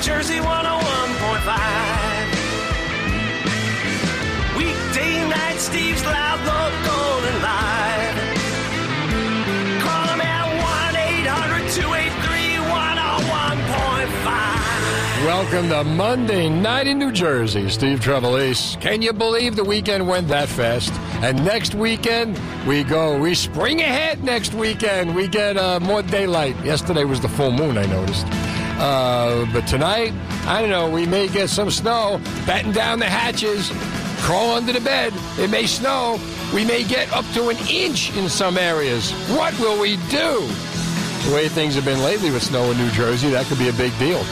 Jersey 101.5. Weekday night, Steve's loud, local, and live. Call him at 1 800 283 101.5. Welcome to Monday night in New Jersey. Steve Trevelise. Can you believe the weekend went that fast? And next weekend, we go. We spring ahead next weekend. We get uh, more daylight. Yesterday was the full moon, I noticed. Uh, but tonight, I don't know, we may get some snow. Batten down the hatches. Crawl under the bed. It may snow. We may get up to an inch in some areas. What will we do? The way things have been lately with snow in New Jersey, that could be a big deal.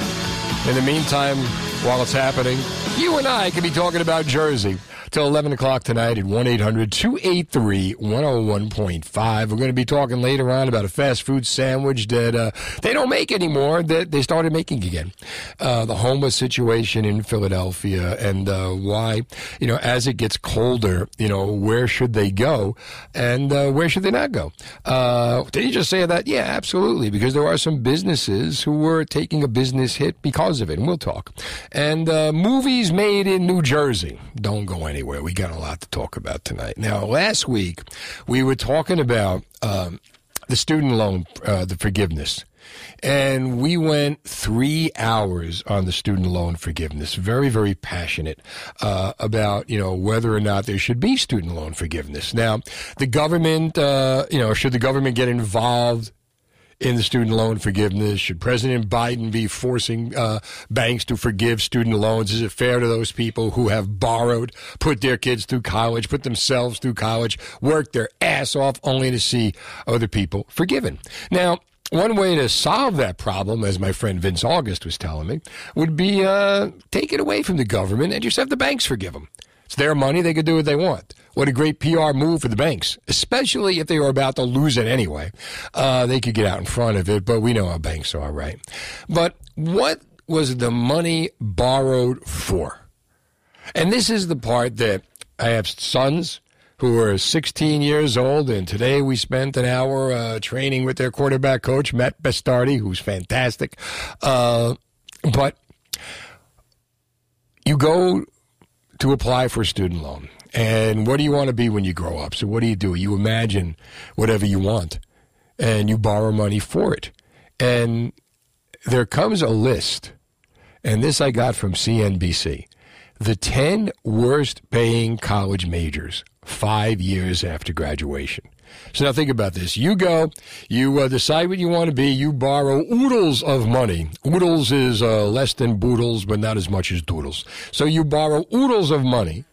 In the meantime, while it's happening, you and I could be talking about Jersey till 11 o'clock tonight at 1 800 283 101.5. We're going to be talking later on about a fast food sandwich that uh, they don't make anymore, that they started making again. Uh, the homeless situation in Philadelphia and uh, why, you know, as it gets colder, you know, where should they go and uh, where should they not go? Uh, did you just say that? Yeah, absolutely, because there are some businesses who were taking a business hit because of it, and we'll talk. And uh, movies made in New Jersey. Don't go anywhere. We got a lot to talk about tonight. Now, last week, we were talking about um, the student loan, uh, the forgiveness. And we went three hours on the student loan forgiveness. Very, very passionate uh, about you know whether or not there should be student loan forgiveness. Now, the government, uh, you know, should the government get involved? In the student loan forgiveness? Should President Biden be forcing uh, banks to forgive student loans? Is it fair to those people who have borrowed, put their kids through college, put themselves through college, worked their ass off only to see other people forgiven? Now, one way to solve that problem, as my friend Vince August was telling me, would be uh, take it away from the government and just have the banks forgive them. It's their money. They could do what they want. What a great PR move for the banks, especially if they were about to lose it anyway. Uh, they could get out in front of it, but we know how banks are, right? But what was the money borrowed for? And this is the part that I have sons who are 16 years old, and today we spent an hour uh, training with their quarterback coach, Matt Bastardi, who's fantastic. Uh, but you go to apply for a student loan. And what do you want to be when you grow up? So what do you do? You imagine whatever you want and you borrow money for it. And there comes a list, and this I got from CNBC. The 10 worst paying college majors five years after graduation. So now think about this. You go, you uh, decide what you want to be, you borrow oodles of money. Oodles is uh, less than boodles, but not as much as doodles. So you borrow oodles of money,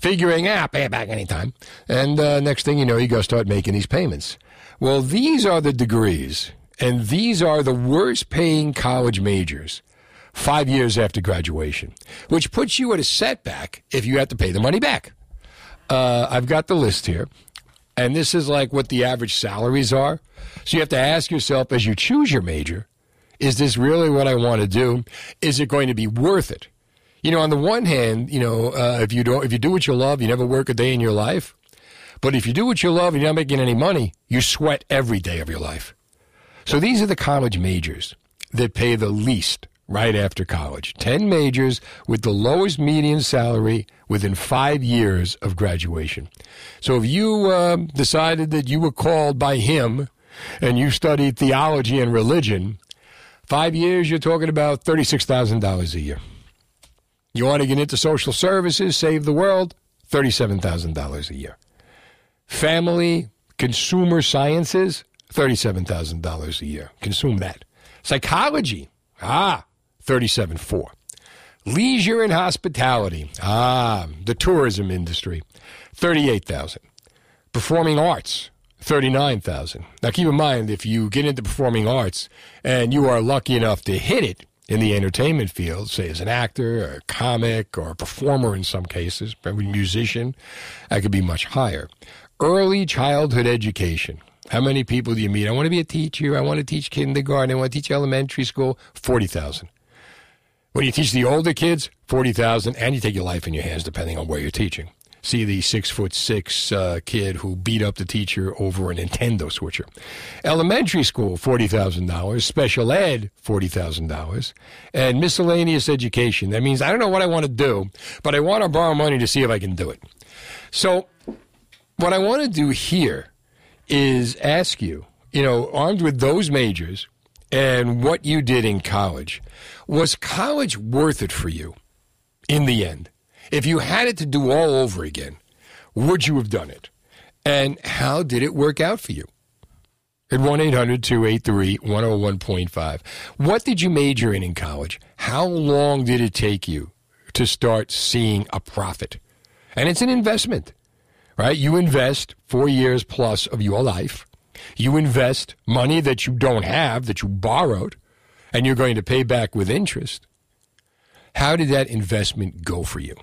figuring, ah, pay it back anytime. And uh, next thing you know, you go start making these payments. Well, these are the degrees, and these are the worst paying college majors five years after graduation, which puts you at a setback if you have to pay the money back. Uh, I've got the list here, and this is like what the average salaries are. So you have to ask yourself as you choose your major, is this really what I want to do? Is it going to be worth it? You know, on the one hand, you know, uh, if you don't, if you do what you love, you never work a day in your life. But if you do what you love and you're not making any money, you sweat every day of your life. So these are the college majors that pay the least right after college. 10 majors with the lowest median salary within five years of graduation. So if you uh, decided that you were called by him and you studied theology and religion, five years, you're talking about $36,000 a year. You want to get into social services, save the world, $37,000 a year. Family, consumer sciences, $37,000 a year. Consume that. Psychology, ah, 37.4. Leisure and hospitality, ah, the tourism industry, 38,000. Performing arts, 39,000. Now keep in mind if you get into performing arts and you are lucky enough to hit it in the entertainment field, say as an actor, a comic, or a performer in some cases, a musician, that could be much higher. Early childhood education. How many people do you meet? I want to be a teacher. I want to teach kindergarten. I want to teach elementary school. 40,000. When you teach the older kids, 40,000, and you take your life in your hands depending on where you're teaching. See the six foot six uh, kid who beat up the teacher over a Nintendo switcher. Elementary school, $40,000. Special ed, $40,000. And miscellaneous education. That means I don't know what I want to do, but I want to borrow money to see if I can do it. So, what I want to do here is ask you, you know, armed with those majors and what you did in college, was college worth it for you in the end? If you had it to do all over again, would you have done it? And how did it work out for you? At 1 800 283 101.5. What did you major in in college? How long did it take you to start seeing a profit? And it's an investment, right? You invest four years plus of your life. You invest money that you don't have, that you borrowed, and you're going to pay back with interest. How did that investment go for you?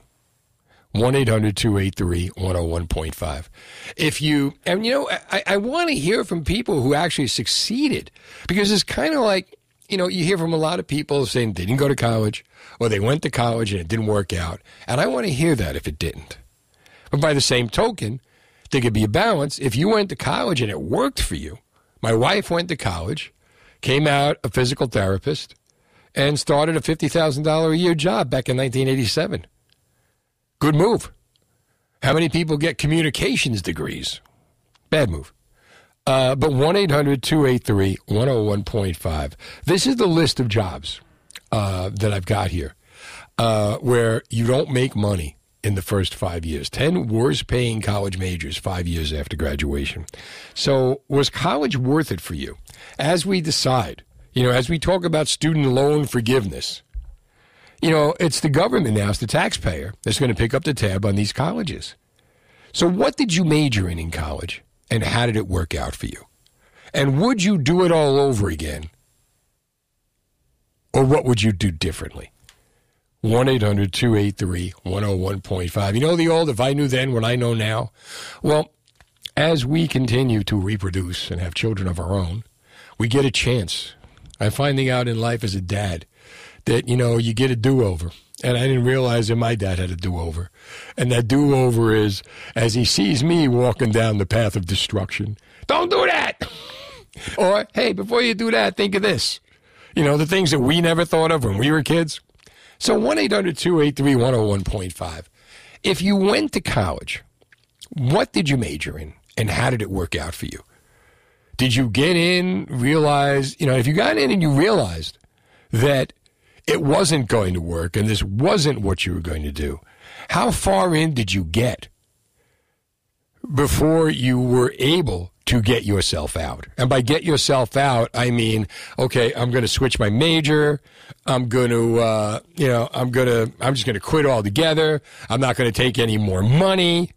1 800 283 101.5. If you, and you know, I, I want to hear from people who actually succeeded because it's kind of like, you know, you hear from a lot of people saying they didn't go to college or they went to college and it didn't work out. And I want to hear that if it didn't. But by the same token, there could be a balance. If you went to college and it worked for you, my wife went to college, came out a physical therapist, and started a $50,000 a year job back in 1987. Good move. How many people get communications degrees? Bad move. Uh, but 1 800 283 101.5. This is the list of jobs uh, that I've got here uh, where you don't make money in the first five years. 10 worst paying college majors five years after graduation. So, was college worth it for you? As we decide, you know, as we talk about student loan forgiveness, you know, it's the government now, it's the taxpayer that's going to pick up the tab on these colleges. So, what did you major in in college, and how did it work out for you? And would you do it all over again? Or what would you do differently? 1 800 283 101.5. You know the old, if I knew then what I know now? Well, as we continue to reproduce and have children of our own, we get a chance. I'm finding out in life as a dad that, you know, you get a do over. And I didn't realize that my dad had a do over. And that do over is as he sees me walking down the path of destruction, don't do that. or, hey, before you do that, think of this. You know, the things that we never thought of when we were kids. So 1 800 283 101.5. If you went to college, what did you major in and how did it work out for you? Did you get in, realize, you know, if you got in and you realized that it wasn't going to work and this wasn't what you were going to do, how far in did you get before you were able to get yourself out? And by get yourself out, I mean, okay, I'm going to switch my major. I'm going to, uh, you know, I'm going to, I'm just going to quit altogether. I'm not going to take any more money.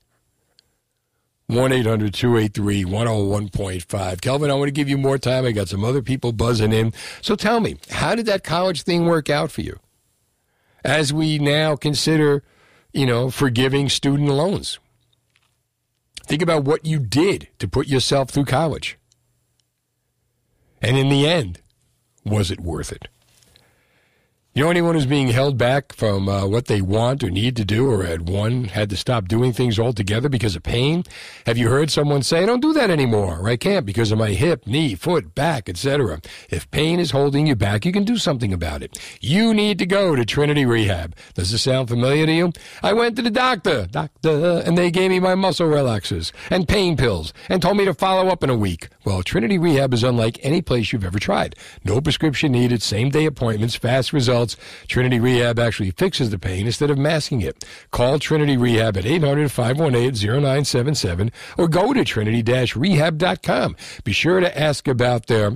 1 800 283 101.5. Kelvin, I want to give you more time. I got some other people buzzing in. So tell me, how did that college thing work out for you? As we now consider, you know, forgiving student loans. Think about what you did to put yourself through college. And in the end, was it worth it? You know anyone who's being held back from uh, what they want or need to do, or had one had to stop doing things altogether because of pain? Have you heard someone say, "I don't do that anymore," or "I can't because of my hip, knee, foot, back, etc." If pain is holding you back, you can do something about it. You need to go to Trinity Rehab. Does this sound familiar to you? I went to the doctor, doctor, and they gave me my muscle relaxers and pain pills and told me to follow up in a week. Well, Trinity Rehab is unlike any place you've ever tried. No prescription needed, same day appointments, fast results. Trinity Rehab actually fixes the pain instead of masking it. Call Trinity Rehab at 800 518 0977 or go to trinity rehab.com. Be sure to ask about their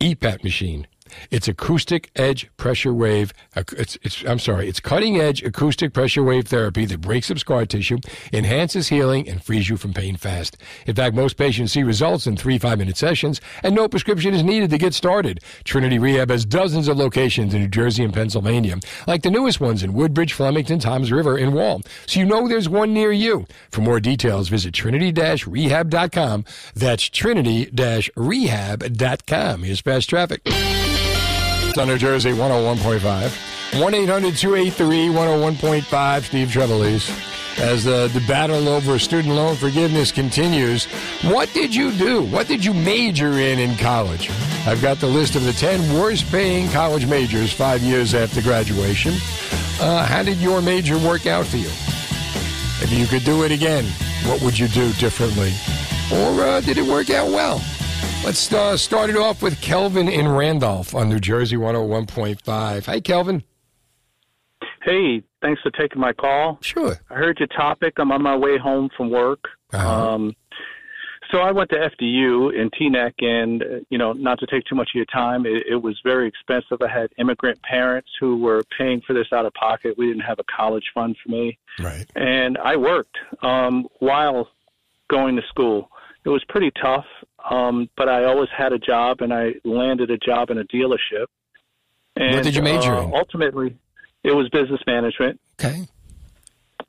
EPAT machine. It's acoustic edge pressure wave. It's, it's, I'm sorry, it's cutting edge acoustic pressure wave therapy that breaks up scar tissue, enhances healing, and frees you from pain fast. In fact, most patients see results in three five minute sessions, and no prescription is needed to get started. Trinity Rehab has dozens of locations in New Jersey and Pennsylvania, like the newest ones in Woodbridge, Flemington, Toms River, and Wall. So you know there's one near you. For more details, visit trinity-rehab.com. That's trinity-rehab.com. Here's fast traffic. New Jersey 101.5. 1 800 283 101.5. Steve Trevelise. As the, the battle over student loan forgiveness continues, what did you do? What did you major in in college? I've got the list of the 10 worst paying college majors five years after graduation. Uh, how did your major work out for you? If you could do it again, what would you do differently? Or uh, did it work out well? Let's uh, start it off with Kelvin in Randolph on New Jersey 101.5. Hi, Kelvin. Hey, thanks for taking my call. Sure. I heard your topic. I'm on my way home from work. Uh-huh. Um, so I went to FDU in Teaneck, and uh, you know, not to take too much of your time, it, it was very expensive. I had immigrant parents who were paying for this out of pocket. We didn't have a college fund for me, Right. and I worked um, while going to school. It was pretty tough, um, but I always had a job, and I landed a job in a dealership. And, what did you major uh, in? Ultimately, it was business management. Okay.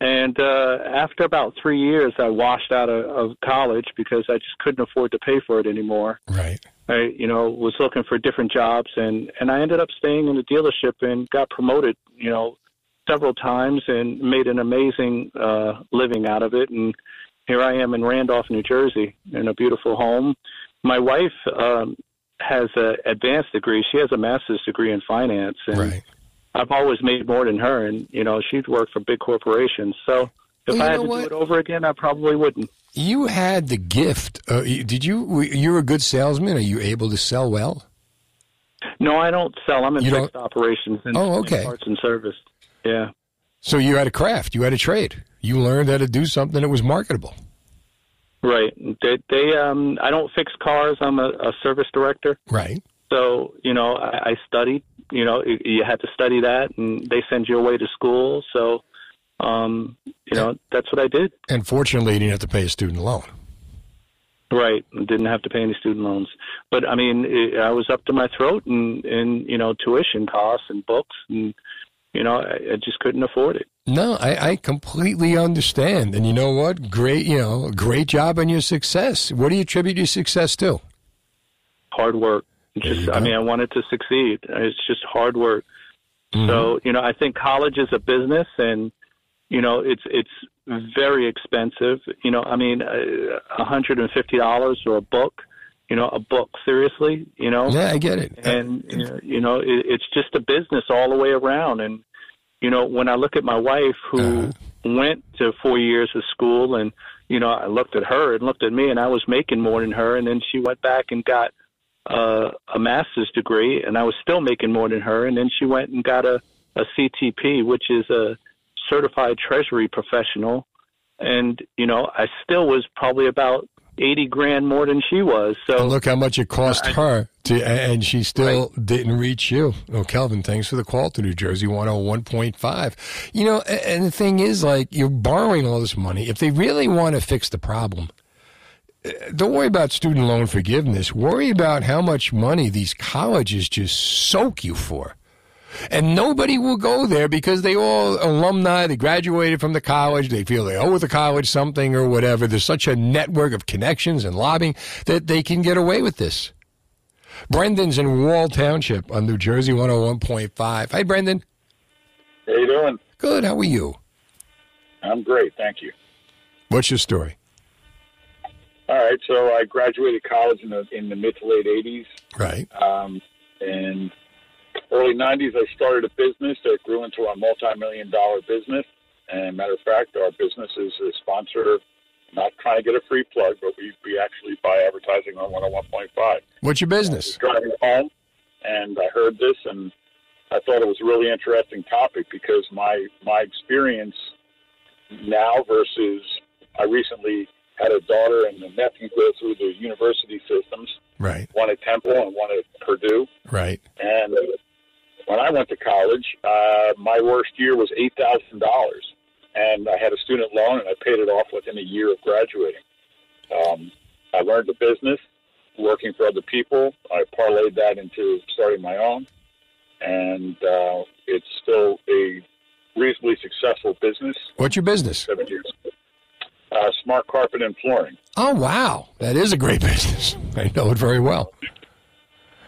And uh, after about three years, I washed out of, of college because I just couldn't afford to pay for it anymore. Right. I, you know, was looking for different jobs, and and I ended up staying in the dealership and got promoted. You know, several times and made an amazing uh, living out of it. And here I am in Randolph, New Jersey, in a beautiful home. My wife um, has an advanced degree. She has a master's degree in finance, and Right. I've always made more than her, and you know she's worked for big corporations. So if Well, I had to what? do it over again, I probably wouldn't. You had the gift. Uh, you- did you? were- You're a good salesman. Are you able to sell well? No, I don't sell. I'm in You don't- operations and, Oh, and okay. parts and service. Yeah, So you had a craft. You had a trade. You learned how to do something that was marketable. right. They, they um, I don't fix cars. I'm a, a service director. Right. So you know, I, I studied. You know, you- had to study that, and they send you away to school. So, um, you know, that's what I did. And fortunately, you didn't have to pay a student loan. Right, didn't have to pay any student loans, but I mean, it, I was up to my throat in, in you know tuition costs and books, and you know, I, I just couldn't afford it. No, I, I completely understand. And you know what? Great, you know, great job on your success. What do you attribute your success to? Hard work. Just, I mean, I wanted to succeed. It's just hard work. Mm-hmm. So you know, I think college is a business, and you know, it's it's very expensive. You know, I mean, a hundred and fifty dollars for a book. You know, a book. Seriously, you know. Yeah, I get it. and you know, you know it, it's just a business all the way around and you know when i look at my wife who Uh-huh. went to four years of school and you know i looked at her and looked at me and i was making more than her and then she went back and got uh, a master's degree and i was still making more than her and then she went and got a, a ctp which is a certified treasury professional and you know i still was probably about 80 grand more than she was so And look how much it cost her to, and she still didn't reach you. Oh, Kelvin, thanks for the call to New Jersey 101.5. You know, and the thing is, like, you're borrowing all this money. If they really want to fix the problem, uh, don't worry about student loan forgiveness. Worry about how much money these colleges just soak you for. And nobody will go there because they all alumni, they graduated from the college, they feel they owe the college something or whatever. There's such a network of connections and lobbying that they can get away with this. Brendan's in Wall Township on New Jersey 101.5. Hi, Brendan. How you doing? Good. How are you? I'm great, thank you. What's your story? All right, so I graduated college in the in the mid to late '80s, Right. um, and early '90s. I started a business that grew into a multi-million dollar business. And matter of fact, our business is a sponsor. Not trying to get a free plug, but we, we actually buy advertising on 101.5. What's your business? driving home, and I heard this, and I thought it was a really interesting topic because my my experience now versus I recently had a daughter and a nephew go through the university systems, Right. one at Temple and one at Purdue. Right. And when I went to college, uh, my worst year was eight thousand dollars, and I had a student loan, and I paid it off within a year of graduating. Um, I learned the business, working for other people. I parlayed that into starting my own, and uh, it's still a reasonably successful business. What's your business? Seven years. Uh, smart carpet and flooring. Oh wow, that is a great business. I know it very well.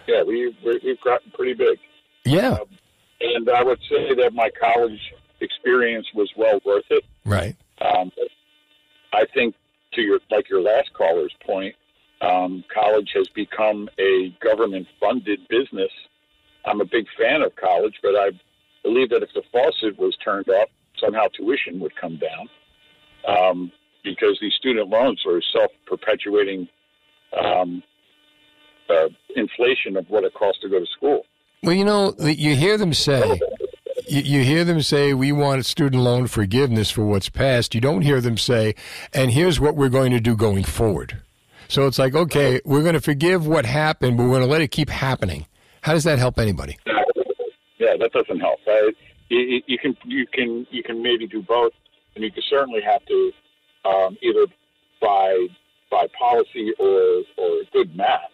Yeah, we we- we've gotten pretty big. Yeah. and I would say that my college experience was well worth it. Right. Um, I think to your like your last caller's point, um, college has become a government-funded business. I'm a big fan of college, but I believe that if the faucet was turned off, somehow tuition would come down um, because these student loans are self-perpetuating um, uh, inflation of what it costs to go to school. Well, you know, you hear them say, you, hear them say, we want student loan forgiveness for what's past. You don't hear them say, and here's what we're going to do going forward. So it's like, okay, we're going to forgive what happened, but we're going to let it keep happening. How does that help anybody? Yeah, that doesn't help. Uh, you, you can you can you can maybe do both, and you can certainly have to um, either by by policy or or good math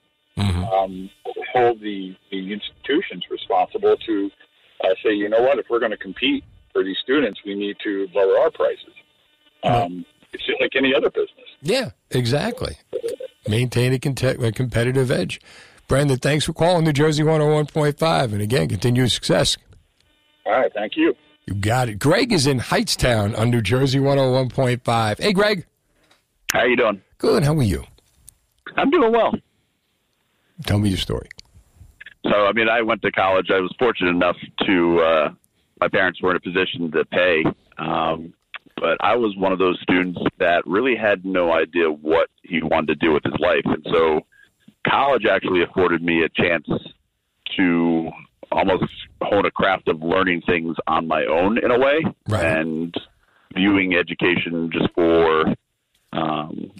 um, hold the the institutions responsible to uh, say, you know what, if we're going to compete for these students, we need to lower our prices. Um, It's just like any other business. Yeah, exactly. Maintain a competitive edge. Brandon, thanks for calling New Jersey 101.5. And again, continued success. All right, thank you. You got it. Greg is in Hightstown on New Jersey 101.5. Hey, Greg. How you doing? Good. How are you? I'm doing well. Tell me your story. So, I mean, I went to college. I was fortunate enough to, uh, my parents were in a position to pay. Um, but I was one of those students that really had no idea what he wanted to do with his life. And so college actually afforded me a chance to almost hone a craft of learning things on my own in a way Right. and viewing education just for, um,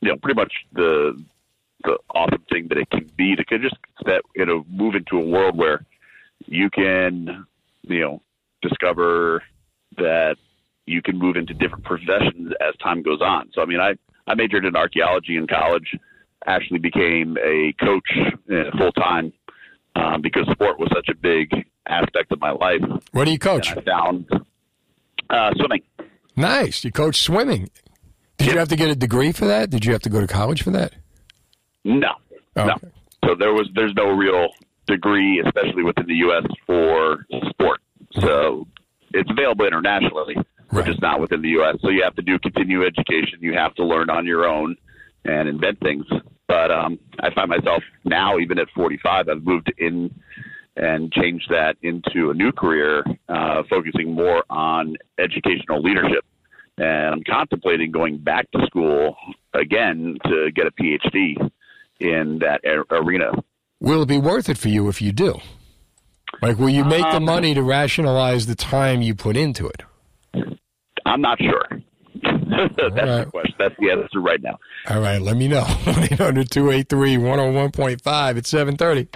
you know, pretty much the, the awesome thing that it can be to can just that you know move into a world where you can you know discover that you can move into different professions as time goes on. So I mean I I majored in archaeology in college, actually became a coach uh, full time um, because sport was such a big aspect of my life. What do you coach? And I found uh, swimming. Nice. You coach swimming. Did you have to get a degree for that? Did you have to go to college for that? No, Oh, no. okay. So there was there's no real degree, especially within the U.S. for sport. So it's available internationally, but Right. just not within the U.S. So you have to do continuing education. You have to learn on your own and invent things. But um, I find myself now, even at 45, I've moved in and changed that into a new career, uh, focusing more on educational leadership. And I'm contemplating going back to school again to get a PhD in that a- arena. Will it be worth it for you if you do? Like, will you make the Um, money to rationalize the time you put into it? I'm not sure. That's the question. That's the answer right now. All right, let me know. 1 800 283 101.5 at 730.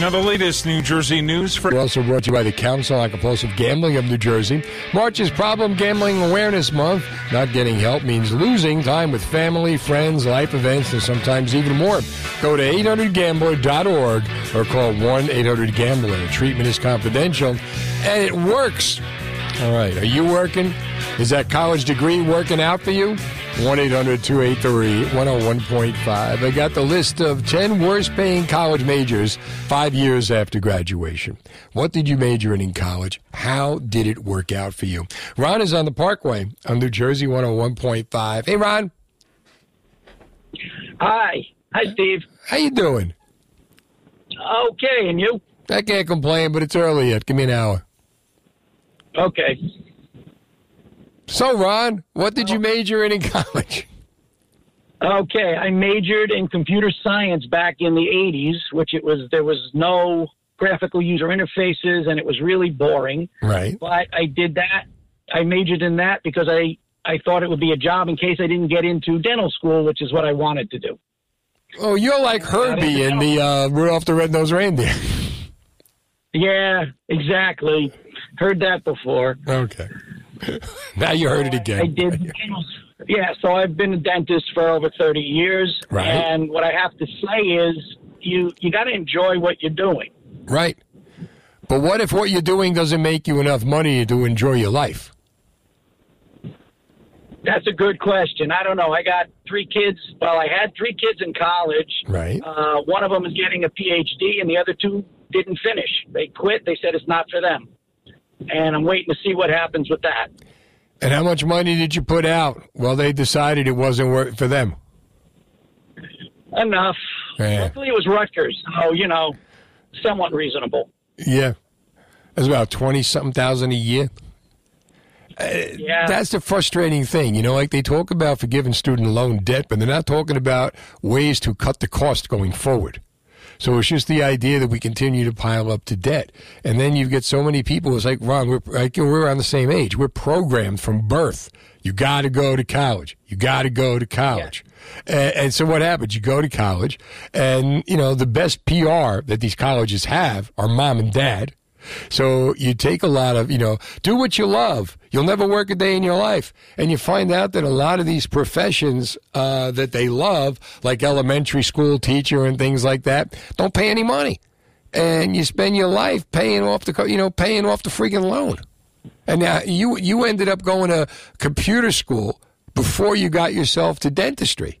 Now, the latest New Jersey news for We're also brought to you by the Council on Compulsive Gambling of New Jersey. March is Problem Gambling Awareness Month. Not getting help means losing time with family, friends, life events, and sometimes even more. Go to 800gambler.org or call 1 800 Gambler. Treatment is confidential and it works. All right, are you working? Is that college degree working out for you? 1 800 283 101.5. I got the list of 10 worst paying college majors five years after graduation. What did you major in in college? How did it work out for you? Ron is on the Parkway on New Jersey 101.5. Hey, Ron, Hi. Hi, Steve. how you doing? Okay, and you? I can't complain, but it's early yet. Give me an hour. Okay. So, Ron, what did you major in in college? Okay, I majored in computer science back in the 80s, which it was there was no graphical user interfaces and it was really boring, Right. but I did that. I majored in that because I I thought it would be a job in case I didn't get into dental school, which is what I wanted to do. Oh, you're like Herbie in the uh, Rudolph the Red-Nosed Reindeer. Yeah, exactly. Heard that before. Okay. now you heard it again. I did. Yeah, so I've been a dentist for over 30 years. Right. And what I have to say is you, you got to enjoy what you're doing. Right. But what if what you're doing doesn't make you enough money to enjoy your life? That's a good question. I don't know. I got three kids. Well, I had three kids in college. Right. Uh, one of them is getting a PhD, and the other two didn't finish. They quit. They said it's not for them. And I'm waiting to see what happens with that. And how much money did you put out? Well, they decided it wasn't worth for them. Enough. Yeah. Luckily, it was Rutgers. So, you know, somewhat reasonable. Yeah. That's about 20 something thousand a year. Uh, yeah. That's the frustrating thing. You know, like they talk about forgiving student loan debt, but they're not talking about ways to cut the cost going forward. So it's just the idea that we continue to pile up to debt. And then you get so many people, it's like, Ron, we're, like, we're around the same age. We're programmed from birth. You got to go to college. You got to go to college. And, and so what happens? You go to college, and, you know, the best PR that these colleges have are mom and dad. So you take a lot of, you know, do what you love. You'll never work a day in your life. And you find out that a lot of these professions uh, that they love, like elementary school teacher and things like that, don't pay any money. And you spend your life paying off the, you know, paying off the freaking loan. And now you you ended up going to computer school before you got yourself to dentistry.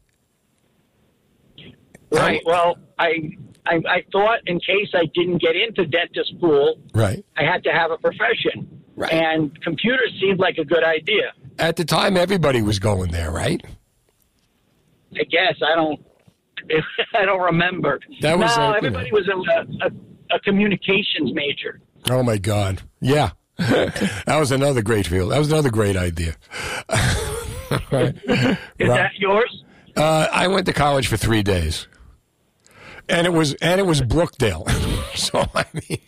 Right. Well, I, I I thought in case I didn't get into dentist school, Right. I had to have a profession. Right. And computers seemed like a good idea. At the time, everybody was going there, right? I guess I don't. I don't remember. That was, no. you everybody know. was a, a, a communications major. Oh my God! Yeah, that was another great field. That was another great idea. right. Is Right. that yours? Uh, I went to college for three days, and it was and it was Brookdale. so I mean,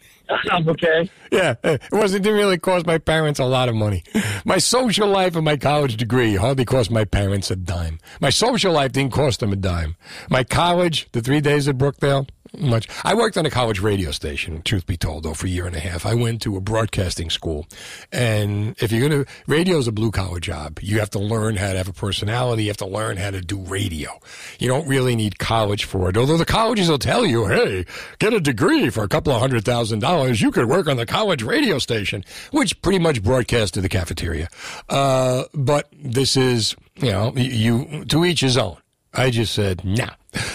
I'm okay. yeah, it wasn't it didn't really cost my parents a lot of money. My social life and my college degree hardly cost my parents a dime. My social life didn't cost them a dime. My college, the three days at Brookdale, much. I worked on a college radio station. Truth be told, though, for a year and a half, I went to a broadcasting school, and if you're gonna, radio is a blue collar job. You have to learn how to have a personality. You have to learn how to do radio. You don't really need college for it. Although the colleges will tell you, hey, get a degree for a couple of hundred thousand dollars. You could work on the college radio station, which pretty much broadcasts to the cafeteria. Uh, but this is, you know, you to each his own. I just said nah,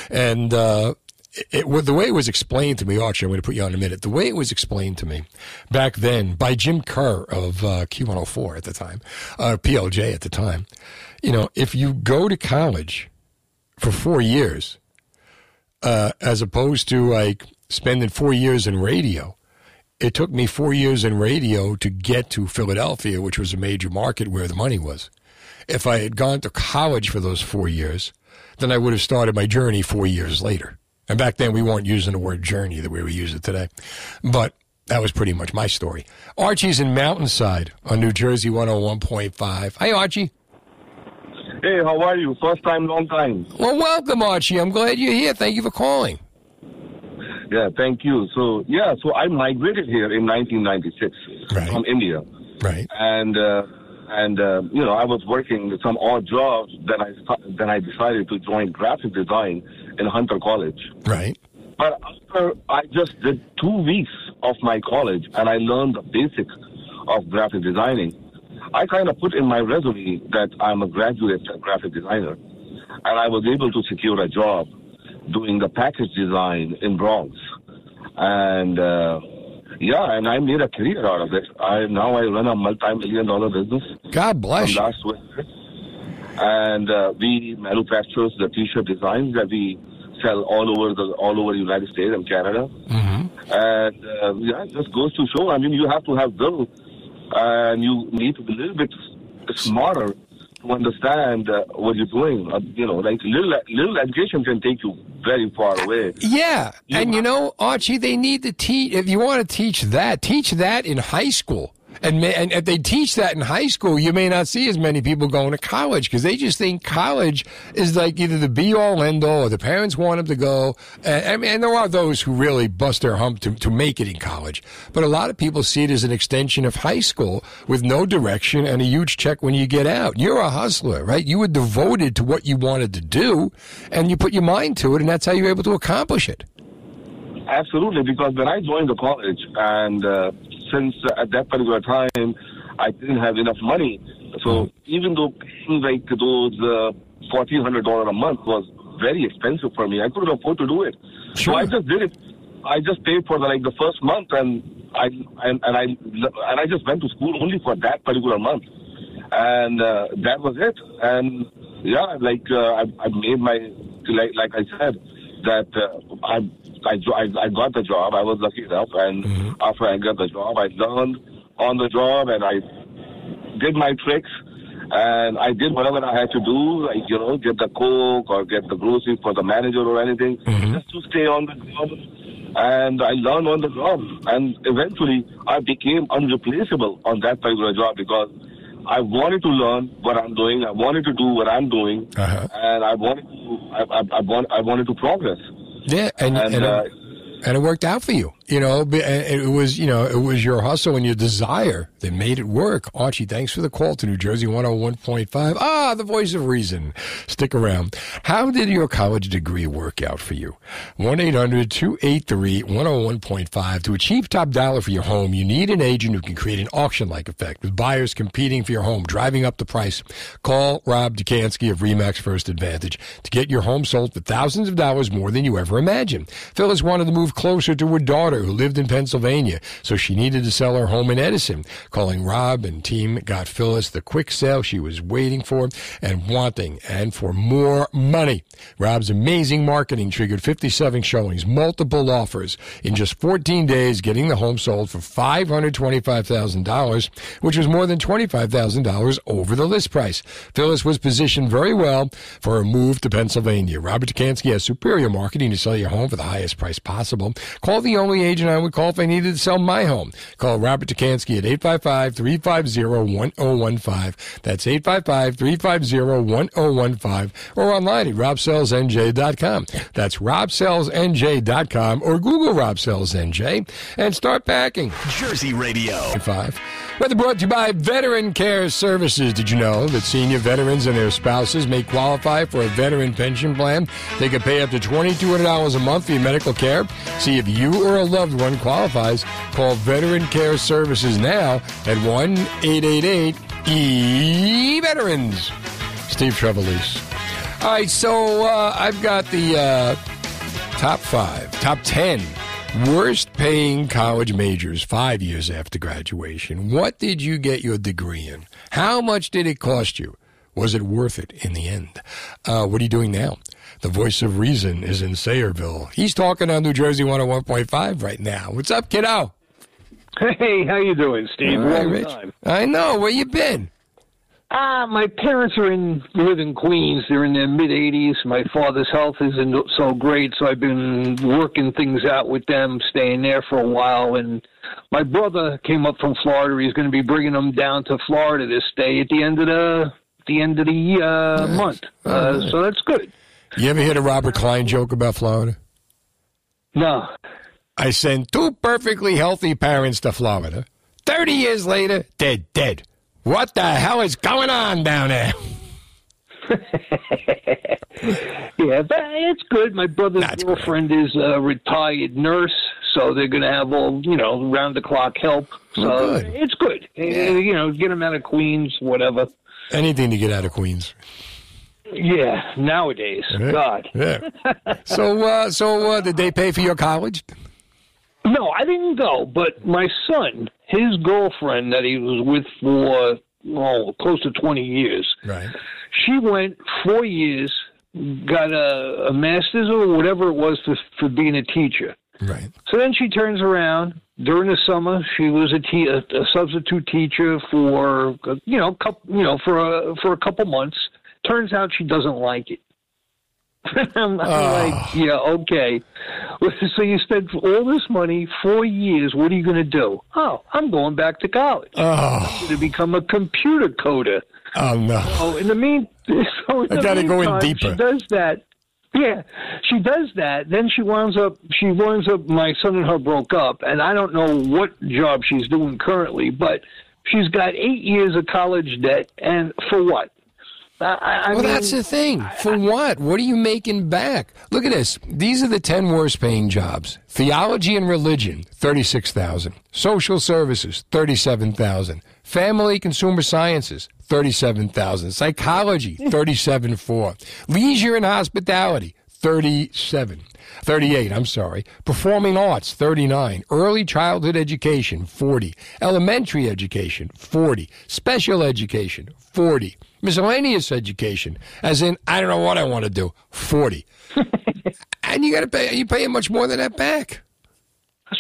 and. Uh, it, it, the way it was explained to me, Archie, I'm going to put you on in a minute. The way it was explained to me back then by Jim Kerr of uh, Q104 at the time, uh, PLJ at the time, you know, if you go to college for four years, uh, as opposed to like spending four years in radio, it took me four years in radio to get to Philadelphia, which was a major market where the money was. If I had gone to college for those four years, then I would have started my journey four years later. And back then, we weren't using the word journey the way we use it today. But that was pretty much my story. Archie's in Mountainside on New Jersey 101.5. Hi, Archie. Hey, how are you? First time, long time. Well, welcome, Archie. I'm glad you're here. Thank you for calling. Yeah, thank you. So, yeah, so I migrated here in 1996 from India. Right. And, uh, and uh, you know, I was working some odd jobs. Then I, then I decided to join graphic design in Hunter College. Right. But after I just did two weeks of my college and I learned the basics of graphic designing, I kind of put in my resume that I'm a graduate graphic designer. And I was able to secure a job doing the package design in Bronx. And uh, yeah, and I made a career out of it. I now I run a multi-million dollar business. God bless from last winter. And uh, we manufacture the t-shirt designs that we sell all over the all over the United States and Canada. Mm-hmm. And uh, yeah, it just goes to show. I mean, you have to have will, and you need to be a little bit smarter to understand uh, what you're doing. Uh, you know, like little little education can take you very far away. Yeah, and you know, Archie, they need to teach. If you want to teach that, teach that in high school. And, and if they teach that in high school, you may not see as many people going to college because they just think college is like either the be all end all or the parents want them to go. And, and there are those who really bust their hump to, to make it in college. But a lot of people see it as an extension of high school with no direction and a huge check when you get out. You're a hustler, right? You were devoted to what you wanted to do and you put your mind to it, and that's how you're able to accomplish it. Absolutely, because when I joined the college, and uh, since uh, at that particular time I didn't have enough money, so even though paying like those uh, fourteen hundred dollar a month was very expensive for me, I couldn't afford to do it. So I just did it. I just paid for the, like the first month, and I and, and I and I just went to school only for that particular month, and uh, that was it. And yeah, like uh, I, I made my like like I said that uh, I I, I got the job. I was lucky enough, and after I got the job, I learned on the job, and I did my tricks, and I did whatever I had to do, like you know, get the coke or get the groceries for the manager or anything, just to stay on the job. And I learned on the job, and eventually I became unreplaceable on that particular job because I wanted to learn what I'm doing. I wanted to do what I'm doing, and I wanted to. I, I, I, want, I wanted to progress. Yeah, and And, and, uh, and it worked out for you. You know, it it was you know it was your hustle and your desire that made it work. Archie, thanks for the call to New Jersey one hundred one point five. Ah, the voice of reason. Stick around. How did your college degree work out for you? 1-800-283-101.5. To achieve top dollar for your home, you need an agent who can create an auction-like effect with buyers competing for your home, driving up the price. Call Rob Dekanski of Remax First Advantage to get your home sold for thousands of dollars more than you ever imagined. Phyllis wanted to move closer to her daughter who lived in Pennsylvania, so she needed to sell her home in Edison. Calling Rob and team got Phyllis the quick sale she was waiting for and wanting, and for more money. Rob's amazing marketing triggered 57 showings, multiple offers in just 14 days, getting the home sold for $525,000, which was more than $25,000 over the list price. Phyllis was positioned very well for a move to Pennsylvania. Robert Dekanski has superior marketing to sell your home for the highest price possible. Call the only agent I would call if I needed to sell my home. Call Robert Dekanski at 855-350-1015. That's 855-350-1015 or online at robsellsnj.com. That's robsellsnj.com or Google Rob Sells NJ and start packing. Jersey Radio. Five. Weather brought to you by Veteran Care Services. Did you know that senior veterans and their spouses may qualify for a veteran pension plan? They could pay up to $2,200 a month for your medical care. See if you or a loved one qualifies. Call Veteran Care Services now at 1 888 E Veterans. Steve Trevelise. All right, so uh, I've got the uh, top five, top 10 worst paying college majors five years after graduation. What did you get your degree in? How much did it cost you? Was it worth it in the end? Uh, what are you doing now? The voice of reason is in Sayreville. He's talking on New Jersey 101.5 right now. What's up, kiddo? Hey, how you doing, Steve? All right, Long Rich. time. I know. Where you been? Ah, my parents are in live in Queens. They're in their mid 80s. My father's health isn't so great, so I've been working things out with them, staying there for a while. And my brother came up from Florida. He's going to be bringing them down to Florida this day at the end of the the end of the uh, month. Uh, so that's good. You ever hear the Robert Klein joke about Florida? No. I sent two perfectly healthy parents to Florida. 30 years later, they're dead. What the hell is going on down there? Yeah, but it's good. My brother's girlfriend is a retired nurse, so they're going to have all you know round the clock help. So Oh, good. it's good. Uh, You know, get them out of Queens, whatever. Anything to get out of Queens. Yeah, nowadays, Yeah. God. Yeah. So, uh, so uh, did they pay for your college? No, I didn't go, but my son, his girlfriend that he was with for oh close to twenty years, Right. she went four years, got a, a master's or whatever it was for for being a teacher. Right. So then she turns around during the summer. She was a, te- a, a substitute teacher for you know couple, you know for a for a couple months. Turns out she doesn't like it. I'm, I'm like, ah. yeah, okay. So you spent all this money, four years. What are you going to do? Oh, I'm going back to college. Oh. To become a computer coder. Oh no! Oh, in the mean, so in I gotta go in deeper. She does that. Yeah, she does that. Then she winds up. She winds up. My son and her broke up, and I don't know what job she's doing currently, but she's got eight years of college debt, and for what? I, I well, mean, that's the thing. For what? What are you making back? Look at this. These are the 10 worst paying jobs. Theology and religion, 36,000. Social services, 37,000. Family consumer sciences, 37,000. Psychology, 37,4. Leisure and hospitality, 37. 38, I'm sorry. Performing arts, 39. Early childhood education, 40. Elementary education, 40. Special education, 40. Miscellaneous education, as in, I don't know what I want to do, 40. and you got to pay, you paying much more than that back.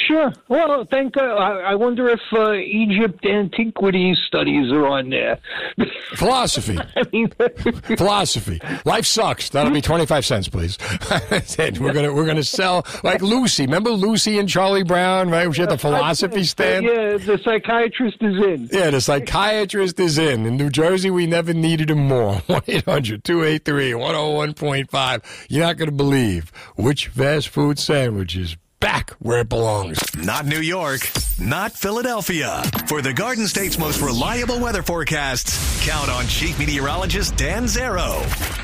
Sure. Well, thank God. I, I wonder if uh, Egypt antiquities studies are on there. Philosophy. I mean, Philosophy. Life sucks. That'll be twenty five cents, please. We're gonna we're gonna sell like Lucy. Remember Lucy and Charlie Brown, right? She had the philosophy stand. yeah, the psychiatrist is in. Yeah, the psychiatrist is in. In New Jersey, we never needed him more. 1 800 283 101.5. You're not going to believe which fast food sandwich is back where it belongs. Not New York, not Philadelphia. For the Garden State's most reliable weather forecasts, count on Chief Meteorologist Dan Zarrow.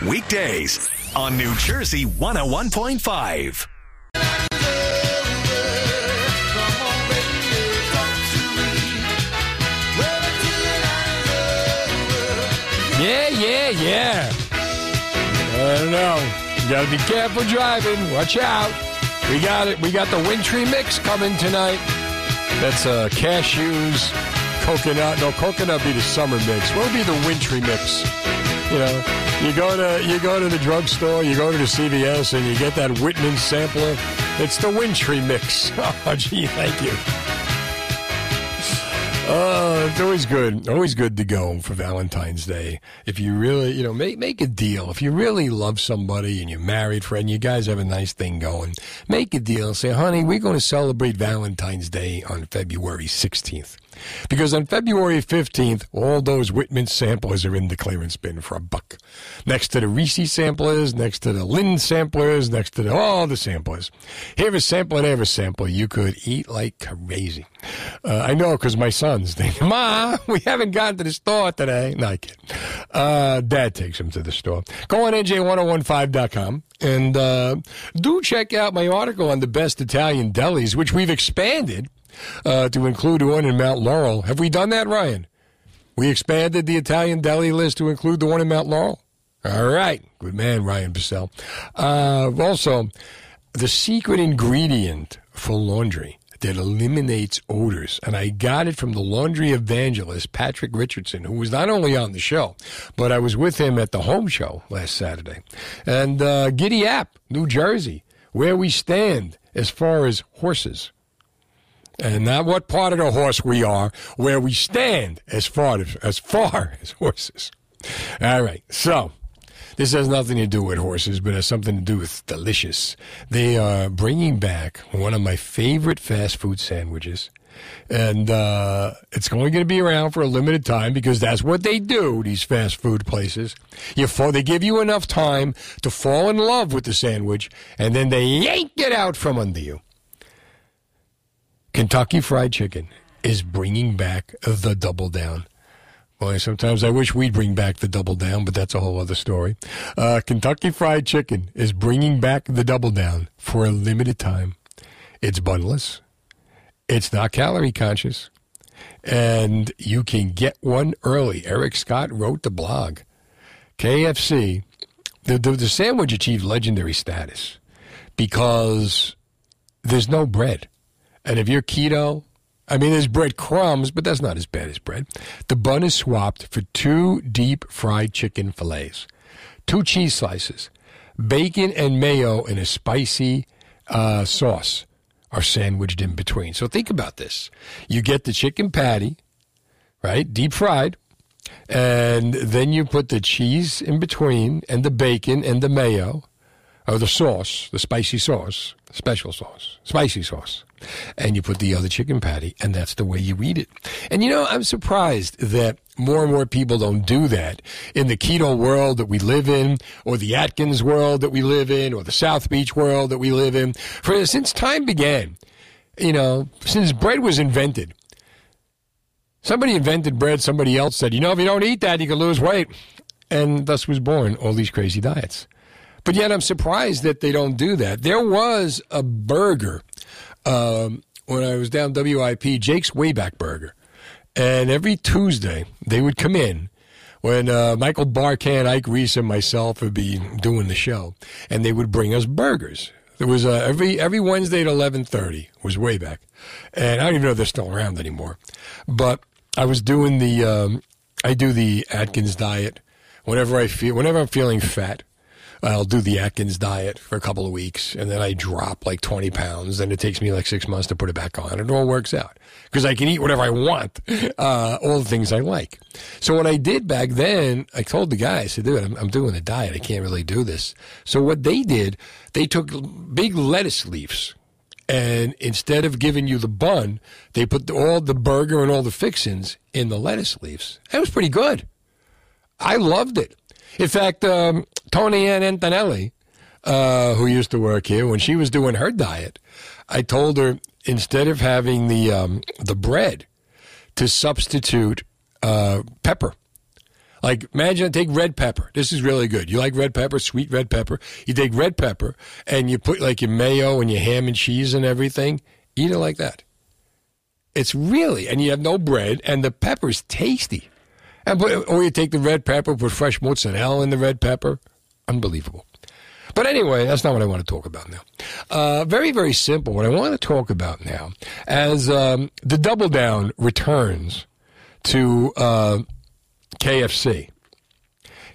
Weekdays on New Jersey 101.5. Yeah, yeah, yeah. I don't know. You got to be careful driving. Watch out. We got it. We got the wintry mix coming tonight. That's uh, cashews, coconut. No, coconut be the summer mix. What would be the wintry mix? You know, you go to you go to the drugstore, you go to the CVS, and you get that Whitman sampler. It's the wintry mix. Oh, gee, thank you. Uh, it's always good. Always good to go for Valentine's Day. If you really, you know, make make a deal. If you really love somebody and you're married, friend, you guys have a nice thing going. Make a deal. Say, honey, we're going to celebrate Valentine's Day on February 16th. Because on February 15th, all those Whitman samplers are in the clearance bin for a buck. Next to the Reese samplers, next to the Lynn samplers, next to the, all the samplers. Here a sampler, there a sampler. You could eat like crazy. Uh, I know because my sons think, Ma, we haven't gone to the store today. No, I kid. Uh, Dad takes them to the store. Go on NJ1015.com and uh, do check out my article on the best Italian delis, which we've expanded uh, to include one in Mount Laurel. Have we done that, Ryan? We expanded the Italian deli list to include the one in Mount Laurel. All right, good man, Ryan Bissell. Uh, also, the secret ingredient for laundry that eliminates odors, and I got it from the laundry evangelist Patrick Richardson, who was not only on the show, but I was with him at the home show last Saturday, and uh, Giddy App, New Jersey, where we stand as far as horses and not what part of the horse we are, where we stand as far as, as far as horses. All right, so this has nothing to do with horses, but has something to do with delicious. They are bringing back one of my favorite fast food sandwiches. And uh, it's only going to be around for a limited time because that's what they do. These fast food places, you fall, they give you enough time to fall in love with the sandwich, and then they yank it out from under you. Kentucky Fried Chicken is bringing back the double down. Boy, sometimes I wish we'd bring back the double down, but that's a whole other story. Uh, Kentucky Fried Chicken is bringing back the double down for a limited time. It's bunless. It's not calorie conscious. And you can get one early. Eric Scott wrote the blog. KFC, the, the, the sandwich achieved legendary status because there's no bread. And if you're keto, I mean, there's bread crumbs, but that's not as bad as bread. The bun is swapped for two deep fried chicken fillets, two cheese slices, bacon and mayo in a spicy uh, sauce are sandwiched in between. So think about this. You get the chicken patty, right? Deep fried. And then you put the cheese in between and the bacon and the mayo. Or the sauce, the spicy sauce, special sauce, spicy sauce, and you put the other chicken patty, and that's the way you eat it. And you know, I'm surprised that more and more people don't do that in the keto world that we live in, or the Atkins world that we live in, or the South Beach world that we live in. For since time began, you know, since bread was invented, somebody invented bread. Somebody else said, you know, if you don't eat that, you can lose weight, and thus was born all these crazy diets. But yet, I'm surprised that they don't do that. There was a burger um, when I was down WIP, Jake's Wayback Burger, and every Tuesday they would come in when uh, Michael Barkann, Ike Reese, and myself would be doing the show, and they would bring us burgers. There was uh, every every Wednesday at eleven thirty was way back, and I don't even know if they're still around anymore. But I was doing the um, I do the Atkins diet whenever I feel whenever I'm feeling fat. I'll do the Atkins diet for a couple of weeks, and then I drop like 20 pounds. and it takes me like six months to put it back on. It all works out because I can eat whatever I want, uh, all the things I like. So what I did back then, I told the guy, I said, dude, I'm, I'm doing a diet. I can't really do this. So what they did, they took big lettuce leaves. And instead of giving you the bun, they put all the burger and all the fixins in the lettuce leaves. That was pretty good. I loved it. In fact, um, Tony Ann Antonelli, uh, who used to work here, when she was doing her diet, I told her instead of having the um, the bread, to substitute uh, pepper. Like imagine take red pepper. This is really good. You like red pepper, sweet red pepper. You take red pepper and you put like your mayo and your ham and cheese and everything. Eat it like that. It's really and you have no bread and the pepper's tasty. And put, or you take the red pepper, put fresh mozzarella in the red pepper. Unbelievable. But anyway, that's not what I want to talk about now. Uh, very, very simple. What I want to talk about now, as um, the Double Down returns to uh, KFC,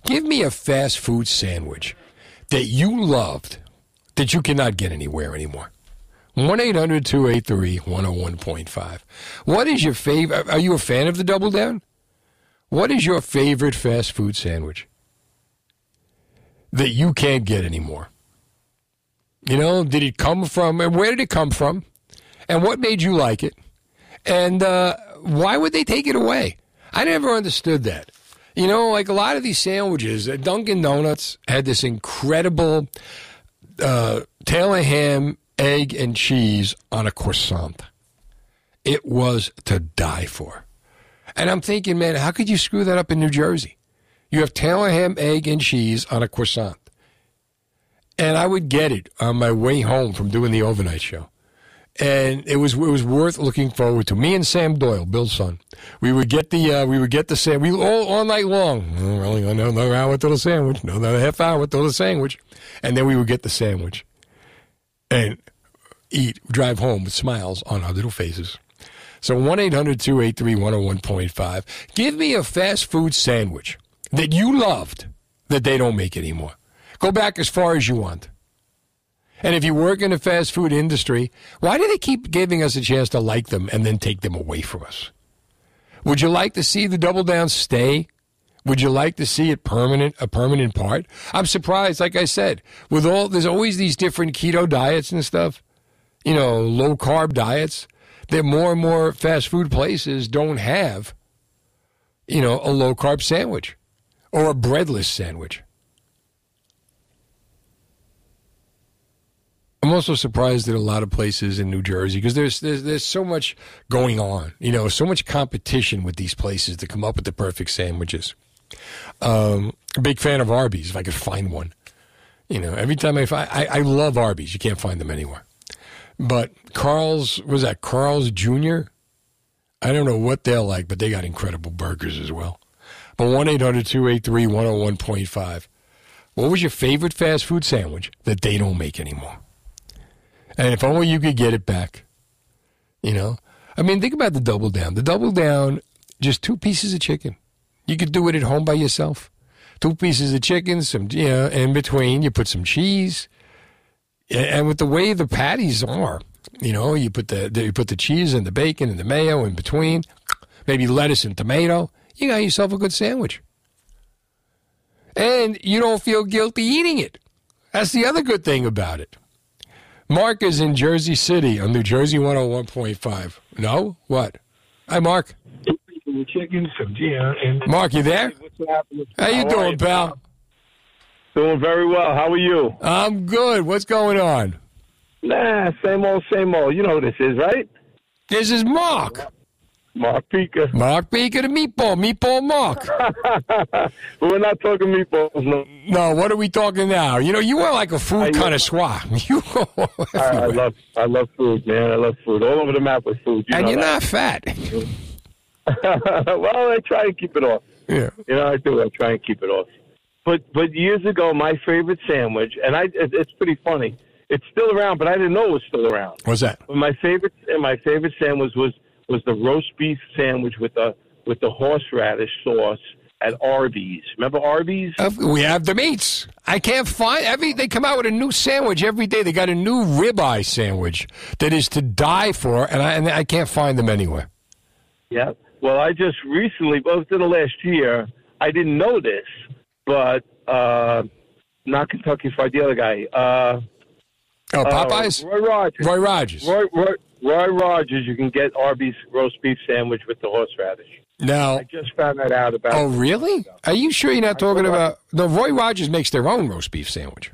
give me a fast food sandwich that you loved that you cannot get anywhere anymore. 1 800 283 101.5. What is your favorite? Are you a fan of the Double Down? What is your favorite fast food sandwich that you can't get anymore? You know, did it come from, and where did it come from? And what made you like it? And uh, why would they take it away? I never understood that. You know, like a lot of these sandwiches, uh, Dunkin' Donuts had this incredible uh, Taylor ham, egg, and cheese on a croissant. It was to die for. And I'm thinking, man, how could you screw that up in New Jersey? You have Taylor ham, egg, and cheese on a croissant. And I would get it on my way home from doing the overnight show. And it was it was worth looking forward to. Me and Sam Doyle, Bill's son, we would get the uh, we would get the sandwich all all night long. Oh, really, another hour till the sandwich, another half hour till the sandwich, and then we would get the sandwich and eat, drive home with smiles on our little faces. So 1 800 283 101.5. Give me a fast food sandwich that you loved that they don't make anymore. Go back as far as you want. And if you work in the fast food industry, why do they keep giving us a chance to like them and then take them away from us? Would you like to see the double down stay? Would you like to see it permanent, a permanent part? I'm surprised, like I said, with all, there's always these different keto diets and stuff, you know, low carb diets that more and more fast food places don't have, you know, a low carb sandwich or a breadless sandwich. I'm also surprised at a lot of places in New Jersey because there's, there's there's so much going on, you know, so much competition with these places to come up with the perfect sandwiches. Um, a big fan of Arby's if I could find one. You know, every time I find, I, I love Arby's. You can't find them anywhere. But Carl's was that Carl's Jr. I don't know what they're like, but they got incredible burgers as well. But 1 800 283 101.5. What was your favorite fast food sandwich that they don't make anymore? And if only you could get it back. You know? I mean, think about the double down. The double down, just two pieces of chicken. You could do it at home by yourself. Two pieces of chicken, some, you know, in between, you put some cheese, and with the way the patties are, you know, you put the, you put the cheese and the bacon and the mayo in between, maybe lettuce and tomato. You got yourself a good sandwich, and you don't feel guilty eating it That's the other good thing about it. Mark is in Jersey City on New Jersey 101.5. No? What? Hi, Mark. Chicken, some yeah, and Mark, you there? How you doing, pal? Doing very well. How are you? I'm good. What's going on? Nah, same old, same old. You know who this is, right? This is Mark. Mark Pika. Mark Pika, the meatball. Meatball Mark. we're not talking meatballs, no. No, what are we talking now? You know, you are like a food connoisseur. You go I, I love, I love food, man. I love food. All over the map with food. You and know you're that. not fat. well, I try and keep it off. Yeah. You know, I do. I try and keep it off. But but years ago, my favorite sandwich, and I it, it's pretty funny. It's still around, but I didn't know it was still around. What's that? But my favorite and my favorite sandwich was was the roast beef sandwich with the with the horseradish sauce at Arby's. Remember Arby's? Uh, We have the meats. I can't find every. They come out with a new sandwich every day. They got a new ribeye sandwich that is to die for, and I and I can't find them anywhere. Yeah. Well, I just recently, both in the last year, I didn't know this, but uh, not Kentucky Fried, the other guy. Uh, Oh, uh, Popeyes. Roy Rogers. Roy Rogers. Roy, Roy, Roy Rogers. You can get Arby's roast beef sandwich with the horseradish. Now, I just found that out about. oh really? Are you sure you're not talking about? No, Roy Rogers makes their own roast beef sandwich.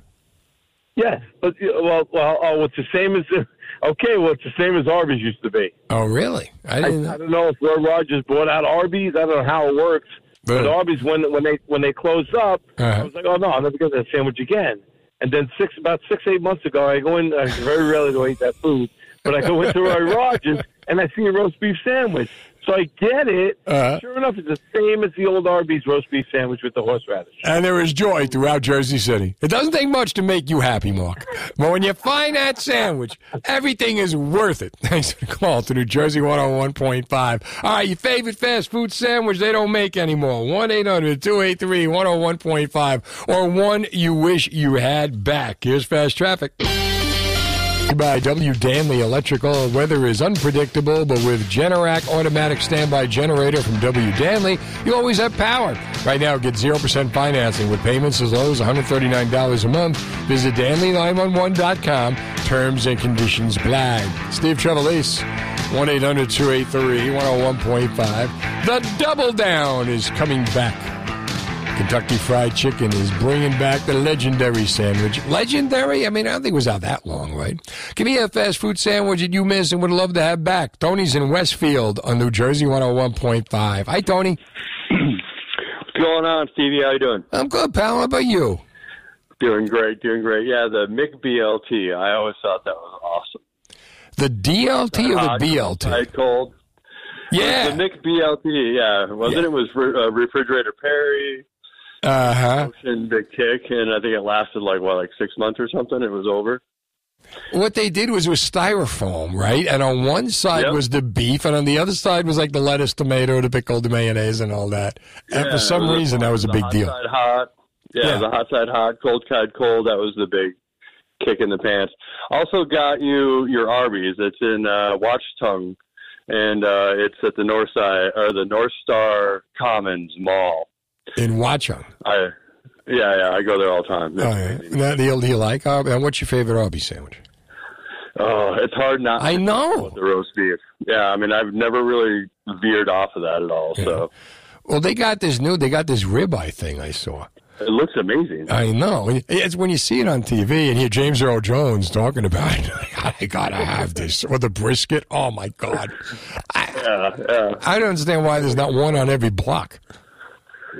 Yeah, but well, well, oh, it's the same as. Okay, well, it's the same as Arby's used to be. Oh really? I I, didn't. I don't know if Roy Rogers bought out Arby's. I don't know how it works. But Really? Arby's, when when they when they closed up, I Uh-huh. was like, oh no, I'm never get that sandwich again. And then six about six eight months ago, I go in. I very rarely do I eat that food, but I go into Roy Rogers and I see a roast beef sandwich. So I get it. Uh-huh. Sure enough, it's the same as the old Arby's roast beef sandwich with the horseradish. And there is joy throughout Jersey City. It doesn't take much to make you happy, Mark. But when you find that sandwich, everything is worth it. Thanks for the call to New Jersey 101.5. All right, your favorite fast food sandwich they don't make anymore. 1 800 283 101.5 or one you wish you had back. Here's fast traffic. By W. Danley Electrical. Weather is unpredictable, but with Generac automatic standby generator from W. Danley, you always have power. Right now, get 0% financing with payments as low as $139 a month. Visit Danley911.com. Terms and conditions apply. Steve Trevelise, 1 800 283 101.5. The Double Down is coming back. Kentucky Fried Chicken is bringing back the legendary sandwich. Legendary? I mean, I don't think it was out that long, right? Give me a fast food sandwich that you miss and would love to have back. Tony's in Westfield on New Jersey 101.5. Hi, Tony. What's going on, Stevie? How you doing? I'm good, pal. How about you? Doing great, doing great. Yeah, the McDLT. I always thought that was awesome. The DLT or Hot, the BLT? I cold. Yeah. The McDLT. Yeah, wasn't it? Was re- uh, refrigerator Perry, Uh huh. Ocean Big Kick, and I think it lasted like what, like six months or something. It was over. What they did was with styrofoam, right? And on one side Yep. was the beef, and on the other side was like the lettuce, tomato, the pickle, the mayonnaise, and all that. And Yeah, for some reason, that was a big hot deal. Side hot. Yeah, Yeah. the hot side hot, cold side cold. That was the big kick in the pants. Also got you your Arby's. It's in uh, Watchung, and uh, it's at the North Side or the North Star Commons Mall. In Watchung. I yeah yeah I go there all the time. Oh, yeah. That deal do you like? Uh, and what's your favorite Arby's sandwich? Oh, it's hard not. I know. the roast beef. Yeah, I mean I've never really veered off of that at all. So Well, they got this new, they got this ribeye thing I saw. it looks amazing. I know. It's when you see it on TV and hear James Earl Jones talking about it. I gotta have this or the brisket. Oh my god! yeah, yeah, I don't understand why there's not one on every block.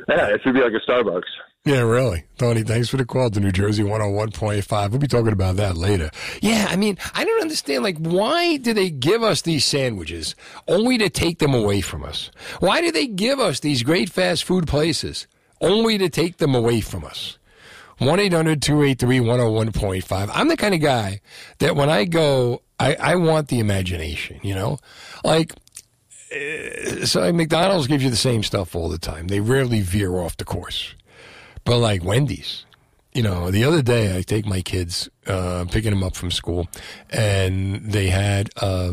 Yeah. It should be like a Starbucks. Yeah, really. Tony, thanks for the call to New Jersey 101.5. We'll be talking about that later. Yeah, I mean, I don't understand. Like, why do they give us these sandwiches only to take them away from us? Why do they give us these great fast food places only to take them away from us? 1 800 283 101.5. I'm the kind of guy that when I go, I, I want the imagination, you know? Like, so McDonald's gives you the same stuff all the time. They rarely veer off the course. But like Wendy's, you know, the other day I take my kids, uh, picking them up from school, and they had, uh,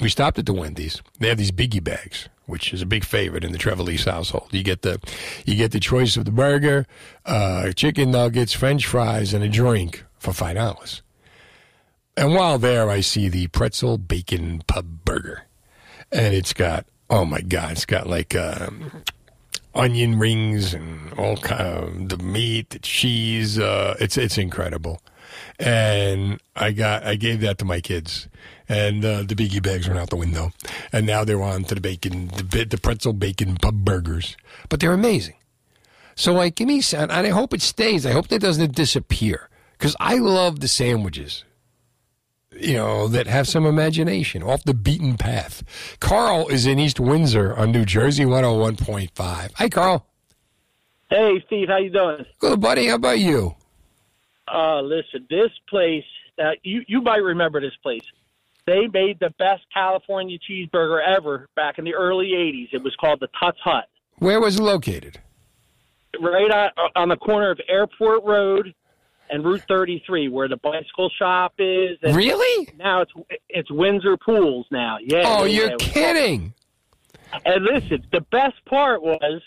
we stopped at the Wendy's. They have these biggie bags, which is a big favorite in the Trevelise household. You get the you get the choice of the burger, uh, chicken nuggets, French fries, and a drink for five dollars. And while there, I see the pretzel bacon pub burger, and it's got oh my god, it's got like um, onion rings and all kind of the meat, the cheese. Uh, it's it's incredible. And I got I gave that to my kids, and uh, the biggie bags went out the window, and now they're on to the bacon, the, the pretzel bacon pub burgers, but they're amazing. So like, give me and I hope it stays. I hope that doesn't disappear because I love the sandwiches you know, that have some imagination, off the beaten path. Carl is in East Windsor on New Jersey 101.5. Hi, Carl. Hey, Steve, how you doing? Good, buddy. How about you? Uh, listen, this place, uh, you you might remember this place. They made the best California cheeseburger ever back in the early '80s. It was called the Tuts Hut, Where was it located? right on, on the corner of Airport Road and Route 33, where the bicycle shop is. And Really? Now it's it's Windsor Pools now. Yeah. Oh, yeah, you're yeah, it was kidding. And listen, the best part was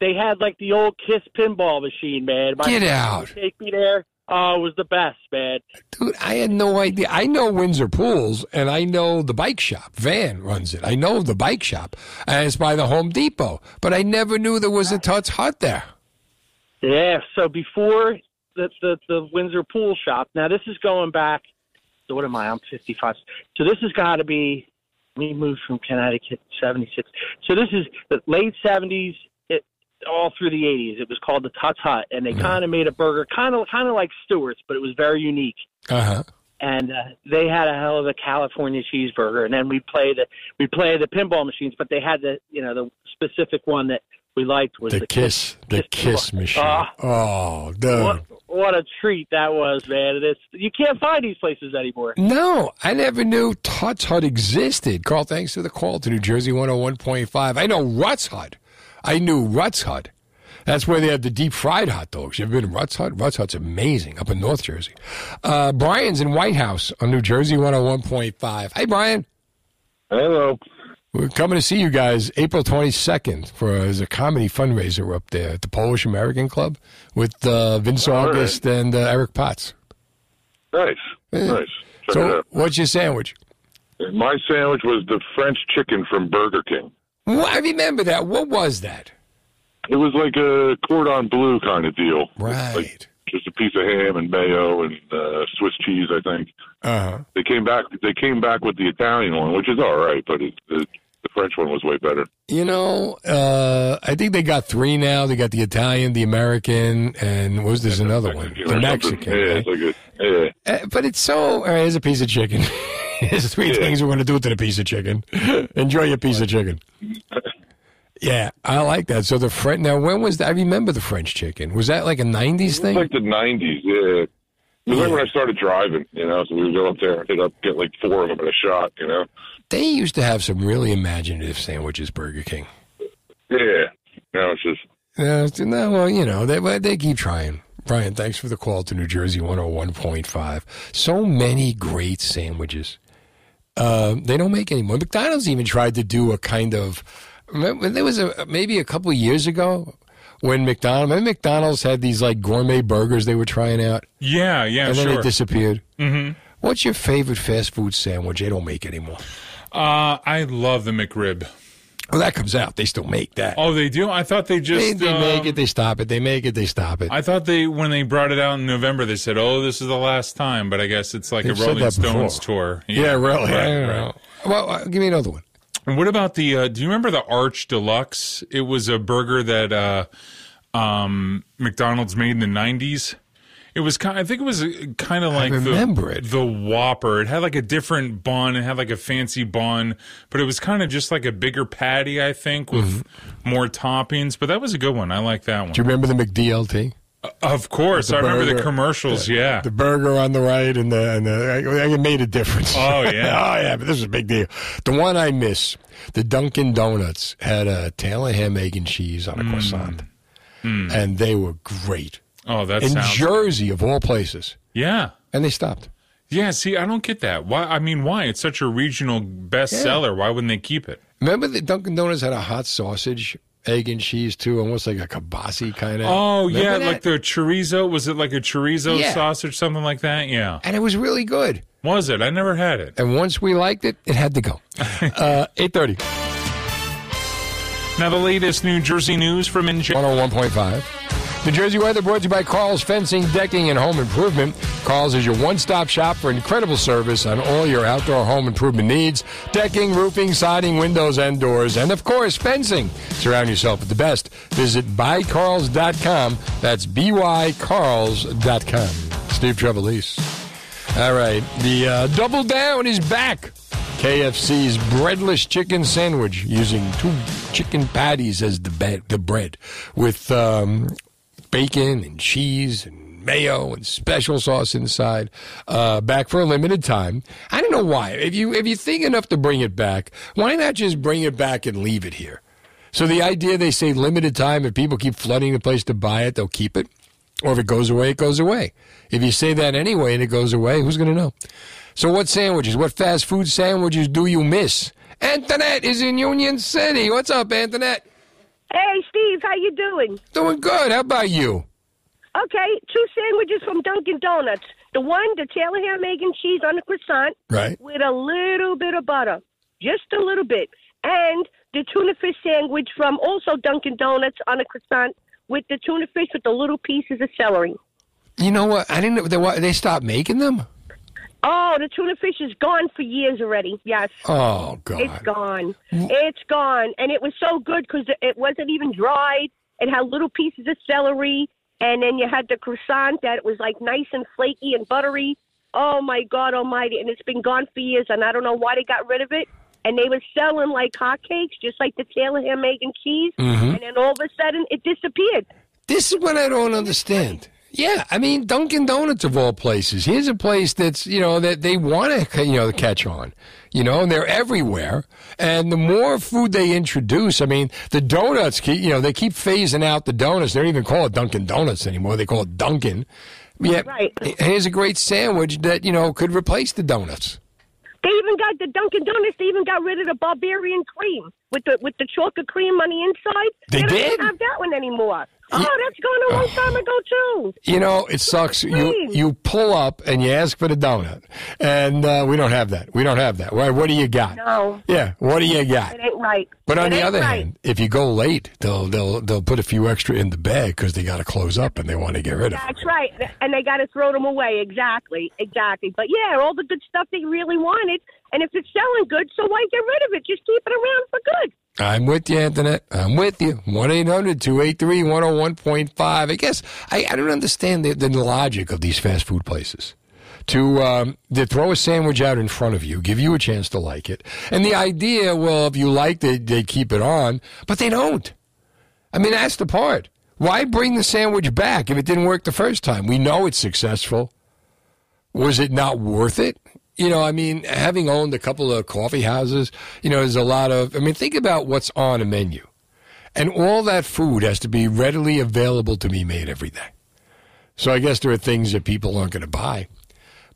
they had like the old Kiss pinball machine, man. My Get out. Take me there. Oh, it was the best, man. Dude, I had no idea. I know Windsor Pools and I know the bike shop. Van runs it. I know the bike shop. And it's by the Home Depot. But I never knew there was a Tut's Hut there. Yeah. So before the the, the Windsor Pool shop. Now this is going back. So what am I? I'm 55. So this has got to be. We moved from Connecticut 76. So this is the late 70s. It all through the 80s. It was called the Tuts Hut, and they kind of made a burger, kind of kind of like Stewart's, but it was very unique. Uh huh. and uh, they had a hell of a California cheeseburger. And then we play the we play the pinball machines, but they had the you know the specific one that we liked was The the, Kiss, the Kiss machine. Ah. Oh, dude. What, what a treat that was, man! It's you can't find these places anymore. No, I never knew Tut's Hut existed. Carl, thanks for the call to New Jersey 101.5. I know Rutt's Hut. I knew Rutt's Hut. That's where they have the deep fried hot dogs. You ever been to Rutt's Hut? Rutt's Hut's amazing up in North Jersey. Uh, Brian's in White House on New Jersey 101.5. Hey, Brian. Hello. We're coming to see you guys April 22nd for as a comedy fundraiser up there at the Polish American Club with uh, Vince All right. August and uh, Eric Potts. Nice. Yeah. Nice. Check So, what's your sandwich? My sandwich was the French chicken from Burger King. Well, I remember that. What was that? It was like a cordon bleu kind of deal. Right. Like just a piece of ham and mayo and uh, Swiss cheese, I think. Uh-huh. They came back. They came back with the Italian one, which is all right, but it, the, the French one was way better. You know, uh, I think they got three now. They got the Italian, the American, and what was there's another one? The Mexican. Yeah, right? it's like a, yeah. Uh, but it's so. All right, here's a piece of chicken. here's three things we're going to do to the piece of chicken. Enjoy your piece of chicken. Yeah, I like that. So the French. Now, when was that? I remember the French chicken. Was that like a '90s It was thing? like the '90s. Yeah. It was like when I started driving, you know. So we would go up there and hit up, get like four of them in a shot, you know. They used to have some really imaginative sandwiches, Burger King. Yeah. No, it's just Yeah, it's- no, well, you know, they they keep trying. Brian, thanks for the call to New Jersey 101.5. So many great sandwiches. Uh, they don't make anymore. McDonald's even tried to do a kind of. There was a maybe a couple of years ago when McDonald's remember McDonald's had these like gourmet burgers they were trying out, Yeah, yeah, and then sure. they disappeared. hmm What's your favorite fast food sandwich? They don't make anymore. Uh, I love the McRib. Well, that comes out. They still make that. Oh, they do. I thought they just they, they uh, make it. They stop it. They make it. They stop it. I thought they when they brought it out in November, they said, "Oh, this is the last time." But I guess it's like They've a Rolling Stones tour. Yeah, really. Right, right. Well, uh, give me another one. And what about the? Uh, do you remember the Arch Deluxe? It was a burger that uh, um, McDonald's made in the '90s. It was kind. I think it was uh, kind of like the, the Whopper. It had like a different bun. It had like a fancy bun, but it was kind of just like a bigger patty. I think with mm-hmm. more toppings. But that was a good one. I like that one. Do you remember the McDLT? Uh, of course, The I remember the commercials. Yeah. The burger on the right and the and the I, I made a difference. Oh, yeah. oh yeah, but this is a big deal. The one I miss, the Dunkin' Donuts had a Taylor ham, egg, and cheese on a mm. croissant, mm. and they were great Oh, that in sounds. Jersey of all places. Yeah. And they stopped. Yeah, see, I don't get that. Why? I mean, why? It's such a regional bestseller. Why wouldn't they keep it? Remember that Dunkin' Donuts had a hot sausage, egg and cheese too, almost like a kielbasa kind of. Oh yeah, like the chorizo. Was it like a chorizo Yeah. sausage, something like that? Yeah. and it was really good. Was it? I never had it. And once we liked it, it had to go. Uh, Eight thirty. Now the latest New Jersey news from NJ. 101.5. New Jersey weather brought to you by Carl's Fencing, Decking, and Home Improvement. Carl's is your one stop shop for incredible service on all your outdoor home improvement needs decking, roofing, siding, windows, and doors, and of course, fencing. Surround yourself with the best. Visit buycarls.com. That's buycarls.com. Steve Trevelise. All right. The uh, Double Down is back. KFC's breadless chicken sandwich using two chicken patties as the, the bread with um, bacon and cheese and mayo and special sauce inside. Uh, back for a limited time. I don't know why. If you if you think enough to bring it back, why not just bring it back and leave it here? So the idea they say limited time. If people keep flooding the place to buy it, they'll keep it. Or if it goes away, it goes away. If you say that anyway and it goes away, who's going to know? So what sandwiches, what fast food sandwiches do you miss? Antoinette is in Union City. What's up, Antoinette? Hey, Steve, how you doing? Doing good. How about you? Okay, two sandwiches from Dunkin' Donuts. The one, the Taylor ham, egg, and cheese on the croissant, Right. with a little bit of butter, just a little bit, and the tuna fish sandwich from also Dunkin' Donuts on a croissant with the tuna fish with the little pieces of celery. You know what? I didn't know they, they stopped making them. Oh, the tuna fish is gone for years already. Yes. Oh God. It's gone. It's gone. And it was so good because it wasn't even dried. It had little pieces of celery. And then you had the croissant that was like nice and flaky and buttery. Oh, my God almighty. And it's been gone for years. And I don't know why they got rid of it. And they were selling like hotcakes, just like the Taylor ham, egg, and cheese. Mhm. And then all of a sudden, it disappeared. This is what I don't understand. Yeah, I mean Dunkin' Donuts of all places. Here's a place that's you know that they want to you know catch on. You know, and they're everywhere. And the more food they introduce, I mean, the donuts keep you know they keep phasing out the donuts. They don't even call it Dunkin' Donuts anymore. They call it Dunkin'. Yeah, Right. Here's a great sandwich that you know could replace the donuts. They even got the Dunkin' Donuts. They even got rid of the Bavarian cream with the with the chocolate cream on the inside. They don't did? even have that one anymore. Oh, that's gone a long time ago too. You know, it sucks. You you pull up and you ask for the donut, and uh, we don't have that. We don't have that. What, what do you got? No, Yeah, what do you got? it ain't right. But on It the other right. hand, if you go late, they'll they'll they'll put a few extra in the bag because they got to close up and they want to get rid of. It. That's right, and they got to throw them away. Exactly, exactly. But yeah, all the good stuff they really wanted, and if it's selling good, so why get rid of it? Just keep it around for good. I'm with you, Antoinette. I'm with you. 1 800 283 101.5. I guess I, I don't understand the, the logic of these fast food places. To, um, to throw a sandwich out in front of you, give you a chance to like it. And the idea, well, if you liked it, they keep it on, but they don't. I mean, that's the part. Why bring the sandwich back if it didn't work the first time? We know it's successful. Was it not worth it? You know, I mean, having owned a couple of coffee houses, you know, there's a lot of, I mean, think about what's on a menu. And all that food has to be readily available to be made every day. So I guess there are things that people aren't going to buy.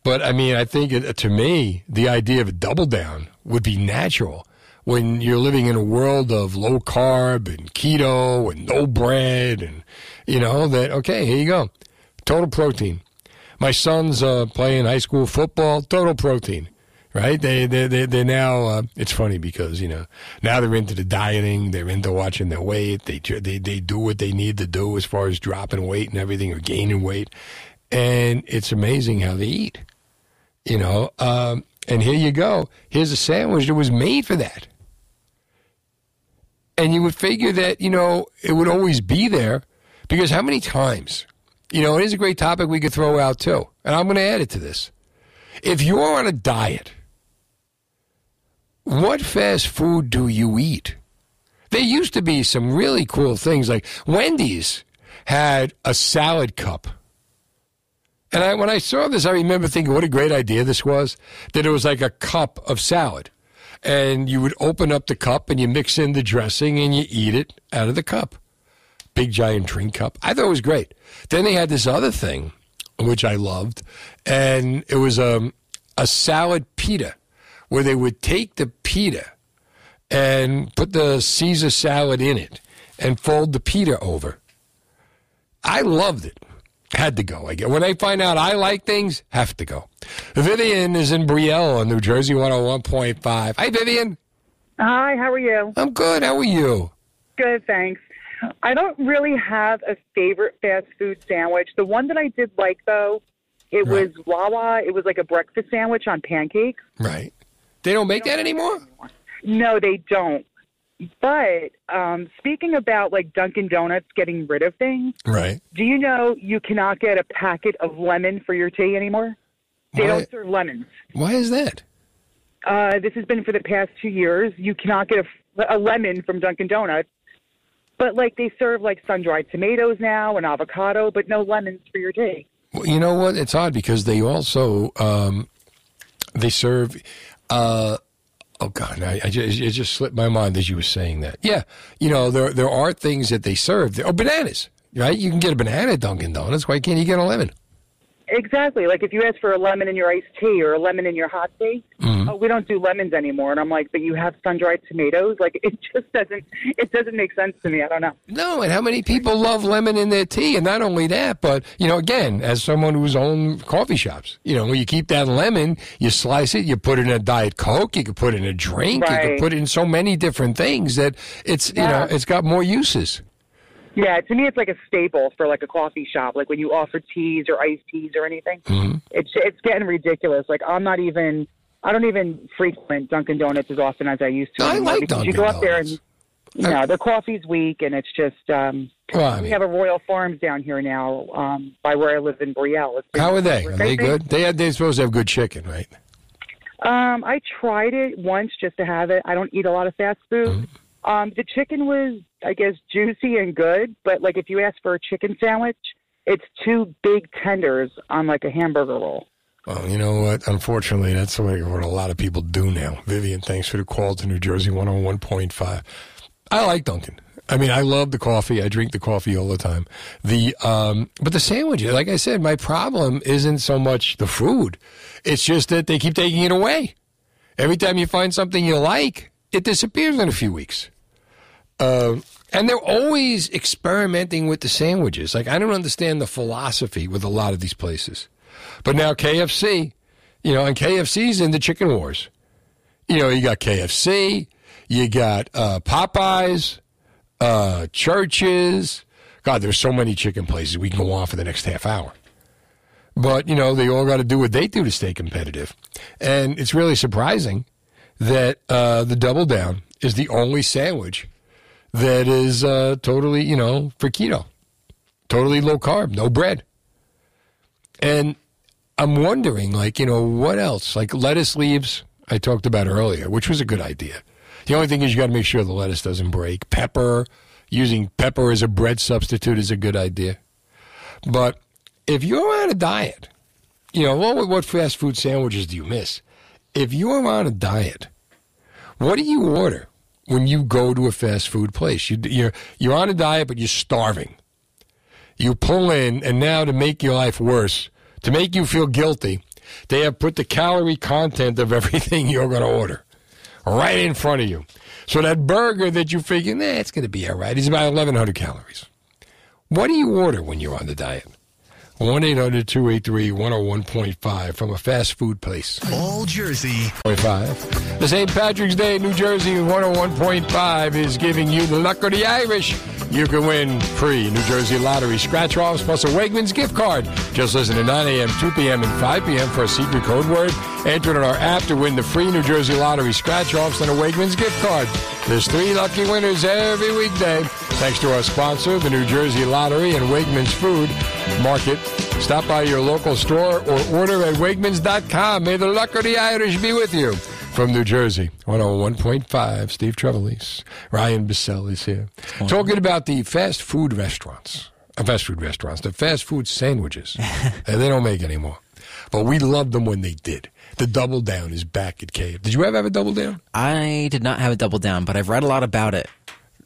But I mean, I think it, to me, the idea of a double down would be natural when you're living in a world of low carb and keto and no bread and, you know, that, okay, here you go. Total protein. My son's uh, playing high school football, total protein, right? They, they, they, they're now, uh, it's funny because, you know, now they're into the dieting, they're into watching their weight, they, they, they do what they need to do as far as dropping weight and everything or gaining weight. And it's amazing how they eat, you know. Um, and here you go. Here's a sandwich that was made for that. And you would figure that, you know, it would always be there because how many times, you know, it is a great topic we could throw out too. And I'm going to add it to this. If you're on a diet, what fast food do you eat? There used to be some really cool things like Wendy's had a salad cup. And I, when I saw this, I remember thinking, what a great idea this was. That it was like a cup of salad. And you would open up the cup and you mix in the dressing and you eat it out of the cup. Big giant drink cup. I thought it was great. Then they had this other thing, which I loved. And it was um, a salad pita, where they would take the pita and put the Caesar salad in it and fold the pita over. I loved it. Had to go. I get when I find out I like things, have to go. Vivian is in Brielle on New Jersey 101.5. Hi, Vivian. Hi, how are you? I'm good. How are you? Good, thanks. I don't really have a favorite fast food sandwich. The one that I did like, though, it was Wawa. It was like a breakfast sandwich on pancakes. Right. They don't make that anymore? No, they don't. But um, speaking about like Dunkin' Donuts getting rid of things, Right. do you know you cannot get a packet of lemon for your tea anymore? They Why- don't serve lemons. Why is that? Uh, this has been for the past two years. You cannot get a, a lemon from Dunkin' Donuts, but like they serve like sun dried tomatoes now and avocado, but no lemons for your tea. Well, you know what? It's odd because they also um, they serve. Uh, oh God, I, I just, it just slipped my mind as you were saying that. Yeah, you know there there are things that they serve. Oh, bananas, right? You can get a banana at Dunkin' Donuts. Why can't you get a lemon? Exactly. Like if you ask for a lemon in your iced tea or a lemon in your hot tea, Mm-hmm. oh, we don't do lemons anymore. And I'm like, but you have sun dried tomatoes. Like it just doesn't. It doesn't make sense to me. I don't know. No, and how many people love lemon in their tea? And not only that, but you know, again, as someone who's owned coffee shops, you know, when you keep that lemon, you slice it, you put it in a diet coke, you could put it in a drink, right. you could put it in so many different things that it's you know, it's got more uses. Yeah, to me, it's like a staple for like a coffee shop. Like when you offer teas or iced teas or anything, Mm-hmm. it's it's getting ridiculous. Like I'm not even. I don't even frequent Dunkin' Donuts as often as I used to. I anymore like because you go up there and you know the coffee's weak and it's just. um Well, I We have a Royal Farms down here now, um, by where I live in Brielle. How are they? Are they good? They had, they're supposed to have good chicken, right? Um, I tried it once just to have it. I don't eat a lot of fast food. Mm-hmm. Um, the chicken was, I guess, juicy and good, but like if you ask for a chicken sandwich, it's two big tenders on like a hamburger roll. Well, you know what? Unfortunately, that's what a lot of people do now. Vivian, thanks for the call to New Jersey 101.5. I like Dunkin'. I mean, I love the coffee. I drink the coffee all the time. The um, but the sandwiches, like I said, my problem isn't so much the food. It's just that they keep taking it away. Every time you find something you like, it disappears in a few weeks. Uh, and they're always experimenting with the sandwiches. Like I don't understand the philosophy with a lot of these places. But now KFC, you know, and KFC's in the chicken wars. You know, you got KFC, you got uh, Popeyes, uh, Church's. God, there's so many chicken places we can go on for the next half hour. But you know, they all got to do what they do to stay competitive, and it's really surprising that uh, the Double Down is the only sandwich that is uh, totally, you know, for keto, totally low carb, no bread. And I'm wondering, like, you know, what else? Like lettuce leaves, I talked about earlier, which was a good idea. The only thing is you got to make sure the lettuce doesn't break. Pepper, using pepper as a bread substitute is a good idea. But if you're on a diet, you know, what, what fast food sandwiches do you miss? If you're on a diet, what do you order when you go to a fast food place? You, you're, you're on a diet, but you're starving. You pull in, and now to make your life worse, to make you feel guilty, they have put the calorie content of everything you're going to order right in front of you. So that burger that you figure, nah, it's going to be all right, is about 1,100 calories. What do you order when you're on the diet? 1 800 283 101.5 from a fast food place. All Jersey. 5. The St. Patrick's Day New Jersey 101.5 is giving you the luck of the Irish. You can win free New Jersey Lottery scratch offs plus a Wegmans gift card. Just listen to 9 a.m., 2 p.m., and 5 p.m. for a secret code word. Enter it in our app to win the free New Jersey Lottery scratch offs and a Wegmans gift card. There's three lucky winners every weekday. Thanks to our sponsor, the New Jersey Lottery and Wegmans Food Market. Stop by your local store or order at Wegmans.com. May the luck of the Irish be with you. From New Jersey, 101.5, Steve Trevelise. Ryan Bissell is here. Talking about the fast food restaurants. Uh, fast food restaurants, the fast food sandwiches. Uh, they don't make anymore. But we loved them when they did. The Double Down is back at KFC. Did you ever have a Double Down? I did not have a double down, but I've read a lot about it.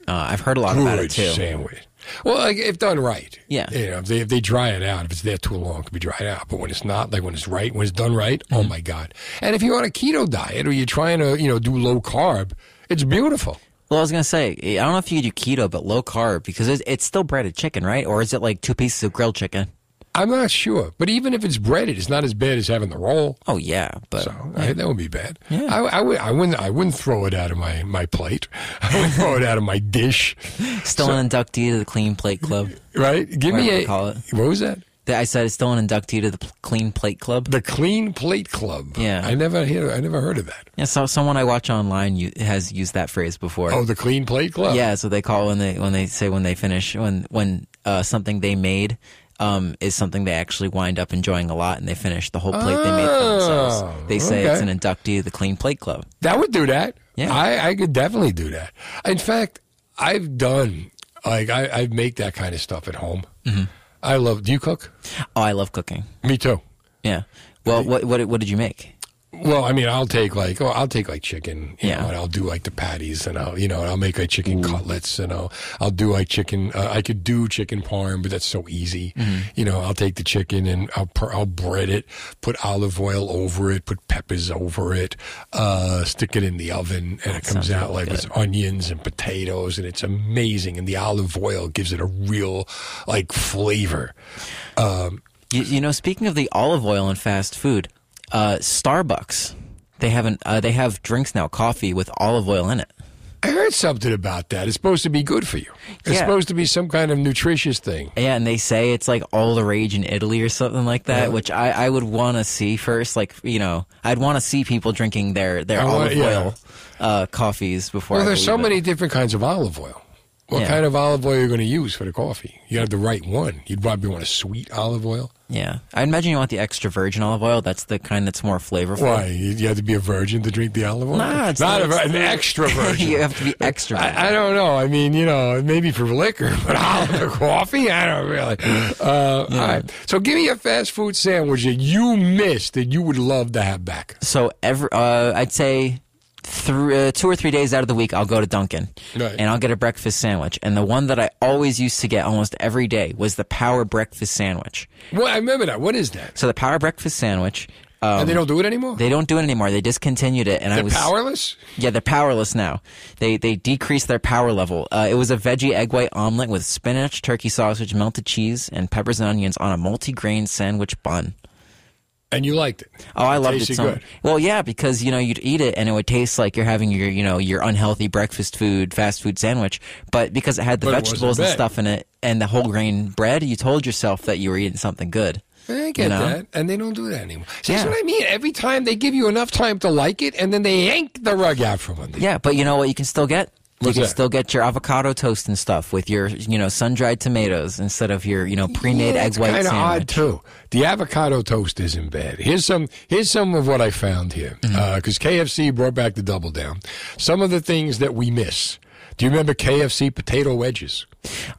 Uh, I've heard a lot about it too. sandwich. Well, like if done right. Yeah. You know, if they, if they dry it out, if it's there too long, it could be dried out. But when it's not, like when it's right, when it's done right, oh Mm-hmm. my God. And if you're on a keto diet or you're trying to, you know, do low carb, it's beautiful. Well, I was gonna say, I don't know if you do keto, but low carb because it's, it's still breaded chicken, right? Or is it like two pieces of grilled chicken? I'm not sure. But even if it's breaded, it's not as bad as having the roll. Oh yeah, but so I, that would be bad. Yeah. I, I, would, I wouldn't. I wouldn't throw it out of my, my plate. I would throw it out of my dish. Still an inductee to the Clean Plate Club, right? Give me a call it. What was that? I said it's still an inductee to the Clean Plate Club. The Clean Plate Club. Yeah, I never hear. I never heard of that. Yeah, so someone I watch online has used that phrase before. Oh, the Clean Plate Club. Yeah, so they call when they when they say when they finish when when uh, something they made um, is something they actually wind up enjoying a lot, and they finish the whole plate they made for themselves. Oh, They say it's an inductee to the Clean Plate Club. That would do that. Yeah. I, I could definitely do that. In fact, I've done like I, I make that kind of stuff at home. Mm-hmm. I love. Do you cook? Oh, I love cooking. Me too. Yeah. Well, what what what did you make? Well, I mean, I'll take like, oh, I'll take like chicken, you Yeah. know, and I'll do like the patties, and I'll, you know, and I'll make like chicken cutlets, and I'll, I'll do like chicken. Uh, I could do chicken parm, but that's so easy. Mm-hmm. You know, I'll take the chicken and I'll, I'll bread it, put olive oil over it, put peppers over it, uh, stick it in the oven, and it comes out really like with onions and potatoes, and it's amazing. And the olive oil gives it a real like flavor. Um, You, you know, speaking of the olive oil in fast food, uh, Starbucks they haven't uh, they have drinks now, coffee with olive oil in it. I heard something about that. It's supposed to be good for you. It's Yeah. supposed to be some kind of nutritious thing. Yeah, and they say it's like all the rage in Italy or something like that, Yeah. which I, I would want to see first. Like, you know, I'd want to see people drinking their, their I olive oil uh, coffees before. Well, there's so it. many different kinds of olive oil. What kind of olive oil are you going to use for the coffee? You have the right one. You'd probably want a sweet olive oil. Yeah, I imagine you want the extra virgin olive oil. That's the kind that's more flavorful. Why? You, have to be a virgin to drink the olive oil? Nah, it's not not- a, it's an not- extra virgin. you have to be extra. I, I don't know. I mean, you know, maybe for liquor, but olive coffee, I don't really. Uh, All right. So, give me a fast food sandwich that you missed that you would love to have back. So every, uh, I'd say thr uh, two or three days out of the week, I'll go to Dunkin' Right. and I'll get a breakfast sandwich. And the one that I always used to get almost every day was the Power Breakfast Sandwich. Well, I remember that. What is that? So the Power Breakfast Sandwich. Um, and they don't do it anymore. They don't do it anymore. They discontinued it, and I They're was powerless. Yeah, they're powerless now. They they decreased their power level. Uh, it was a veggie egg white omelet with spinach, turkey sausage, melted cheese, and peppers and onions on a multi-grain sandwich bun. And you liked it. Oh, I loved it so good. Well, yeah, because you know you'd eat it and it would taste like you're having your you know your unhealthy breakfast food, fast food sandwich. But because it had the But vegetables and stuff in it and the whole grain bread, you told yourself that you were eating something good. I get you know? that, and they don't do that anymore. See, Yeah. That's what I mean. Every time they give you enough time to like it, and then they yank the rug out from under. you. Yeah, but you know what you can still get? You can that? still get your avocado toast and stuff with your, you know, sun-dried tomatoes instead of your, you know, pre-made Yeah, egg white kind of odd too. The avocado toast isn't bad. Here's some. Here's some of what I found here. Mm-hmm. Because KFC brought back the double down. Some of the things that we miss. Do you remember KFC potato wedges?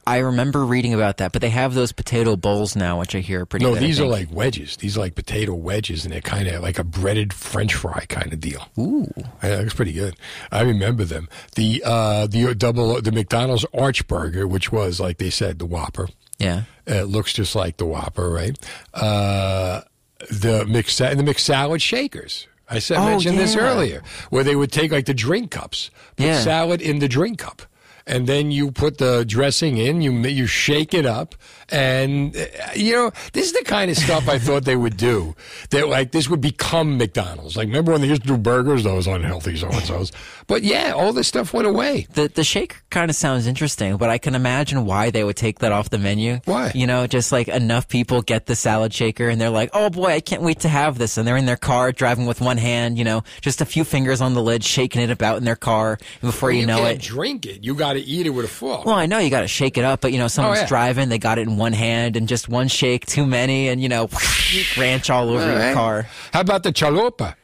I remember reading about that, but they have those potato bowls now, which I hear are pretty. no, good, these are like wedges. These are like potato wedges, and they're kind of like a breaded French fry kind of deal. Ooh, yeah, looks pretty good. I remember them. The uh, the double the McDonald's Arch Burger, which was like they said the Whopper. Yeah. It looks just like the Whopper, right? Uh, the mix the McSalad shakers. I said Oh, mentioned this earlier, where they would take like the drink cups, put Yeah. salad in the drink cup, and then you put the dressing in. You you shake it up, and uh, you know this is the kind of stuff I thought they would do. That like this would become McDonald's. Like remember when they used to do burgers? Those unhealthy so and so's. But yeah, all this stuff went away. The the shake kind of sounds interesting, but I can imagine why they would take that off the menu. Why? You know, just like enough people get the salad shaker and they're like, "Oh boy, I can't wait to have this." And they're in their car driving with one hand, you know, just a few fingers on the lid, shaking it about in their car. And before you, know can't it, drink it. You got to eat it with a fork. well, I know you got to shake it up, but you know, someone's Oh, yeah. driving, they got it in one hand, and just one shake too many, and you know, ranch all over All your car. How about the chalupa?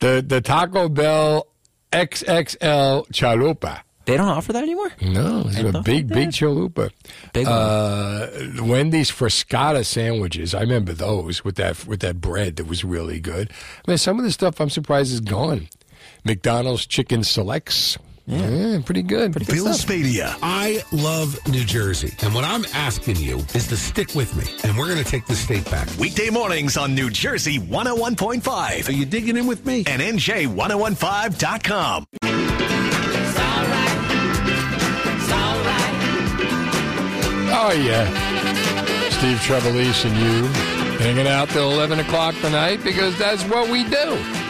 The the Taco Bell XXL chalupa. They don't offer that anymore. No, it's a big, big chalupa. Big uh, Wendy's Frescata sandwiches. I remember those with that with that bread that was really good. Man, some of the stuff I'm surprised is gone. McDonald's chicken selects. Yeah, pretty good. Pretty Bill Spadea. I love New Jersey, and what I'm asking you is to stick with me, and we're going to take the state back. Weekday mornings on New Jersey 101.5. Are you digging in with me? And NJ1015.com. Oh, yeah. Steve Trevelise and you hanging out till 11 o'clock tonight because that's what we do.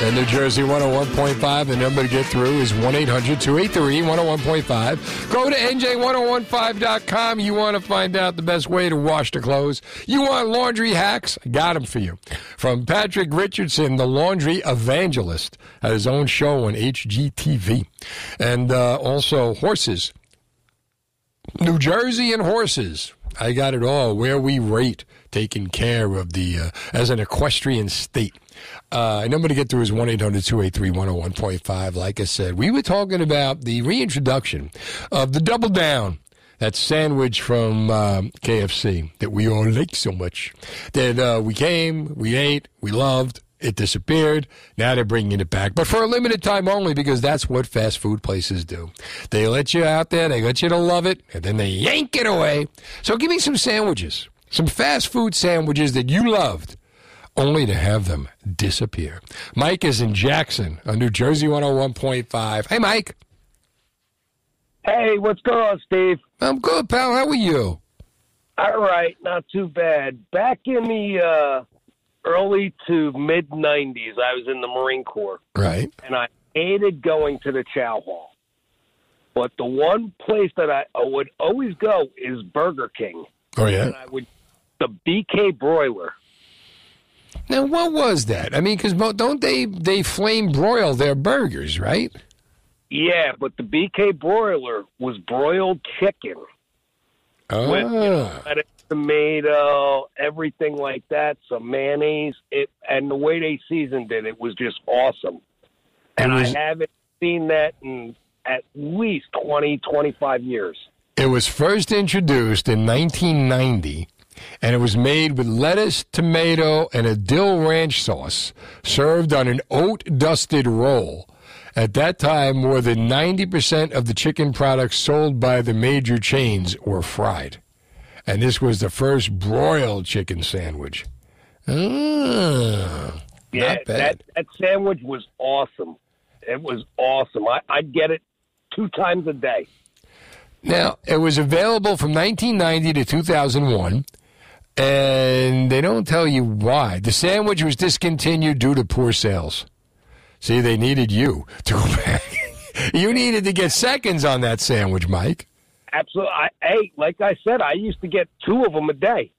And New Jersey 101.5, the number to get through is 1 800 283 101.5. Go to NJ1015.com. You want to find out the best way to wash the clothes. You want laundry hacks? Got them for you. From Patrick Richardson, the laundry evangelist, had his own show on HGTV. And uh, also horses. New Jersey and horses. I got it all. Where we rate taking care of the uh, as an equestrian state. Uh, number to get through is 1 800 283 101.5. Like I said, we were talking about the reintroduction of the double down. That sandwich from um, KFC that we all like so much. That uh, we came, we ate, we loved. It disappeared. Now they're bringing it back, but for a limited time only because that's what fast food places do. They let you out there, they let you to love it, and then they yank it away. So give me some sandwiches, some fast food sandwiches that you loved, only to have them disappear. Mike is in Jackson on New Jersey 101.5. Hey, Mike. Hey, what's going on, Steve? I'm good, pal. How are you? All right, not too bad. Back in the uh, early to mid 90s, I was in the Marine Corps. Right. And I hated going to the chow hall. But the one place that I would always go is Burger King. Oh, yeah? And I would, the BK broiler. Now, what was that? I mean, because don't they they flame broil their burgers, right? Yeah, but the BK broiler was broiled chicken. Oh. With, you know, ah. lettuce, tomato, everything like that, some mayonnaise. It and the way they seasoned it, it was just awesome. And was- I haven't seen that in at least 20, 25 years. It was first introduced in 1990, and it was made with lettuce, tomato, and a dill ranch sauce, served on an oat dusted roll. At that time, more than 90% of the chicken products sold by the major chains were fried. And this was the first broiled chicken sandwich. Ah, Yeah, that that sandwich was awesome. It was awesome. I, I'd get it two times a day. Now, it was available from 1990 to 2001, and they don't tell you why. The sandwich was discontinued due to poor sales. See, they needed you to go back. you needed to get seconds on that sandwich, Mike. Absolutely. I, hey, like I said, I used to get two of them a day.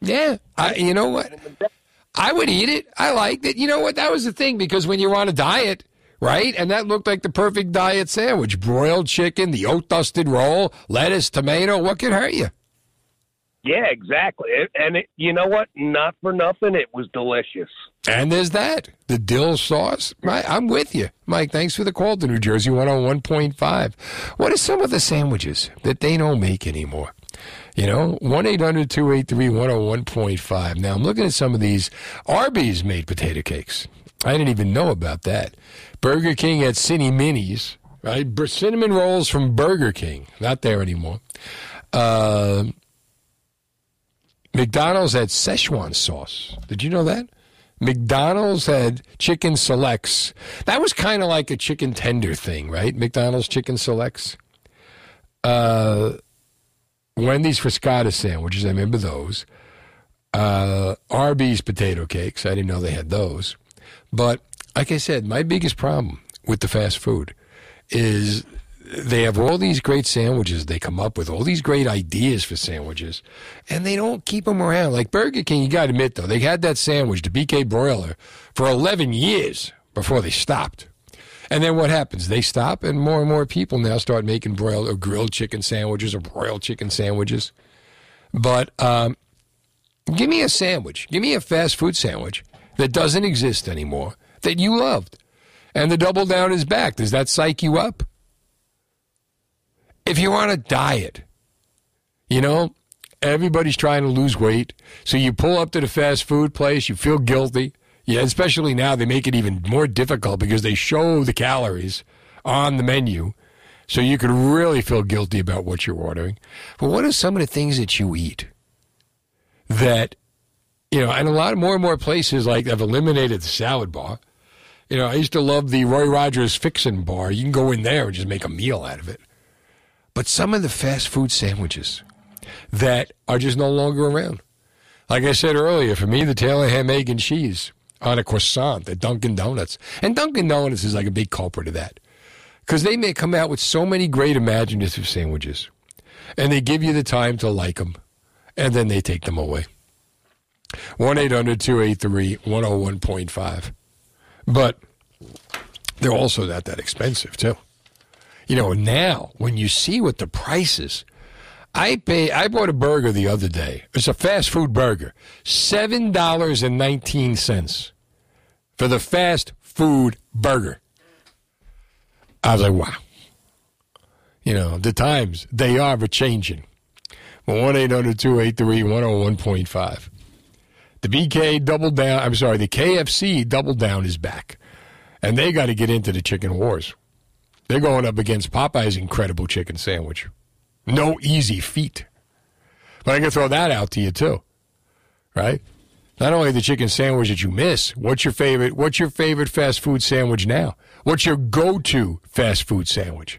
Yeah, I, you know what? I would eat it. I liked it. You know what? That was the thing because when you're on a diet, right? And that looked like the perfect diet sandwich: broiled chicken, the oat dusted roll, lettuce, tomato. What could hurt you? Yeah, exactly. And it, you know what? Not for nothing, it was delicious. And there's that the dill sauce. I, I'm with you, Mike. Thanks for the call to New Jersey 101.5. What are some of the sandwiches that they don't make anymore? You know, 1 800 283 101.5. Now, I'm looking at some of these. Arby's made potato cakes. I didn't even know about that. Burger King had Cini Minis, right? Cinnamon rolls from Burger King. Not there anymore. Uh, McDonald's had Szechuan sauce. Did you know that? McDonald's had chicken selects. That was kind of like a chicken tender thing, right? McDonald's chicken selects. Uh, Wendy's Frescata sandwiches. I remember those. Uh, Arby's potato cakes. I didn't know they had those. But like I said, my biggest problem with the fast food is they have all these great sandwiches they come up with, all these great ideas for sandwiches, and they don't keep them around. Like Burger King, you got to admit, though, they had that sandwich, the BK broiler, for 11 years before they stopped. And then what happens? They stop, and more and more people now start making broiled or grilled chicken sandwiches or broiled chicken sandwiches. But um, give me a sandwich. Give me a fast food sandwich that doesn't exist anymore that you loved. And the double down is back. Does that psych you up? If you're on a diet, you know, everybody's trying to lose weight. So you pull up to the fast food place, you feel guilty. Yeah, especially now they make it even more difficult because they show the calories on the menu so you could really feel guilty about what you're ordering. But what are some of the things that you eat that, you know, and a lot of more and more places like have eliminated the salad bar. You know, I used to love the Roy Rogers Fixin' Bar. You can go in there and just make a meal out of it. But some of the fast food sandwiches that are just no longer around. Like I said earlier, for me, the Taylor ham, egg, and cheese on a croissant at Dunkin' Donuts. And Dunkin' Donuts is like a big culprit of that. Because they may come out with so many great imaginative sandwiches. And they give you the time to like them. And then they take them away. 1 800 283 101.5. But they're also not that expensive, too. You know, now when you see what the prices, I pay. I bought a burger the other day. It's a fast food burger, seven dollars and nineteen cents for the fast food burger. I was like, wow. You know, the times they are a changing. One 101.5 The BK double down. I'm sorry, the KFC double down is back, and they got to get into the chicken wars. They're going up against Popeye's incredible chicken sandwich. No easy feat. But I can throw that out to you too, right? Not only the chicken sandwich that you miss. What's your favorite? What's your favorite fast food sandwich now? What's your go-to fast food sandwich?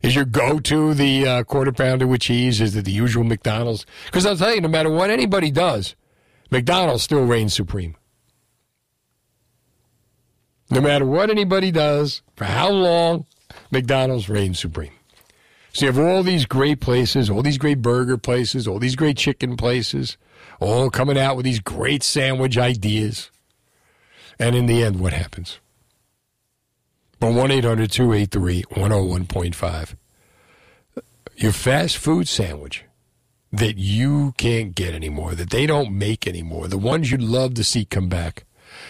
Is your go-to the uh, quarter pounder with cheese? Is it the usual McDonald's? Because I'll tell you, no matter what anybody does, McDonald's still reigns supreme. No matter what anybody does, for how long, McDonald's reigns supreme. So you have all these great places, all these great burger places, all these great chicken places, all coming out with these great sandwich ideas. And in the end, what happens? But 1 800 283 101.5. Your fast food sandwich that you can't get anymore, that they don't make anymore, the ones you'd love to see come back.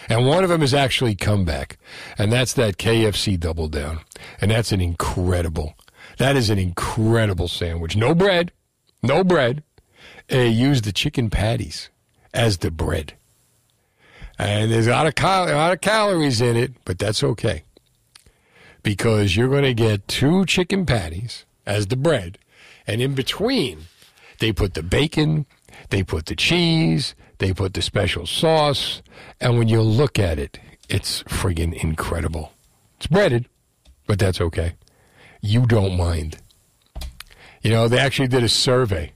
And one of them has actually come back, and that's that KFC Double Down. And that's an incredible, that is an incredible sandwich. No bread, no bread. Uh, use the chicken patties as the bread. And there's a lot, of cal- a lot of calories in it, but that's okay. Because you're going to get two chicken patties as the bread, and in between, they put the bacon, they put the cheese, they put the special sauce, and when you look at it, it's friggin' incredible. It's breaded, but that's okay. You don't mind. You know, they actually did a survey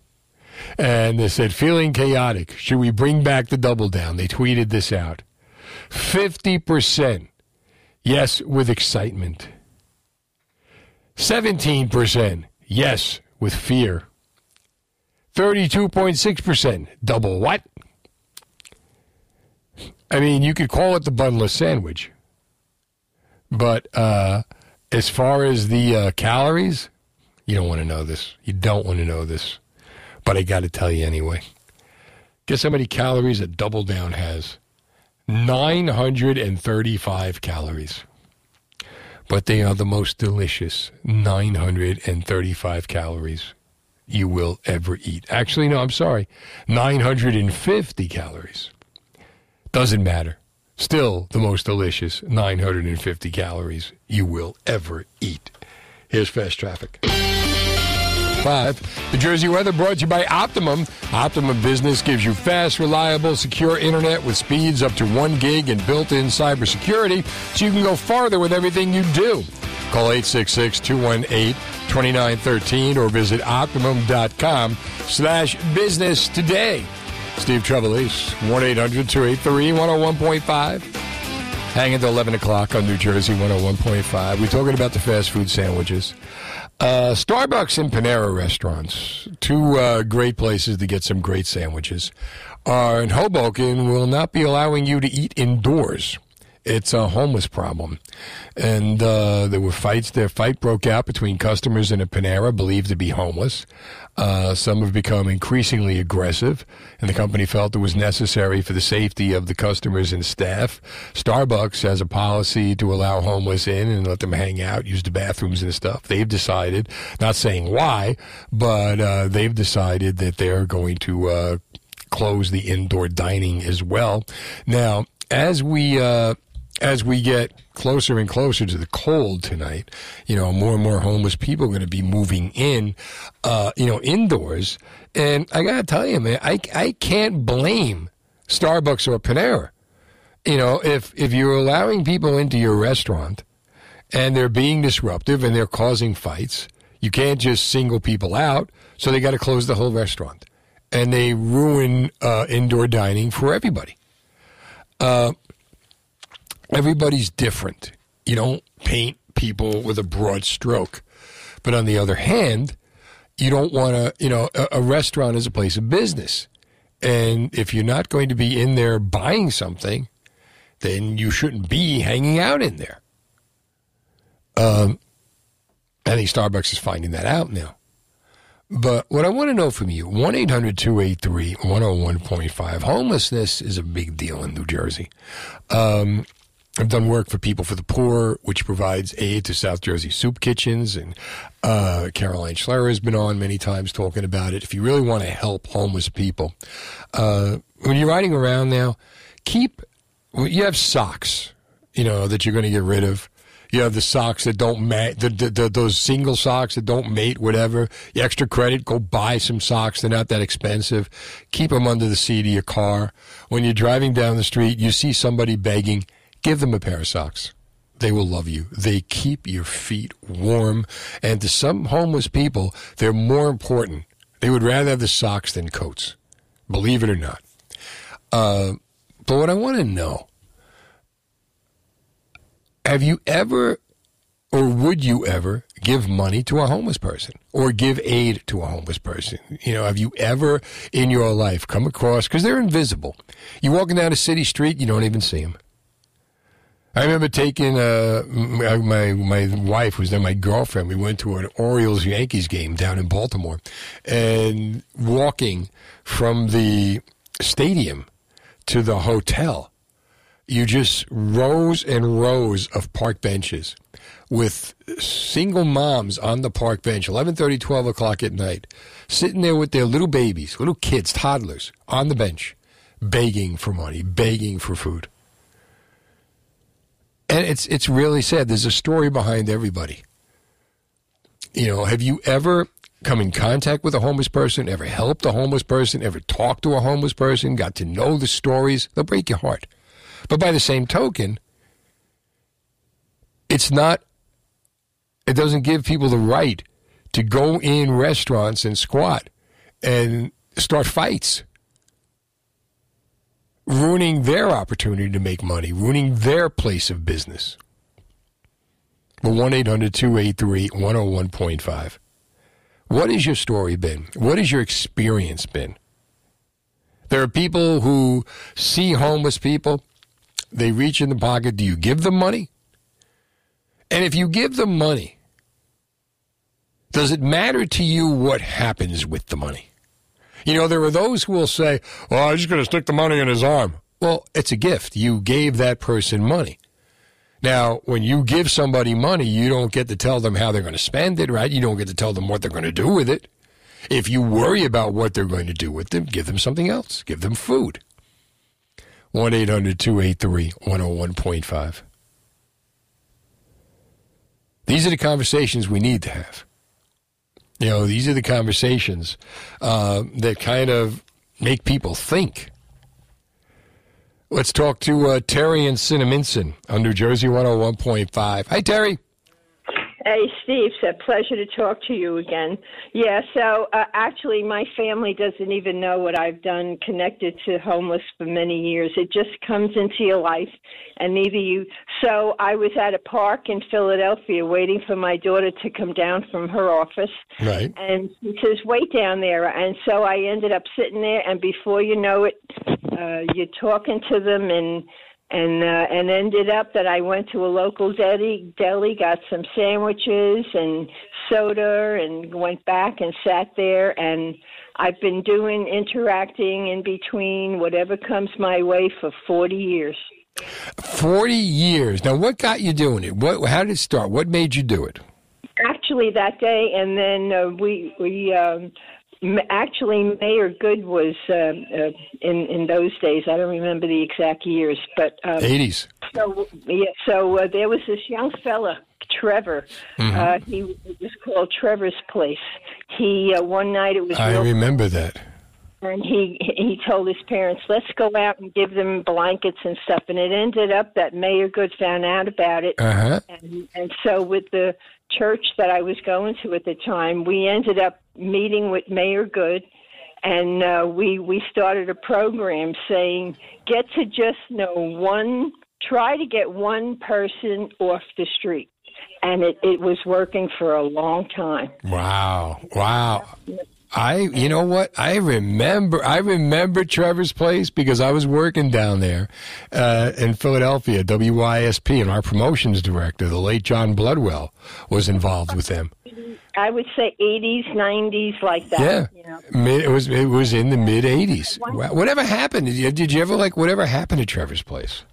and they said, feeling chaotic. Should we bring back the double down? They tweeted this out 50% yes, with excitement. 17% yes, with fear. 32.6% double what? I mean, you could call it the bunless sandwich. But uh, as far as the uh, calories, you don't want to know this. You don't want to know this. But I got to tell you anyway. Guess how many calories a double down has? 935 calories. But they are the most delicious 935 calories you will ever eat. Actually, no, I'm sorry. 950 calories. Doesn't matter. Still the most delicious 950 calories you will ever eat. Here's fast traffic. Five. The Jersey weather brought to you by Optimum. Optimum Business gives you fast, reliable, secure internet with speeds up to one gig and built-in cybersecurity, so you can go farther with everything you do. Call 866-218-2913 or visit optimum.com slash business today. Steve Trevelise, 1-800-283-101.5. Hang until 11 o'clock on New Jersey 101.5. We're talking about the fast food sandwiches. Uh, Starbucks and Panera restaurants, two uh, great places to get some great sandwiches, are in Hoboken will not be allowing you to eat indoors. It's a homeless problem. And uh, there were fights. Their fight broke out between customers in a Panera believed to be homeless. Uh, some have become increasingly aggressive, and the company felt it was necessary for the safety of the customers and staff. Starbucks has a policy to allow homeless in and let them hang out, use the bathrooms and stuff. They've decided, not saying why, but uh, they've decided that they're going to uh, close the indoor dining as well. Now, as we uh, as we get closer and closer to the cold tonight, you know, more and more homeless people are going to be moving in, uh, you know, indoors. And I got to tell you, man, I, I can't blame Starbucks or Panera. You know, if, if you're allowing people into your restaurant and they're being disruptive and they're causing fights, you can't just single people out. So they got to close the whole restaurant. And they ruin uh, indoor dining for everybody. Uh, everybody's different. You don't paint people with a broad stroke. But on the other hand, you don't want to, you know, a, a restaurant is a place of business. And if you're not going to be in there buying something, then you shouldn't be hanging out in there. Um, I think Starbucks is finding that out now. But what I want to know from you, 1 800 283 101.5. Homelessness is a big deal in New Jersey. Um, I've done work for People for the Poor, which provides aid to South Jersey soup kitchens. And uh, Caroline Schlerer has been on many times talking about it. If you really want to help homeless people, uh, when you're riding around now, keep, you have socks, you know, that you're going to get rid of. You have the socks that don't mate, the, the, the, those single socks that don't mate, whatever. The extra credit, go buy some socks. They're not that expensive. Keep them under the seat of your car. When you're driving down the street, you see somebody begging, give them a pair of socks. They will love you. They keep your feet warm. And to some homeless people, they're more important. They would rather have the socks than coats, believe it or not. Uh, but what I want to know have you ever or would you ever give money to a homeless person or give aid to a homeless person? You know, have you ever in your life come across, because they're invisible. You're walking down a city street, you don't even see them. I remember taking uh, my my wife was then my girlfriend. We went to an Orioles Yankees game down in Baltimore, and walking from the stadium to the hotel, you just rows and rows of park benches with single moms on the park bench 11.30 12 o'clock at night sitting there with their little babies little kids toddlers on the bench begging for money begging for food and it's it's really sad. There's a story behind everybody. You know have you ever come in contact with a homeless person ever helped a homeless person ever talked to a homeless person got to know the stories? They'll break your heart. But by the same token, it's not, it doesn't give people the right to go in restaurants and squat and start fights, ruining their opportunity to make money, ruining their place of business. Well, 1 800 283 101.5. What has your story been? What has your experience been? There are people who see homeless people they reach in the pocket. Do you give them money? And if you give them money, does it matter to you what happens with the money? You know, there are those who will say, oh, well, I'm just going to stick the money in his arm. Well, it's a gift. You gave that person money. Now, when you give somebody money, you don't get to tell them how they're going to spend it, right? You don't get to tell them what they're going to do with it. If you worry about what they're going to do with them, give them something else. Give them food. 1 800 283 101.5. These are the conversations we need to have. You know, these are the conversations uh, that kind of make people think. Let's talk to uh, Terry and Cinnaminson on New Jersey 101.5. Hi, Terry. Hey, Steve, it's a pleasure to talk to you again. Yeah, so uh, actually, my family doesn't even know what I've done connected to homeless for many years. It just comes into your life, and neither you. So I was at a park in Philadelphia waiting for my daughter to come down from her office. Right. And she says, wait down there. And so I ended up sitting there, and before you know it, uh, you're talking to them and and uh, and ended up that I went to a local deli, deli, got some sandwiches and soda, and went back and sat there. And I've been doing interacting in between whatever comes my way for forty years. 40 years. Now, what got you doing it? What? How did it start? What made you do it? Actually, that day, and then uh, we we um, Actually, Mayor Goode was uh, uh, in in those days. I don't remember the exact years, but um, 80s. So yeah, so uh, there was this young fella, Trevor. Mhm. Uh, he it was called Trevor's Place. He uh, one night it was I remember that. and he he told his parents, "Let's go out and give them blankets and stuff." And it ended up that Mayor Goode found out about it, Uh-huh. and and so with the church that I was going to at the time, we ended up meeting with Mayor Goode, and uh, we we started a program saying, "Get to just know one, try to get one person off the street." And it, it was working for a long time. Wow. Wow. I, you know what? I remember, I remember Trevor's place because I was working down there uh, in Philadelphia, WYSP, and our promotions director, the late John Bloodwell, was involved with them. I would say 80s, 90s, like that. Yeah, You know? mid, it was it was in the mid '80s. Whatever happened? Did you, did you ever like whatever happened to Trevor's place?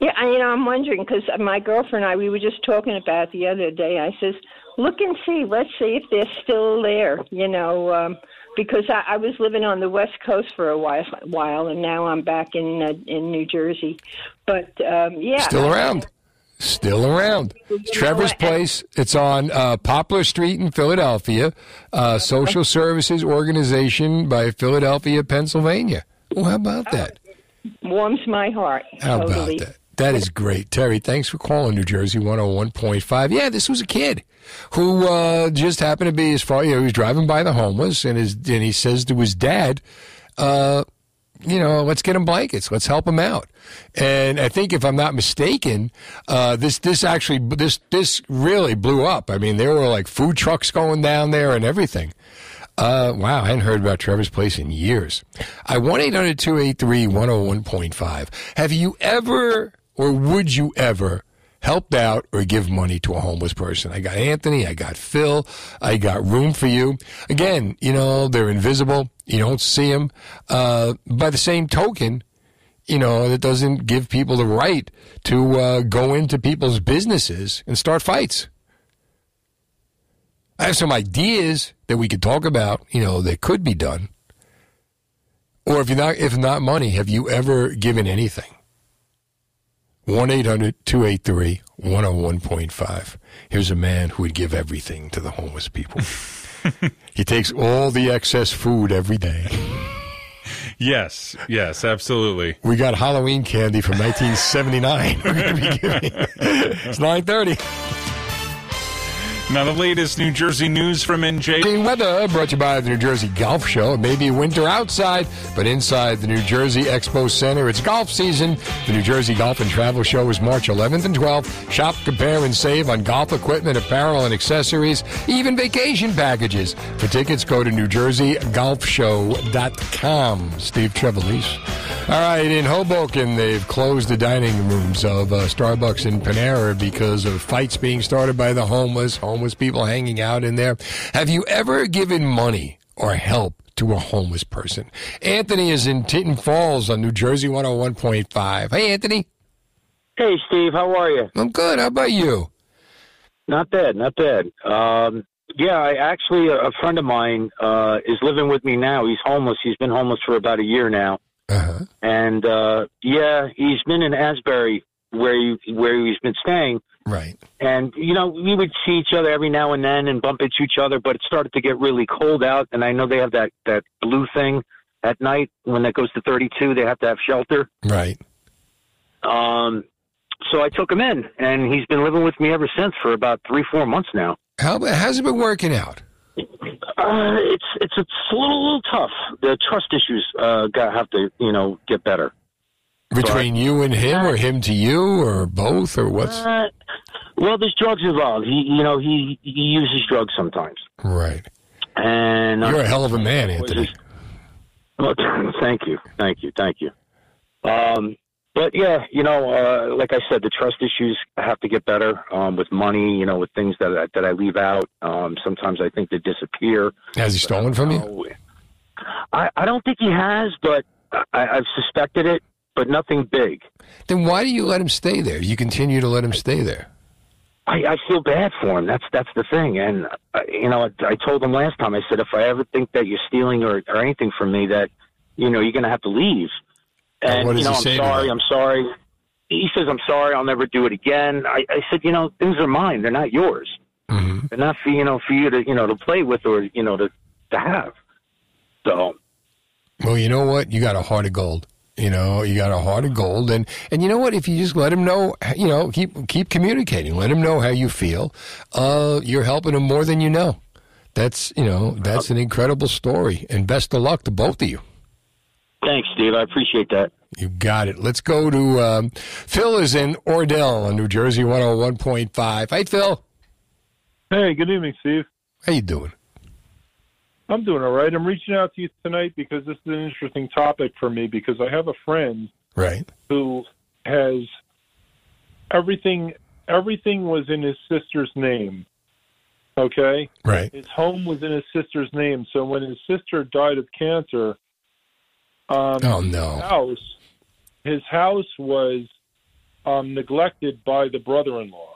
Yeah, I, you know, I'm wondering because my girlfriend and I, we were just talking about it the other day. I says, look and see, let's see if they're still there. You know, um, because I, I was living on the West Coast for a while, while, and now I'm back in uh, in New Jersey. But um, yeah, Still around. Still around. Trevor's Place. It's on uh, Poplar Street in Philadelphia. Uh, social services organization by Philadelphia, Pennsylvania. Well, how about that? warms my heart. How totally. about that? That is great. Terry, thanks for calling New Jersey 101.5. Yeah, this was a kid who uh, just happened to be as far, you know, he was driving by the homeless and his and he says to his dad, uh, you know, let's get him blankets. Let's help him out. And I think if I'm not mistaken, uh, this this actually this this really blew up. I mean, there were like food trucks going down there and everything. Uh, wow, I hadn't heard about Trevor's Place in years. I 1 800 283 101.5. Have you ever, or would you ever, helped out or give money to a homeless person? I got Anthony, I got Phil, I got room for you. Again, you know, they're invisible. You don't see them. Uh, by the same token, you know, that doesn't give people the right to uh, go into people's businesses and start fights. I have some ideas that we could talk about, you know, that could be done. Or if you're not if not money, have you ever given anything? 1 800 283 101.5. Here's a man who would give everything to the homeless people. he takes all the excess food every day. Yes, yes, absolutely. We got Halloween candy from 1979. We're going to be giving. It's 9:30. Now, the latest New Jersey news from NJ. The weather brought to you by the New Jersey Golf Show. It may be winter outside, but inside the New Jersey Expo Center, it's golf season. The New Jersey Golf and Travel Show is March 11th and 12th. Shop, compare, and save on golf equipment, apparel, and accessories, even vacation packages. For tickets, go to NewJerseyGolfShow.com. Steve Trevelise. All right, in Hoboken, they've closed the dining rooms of uh, Starbucks and Panera because of fights being started by the homeless, homeless people hanging out in there. Have you ever given money or help to a homeless person? Anthony is in Tinton Falls on New Jersey 101.5. Hey, Anthony. Hey, Steve, how are you? I'm good. How about you? Not bad, not bad. Um, yeah, I actually a, a friend of mine uh, is living with me now. He's homeless. He's been homeless for about a year now. Uh-huh. And uh, yeah, he's been in Asbury where he, where he's been staying. Right. And you know, we would see each other every now and then and bump into each other. But it started to get really cold out, and I know they have that that blue thing at night when that goes to 32. They have to have shelter. Right. Um, so I took him in, and he's been living with me ever since for about three, four months now. How how's it been working out? Uh, it's it's it's a little, little tough. The trust issues uh, got have to you know get better. Between you and him, or him to you, or both, or what's Uh, well, there's drugs involved. He you know he he uses drugs sometimes. right? And uh, You're a hell of a man, Anthony. Well, thank you, thank you, thank you. Um, but yeah, you know, uh, like I said, the trust issues have to get better um, with money. You know, with things that I, that I leave out. Um, sometimes I think they disappear. Has he stolen from you? I, I don't think he has, but I, I've suspected it, but nothing big. Then why do you let him stay there? You continue to let him stay there. I, I feel bad for him. That's that's the thing. And uh, you know, I, I told him last time. I said, if I ever think that you're stealing or or anything from me, that you know you're going to have to leave. And And you know, I'm sorry. I'm sorry. He says, I'm sorry. I'll never do it again. I, I said, you know, things are mine. They're not yours. Mm-hmm. They're not for you know for you to you know to play with or you know to to have. So Well, you know what? You got a heart of gold. You know, you got a heart of gold, and and you know what? If you just let him know, you know, keep keep communicating. Let him know how you feel. Uh, you're helping him more than you know. That's you know, that's an incredible story, and best of luck to both of you. thanks, Steve. I appreciate that. You got it. Let's go to um, Phil. Is in Oradell, on New Jersey, one hundred one point five. Hey, Phil. Hey, good evening, Steve. How you doing? I'm doing all right. I'm reaching out to you tonight because this is an interesting topic for me because I have a friend Right. who has everything everything was in his sister's name. Okay? Right. His home was in his sister's name. So when his sister died of cancer, um Oh, no. his house his house was um neglected by the brother in law.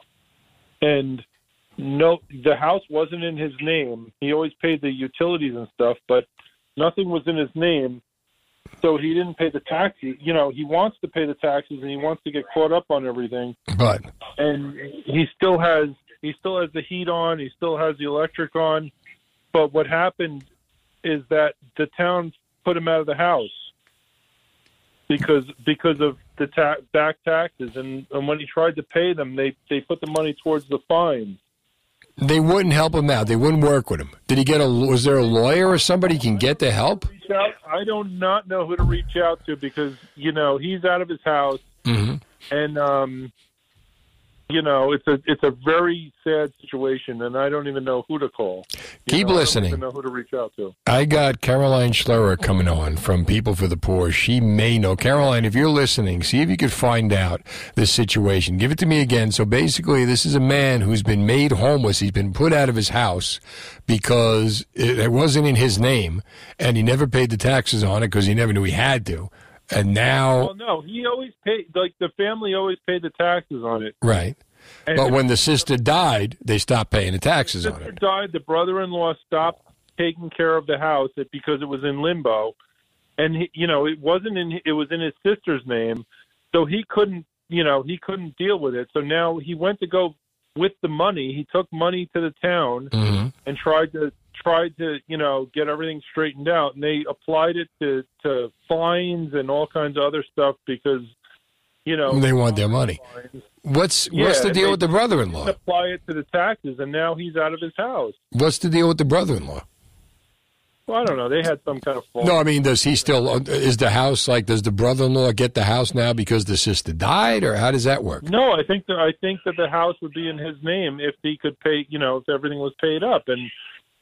And no the house wasn't in his name. He always paid the utilities and stuff, but nothing was in his name. So he didn't pay the taxes. You know, he wants to pay the taxes and he wants to get caught up on everything. But And he still has he still has the heat on, he still has the electric on. But what happened is that the town put him out of the house because because of the ta- back taxes and, and when he tried to pay them they they put the money towards the fines They wouldn't help him out. They wouldn't work with him. Did he get a? Was there a lawyer or somebody can get to help? out i don't not know who to reach out to because you know he's out of his house Mm-hmm. and um you know it's a it's a very sad situation and i don't even know who to call You Keep know, listening. i don't even know who to reach out to I got Caroline Schlerer coming on from People for the Poor. She may know. Caroline, if you're listening, see if you could find out this situation. Give it to me again. So basically, this is a man who's been made homeless. He's been put out of his house because it, it wasn't in his name, and he never paid the taxes on it because he never knew he had to. And now, well no he always paid like the family always paid the taxes on it right. And But when the sister died, they stopped paying the taxes on it. sister it. died, the brother-in-law stopped taking care of the house because it was in limbo, and he, you know it wasn't in it was in his sister's name, so he couldn't you know he couldn't deal with it. So now he went to go with the money. He took money to the town Mm-hmm. and tried to tried to you know get everything straightened out, and they applied it to to fines and all kinds of other stuff because you know They want their money. What's what's Yeah, the deal they with the brother-in-law? Apply it to the taxes, and now he's out of his house. What's the deal with the brother-in-law? Well, I don't know. They had some kind of fault. No, I mean, does he still uh, is the house like? Does the brother-in-law get the house now because the sister died, or how does that work? No, I think that I think that the house would be in his name if he could pay. You know, if everything was paid up, and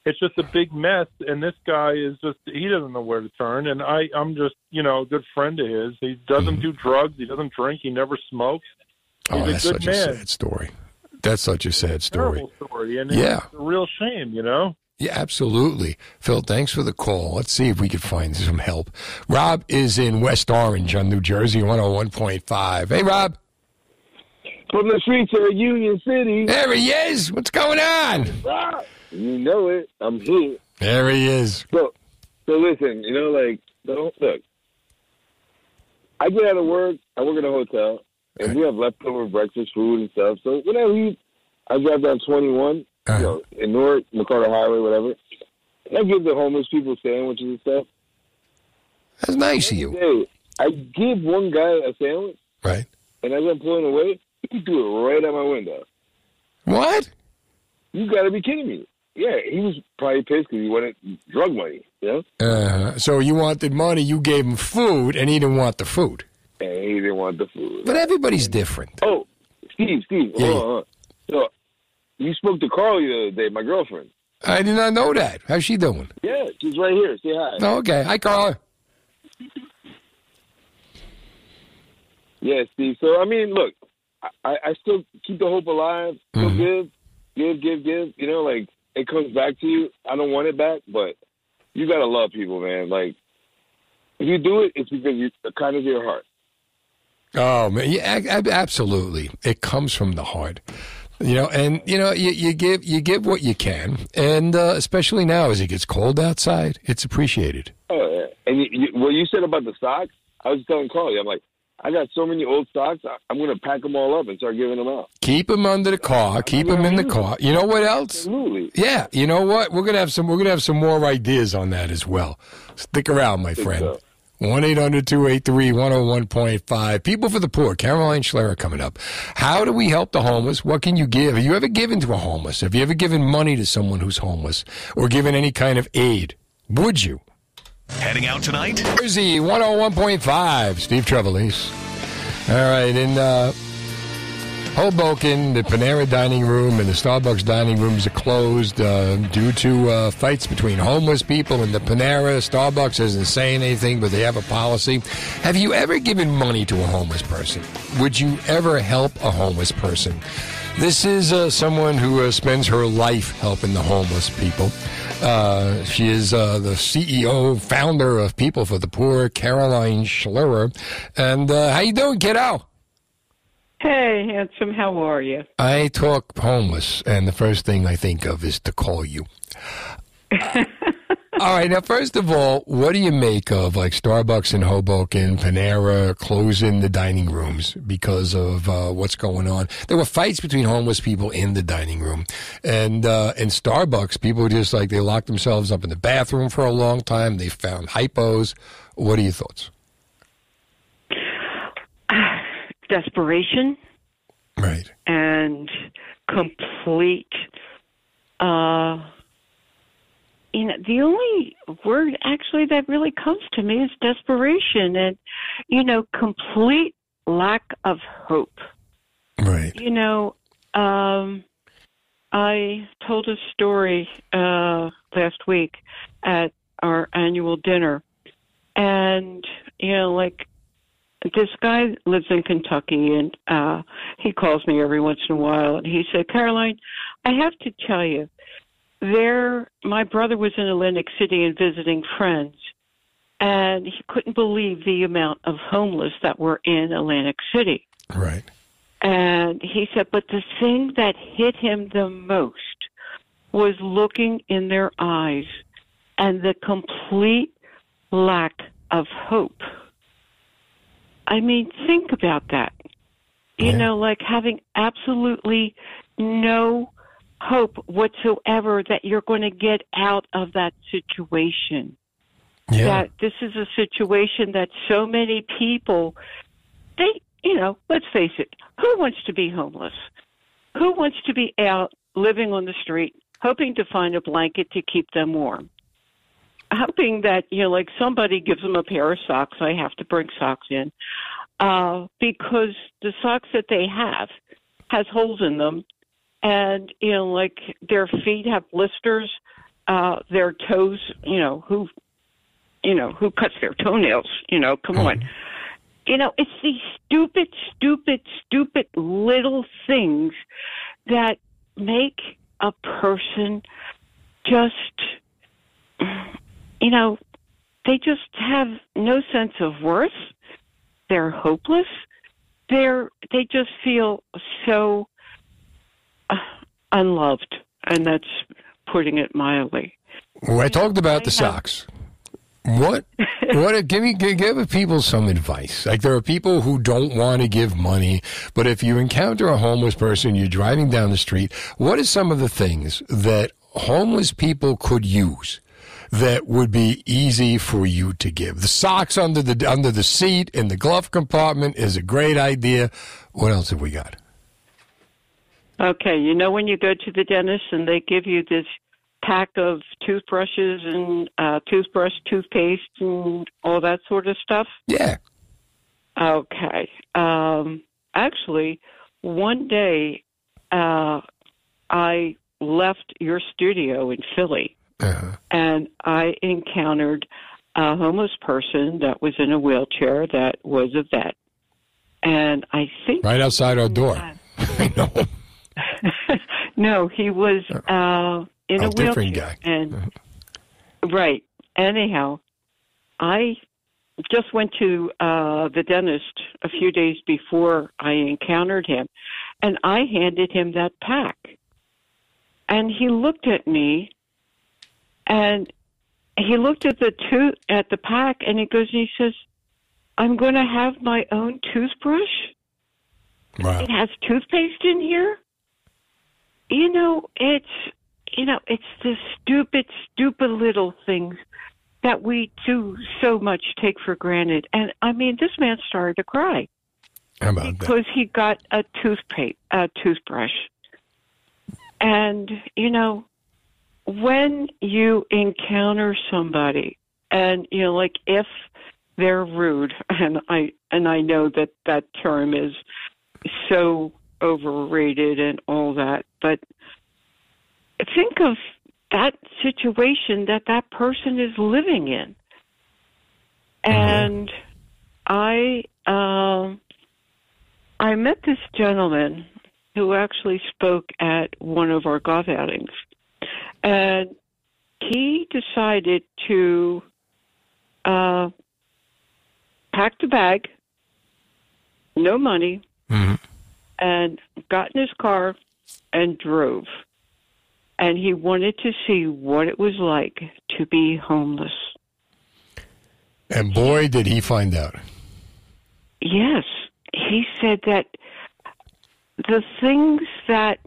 it's just a big mess. And this guy is just he doesn't know where to turn. And I I'm just you know a good friend of his. He doesn't do drugs. He doesn't drink. He never smokes. He's Mm-hmm. Oh, a that's good such man. a sad story. That's such a sad story. Terrible story. And Yeah. it's a real shame. You know. Yeah, absolutely. Phil, thanks for the call. Let's see if we can find some help. Rob is in West Orange on New Jersey, 101.5. Hey, Rob. From the streets of Union City. There he is. What's going on? Ah, you know it. I'm here. There he is. So, so listen, you know, like, don't look. I get out of work. I work in a hotel, and we have leftover breakfast food and stuff. So when I leave, I drive down 21, Uh-huh. you know, in North McCarter Highway, whatever. And I give the homeless people sandwiches and stuff. That's nice of you. Hey, I give one guy a sandwich, right? And as I'm pulling away, he threw it right out my window. What? You got to be kidding me! Yeah, he was probably pissed because he wanted drug money. Know, Uh, so you wanted money, you gave him food, and he didn't want the food. and he didn't want the food. But everybody's different. Oh, Steve, Steve, Yeah, hold on, hold on. So you spoke to Carl the other day, my girlfriend. I did not know that. How's she doing? Yeah, she's right here. Say hi. Oh, okay. Hi, Carla. Yeah, Steve. So I mean, look, I, I still keep the hope alive. Still Mm-hmm. give, give, give, give. You know, like it comes back to you. I don't want it back, but you gotta love people, man. Like if you do it, it's because you the kind of your heart. Oh man, yeah, absolutely. It comes from the heart. You know, and you know, you, you give you give what you can, and uh, especially now as it gets cold outside, it's appreciated. Oh, yeah. and you, you, what you said about the socks, I was telling Carly, I'm like, I got so many old socks, I, I'm going to pack them all up and start giving them out. Keep them under the car. Keep them in the car. You know what else? Absolutely. Yeah. You know what? We're gonna have some. We're gonna have some more ideas on that as well. Stick around, my friend. One 1-800-283-101.5. People for the Poor. Caroline Schlerer coming up. How do we help the homeless? What can you give? Have you ever given to a homeless? Have you ever given money to someone who's homeless or given any kind of aid? Would you? Heading out tonight? Jersey 101.5. Steve Trevelise. All right. In uh, Hoboken, the Panera dining room and the Starbucks dining rooms are closed uh, due to uh, fights between homeless people and the Panera. Starbucks isn't saying anything, but they have a policy. Have you ever given money to a homeless person? Would you ever help a homeless person? This is uh, someone who uh, spends her life helping the homeless people. Uh, she is uh, the CEO, founder of People for the Poor, Caroline Schlerer. And uh, how you doing, kiddo? Hey, handsome, how are you? I talk homeless, and the first thing I think of is to call you. all right, now, first of all, what do you make of like Starbucks in Hoboken, Panera closing the dining rooms because of uh, what's going on? There were fights between homeless people in the dining room, and uh, in Starbucks, people just like they locked themselves up in the bathroom for a long time. They found hypos. What are your thoughts? Desperation. Right. And complete uh you know the only word actually that really comes to me is desperation and you know complete lack of hope. Right. You know um i told a story uh last week at our annual dinner. And you know like this guy lives in Kentucky and uh he calls me every once in a while and he said, Caroline, I have to tell you, there my brother was in Atlantic City and visiting friends and he couldn't believe the amount of homeless that were in Atlantic City. Right. And he said, but the thing that hit him the most was looking in their eyes and the complete lack of hope. I mean, think about that. You know, like having absolutely no hope whatsoever that you're going to get out of that situation. Yeah. That this is a situation that so many people, they, you know, let's face it, who wants to be homeless? Who wants to be out living on the street, hoping to find a blanket to keep them warm? Hoping that, you know, like somebody gives them a pair of socks. I have to bring socks in. Uh, because the socks that they have has holes in them and you know like their feet have blisters uh their toes you know who you know who cuts their toenails you know come on. You know it's these stupid stupid stupid little things that make a person just you know they just have no sense of worth. They're hopeless. They're they just feel so unloved and that's putting it mildly Well, I talked about the socks. What? what? Give me, give, give people some advice. Like there are people who don't want to give money, but if you encounter a homeless person, you're driving down the street. What are some of the things that homeless people could use that would be easy for you to give? The socks under the under the seat in the glove compartment is a great idea. What else have we got? Okay, you know when you go to the dentist and they give you this pack of toothbrushes and uh, toothbrush, toothpaste, and all that sort of stuff? Yeah. Okay. Um, actually, one day uh, I left your studio in Philly and I encountered a homeless person that was in a wheelchair that was a vet. And I think Right outside our door. I know. No, he was uh, in A a wheelchair. different guy. And right. Anyhow, I just went to uh, the dentist a few days before I encountered him, and I handed him that pack. And he looked at me and he looked at the tooth at the pack and he goes and he says, I'm going to have my own toothbrush. Wow. It has toothpaste in here. You know, it's you know, it's the stupid, stupid little things that we do so much take for granted. And I mean, this man started to cry How about that? because he got a toothpaste, a toothbrush. And you know, when you encounter somebody, and you know, like if they're rude, and I and I know that that term is so overrated and all that, but think of that situation that that person is living in. And I um I met this gentleman who actually spoke at one of our golf outings. And he decided to uh pack the bag, no money, and got in his car and drove and he wanted to see what it was like to be homeless. And boy, did he find out. Yes, he said that the things that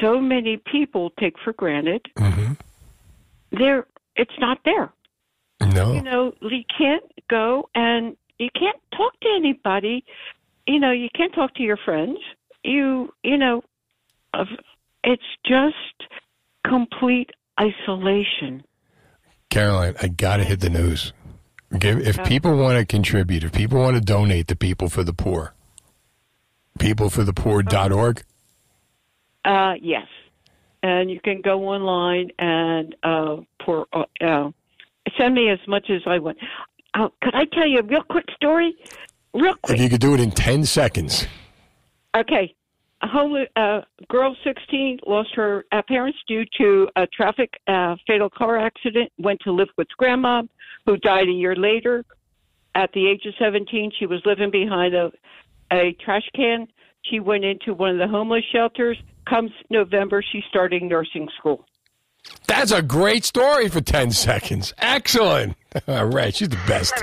so many people take for granted, mm-hmm. there it's not there. No. You know, you can't go and you can't talk to anybody. You know, you can't talk to your friends. You, you know, it's just complete isolation. Caroline, I got to hit the news. If people want to contribute, if people want to donate to People for the Poor, peopleforthepoor.org. Uh, yes, and you can go online and uh, pour, uh, uh, send me as much as I want. Uh, could I tell you a real quick story? Real quick If you could do it in 10 seconds. Okay. A homeless uh, girl, 16, lost her uh, parents due to a traffic uh, fatal car accident. Went to live with grandma, who died a year later. At the age of 17, she was living behind a, a trash can. She went into one of the homeless shelters. Comes November, she's starting nursing school. That's a great story for 10 seconds. Excellent. All right, she's the best.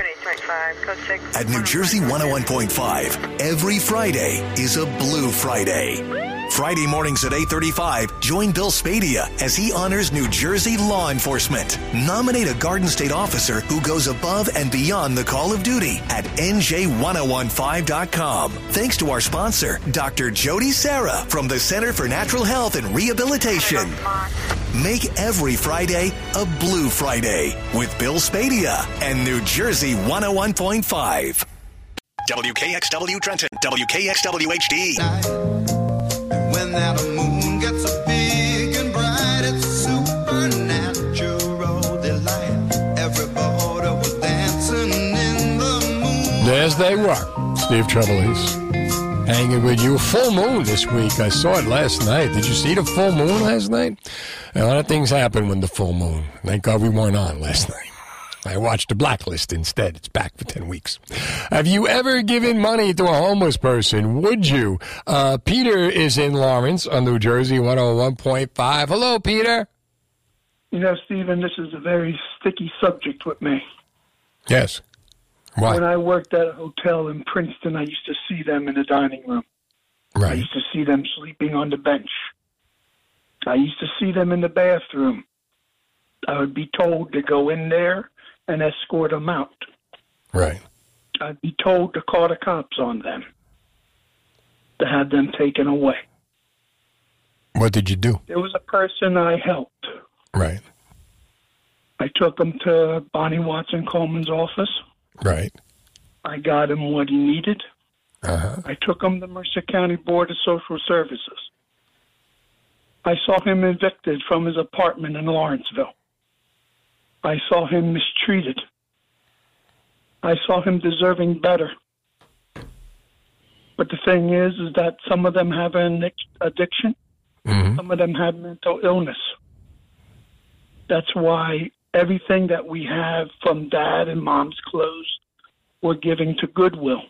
At New Jersey 101.5, every Friday is a Blue Friday. Friday mornings at 8:35, join Bill Spadea as he honors New Jersey law enforcement. Nominate a Garden State officer who goes above and beyond the call of duty at nj1015.com. Thanks to our sponsor, Dr. Jody Sarah from the Center for Natural Health and Rehabilitation. Make every Friday a Blue Friday with Bill Spadea and New Jersey 101.5. WKXW Trenton, WKXW HD. There's they were. Steve Trevelise hanging with you. Full moon this week. I saw it last night. Did you see the full moon last night? A lot of things happen when the full moon. Thank God we weren't on last night. I watched The Blacklist instead. It's back for 10 weeks. Have you ever given money to a homeless person? Would you? Uh, Peter is in Lawrence on New Jersey 101.5. Hello, Peter. You know, Stephen, this is a very sticky subject with me. Yes. Why? When I worked at a hotel in Princeton, I used to see them in the dining room. Right. I used to see them sleeping on the bench. I used to see them in the bathroom. I would be told to go in there and escort them out. Right. I'd be told to call the cops on them, to have them taken away. What did you do? There was a person I helped. Right. I took him to Bonnie Watson Coleman's office. Right. I got him what he needed. Uh-huh. I took him to Mercer County Board of Social Services. I saw him evicted from his apartment in Lawrenceville. I saw him mistreated. I saw him deserving better. But the thing is, is that some of them have an addic- addiction. Some of them have mental illness. That's why everything that we have from dad and mom's clothes, we're giving to Goodwill.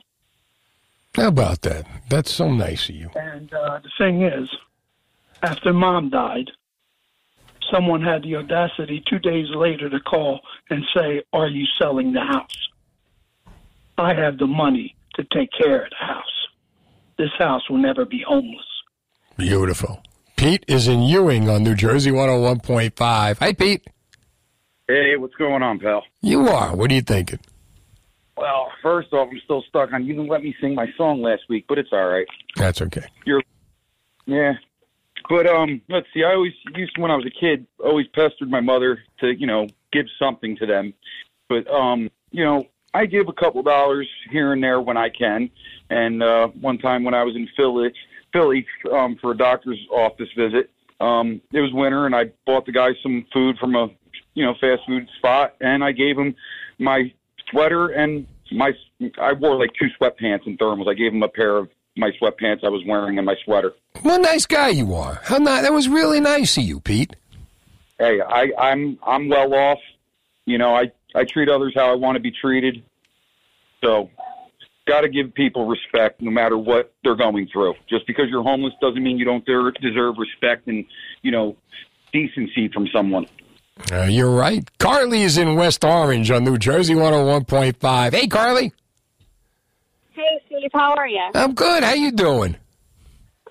How about that? That's so nice of you. And uh, the thing is, after mom died, someone had the audacity two days later to call and say, Are you selling the house? I have the money to take care of the house. This house will never be homeless. Beautiful. Pete is in Ewing on New Jersey 101.5. Hi, Pete. Hey, what's going on, pal? You are. What are you thinking? Well, first off, I'm still stuck on you didn't let me sing my song last week, but it's all right. That's okay. You're, yeah. But um, let's see. I always used when I was a kid, always pestered my mother to you know give something to them. But um, you know, I give a couple dollars here and there when I can. And uh, one time when I was in Philly, Philly um, for a doctor's office visit, um, it was winter, and I bought the guy some food from a you know fast food spot, and I gave him my sweater and my I wore like two sweatpants and thermals. I gave him a pair of my sweatpants I was wearing and my sweater. What a nice guy you are. How not? That was really nice of you, Pete. Hey, I, I'm I'm well off. You know, I I treat others how I want to be treated. So, got to give people respect no matter what they're going through. Just because you're homeless doesn't mean you don't de- deserve respect and you know decency from someone. Uh, you're right. Carly is in West Orange on New Jersey 101.5. Hey, Carly. Hey, Steve, how are you? I'm good. How you doing?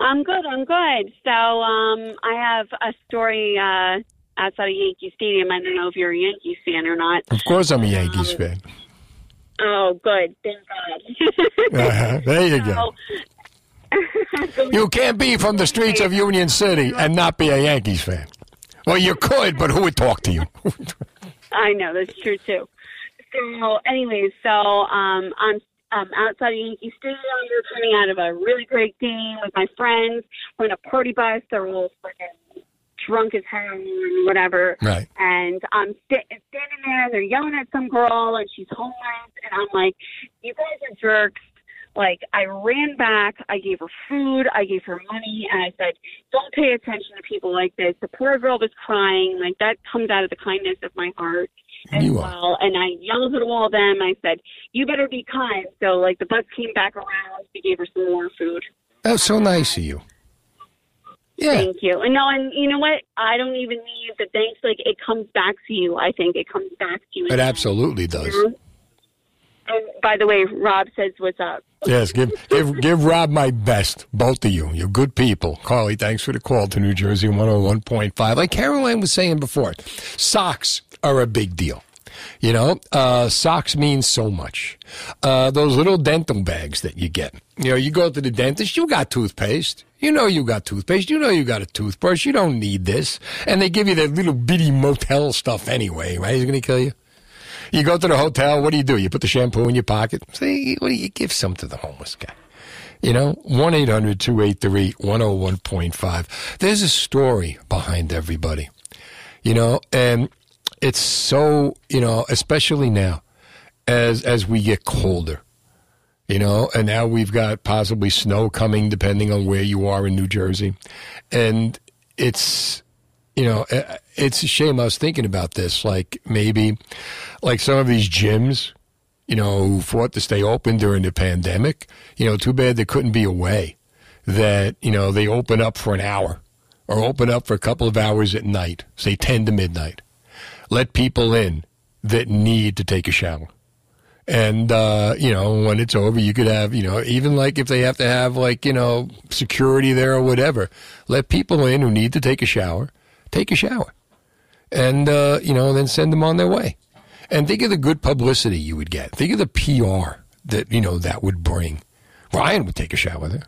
I'm good. I'm good. So, um, I have a story uh, outside of Yankee Stadium. I don't know if you're a Yankees fan or not. Of course, I'm a Yankees fan. Oh, good. Thank God. Uh-huh. There you go. You can't be from the streets of Union City and not be a Yankees fan. Well, you could, but who would talk to you? I know that's true too. So, anyways, so um, I'm um, outside of Yankee Stadium. We're coming out of a really great game with my friends. We're in a party bus. They're all freaking drunk as hell and whatever. Right. And I'm sta- standing there, and they're yelling at some girl, and she's homeless. And I'm like, "You guys are jerks." Like I ran back, I gave her food, I gave her money, and I said, "Don't pay attention to people like this." The poor girl was crying. Like that comes out of the kindness of my heart as You are. And I yelled at all of them. I said, "You better be kind." So like the bus came back around. We gave her some more food. That's so um, nice of you. Yeah. Thank you. And no, and you know what? I don't even need the thanks. Like it comes back to you. I think it comes back to you. It absolutely does. And by the way, Rob says, "What's up?" Yes, give give give Rob my best, both of you. You're good people. Carly, thanks for the call to New Jersey 101.5. Like Caroline was saying before, socks are a big deal. You know, uh, socks mean so much. Uh, those little dental bags that you get. You know, you go to the dentist, you got toothpaste. You know you got toothpaste. You know you got a toothbrush. You don't need this. And they give you that little bitty motel stuff anyway, right? It's going to kill you. You go to the hotel. What do you do? You put the shampoo in your pocket. Say, what do you give some to the homeless guy? You know, 1 800 283 101.5. There's a story behind everybody, you know, and it's so, you know, especially now as, as we get colder, you know, and now we've got possibly snow coming depending on where you are in New Jersey. And it's, you know, it's a shame. I was thinking about this, like maybe, like some of these gyms, you know, who fought to stay open during the pandemic. You know, too bad there couldn't be a way that you know they open up for an hour or open up for a couple of hours at night, say ten to midnight. Let people in that need to take a shower. And uh, you know, when it's over, you could have, you know, even like if they have to have like, you know, security there or whatever, let people in who need to take a shower, take a shower. And uh, you know, then send them on their way. And think of the good publicity you would get. Think of the PR that, you know, that would bring. Ryan would take a shower there.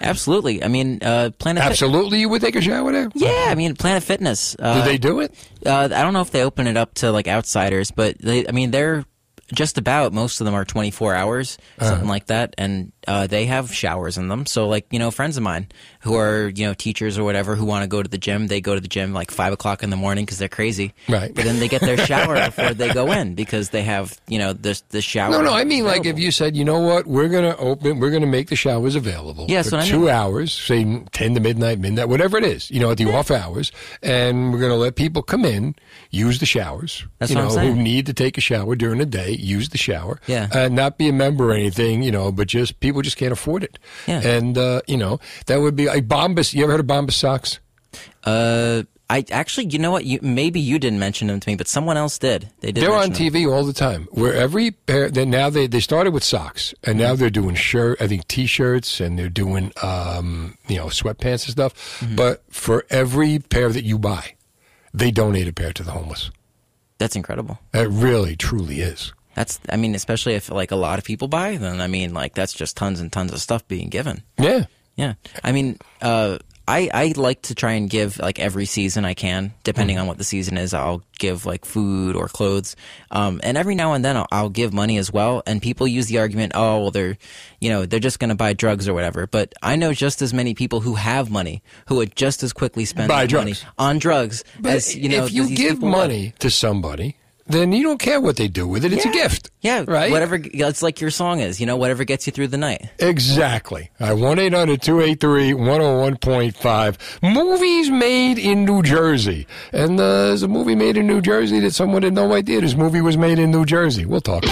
Absolutely. I mean, uh, Planet. Fit- Absolutely, you would take a shower there. yeah, I mean, Planet Fitness. Uh, Do they do it? Uh, I don't know if they open it up to like outsiders, but they. I mean, they're just about most of them are 24 hours, something Uh-huh. like that, and uh, they have showers in them. So, like you know, friends of mine who are you know teachers or whatever who want to go to the gym, they go to the gym like five o'clock in the morning because they're crazy. Right. But then they get their shower before they go in because they have you know the the shower. No, no, I mean like if you said, you know what, we're gonna open, we're gonna make the showers available Yeah, for two mean- hours, say ten to midnight, midnight, whatever it is, you know, at the off hours, and we're gonna let people come in, use the showers, That's you know, who need to take a shower during the day, use the shower, Yeah. and not be a member or anything, you know, but just people people just can't afford it. Yeah. And uh, you know that would be like Bombas. You ever heard of Bombas socks? Uh, I actually, you know what? You maybe you didn't mention them to me, but someone else did. They did. They're on mention them. TV all the time. Where every pair, they now they they started with socks, and now they're doing shirt, I think T-shirts, and they're doing um, you know sweatpants and stuff. Mm-hmm. But for every pair that you buy, they donate a pair to the homeless. That's incredible. It really, truly is. That's, I mean, especially if like a lot of people buy, then I mean, like that's just tons and tons of stuff being given. Yeah. Yeah. I mean, uh, I, I like to try and give like every season I can, depending on what the season is. I'll give like food or clothes. Um, and every now and then I'll, I'll give money as well. And people use the argument, oh, well, they're, you know, they're just going to buy drugs or whatever. But I know just as many people who have money who would just as quickly spend money on drugs But as, you know, if you give would. money to somebody, then you don't care what they do with it. It's a gift. Yeah. Right? Whatever, it's like your song is, you know, whatever gets you through the night. Exactly. Uh, 1 800 283 101.5. Movies made in New Jersey. And uh, there's a movie made in New Jersey that someone had no idea this movie was made in New Jersey. We'll talk.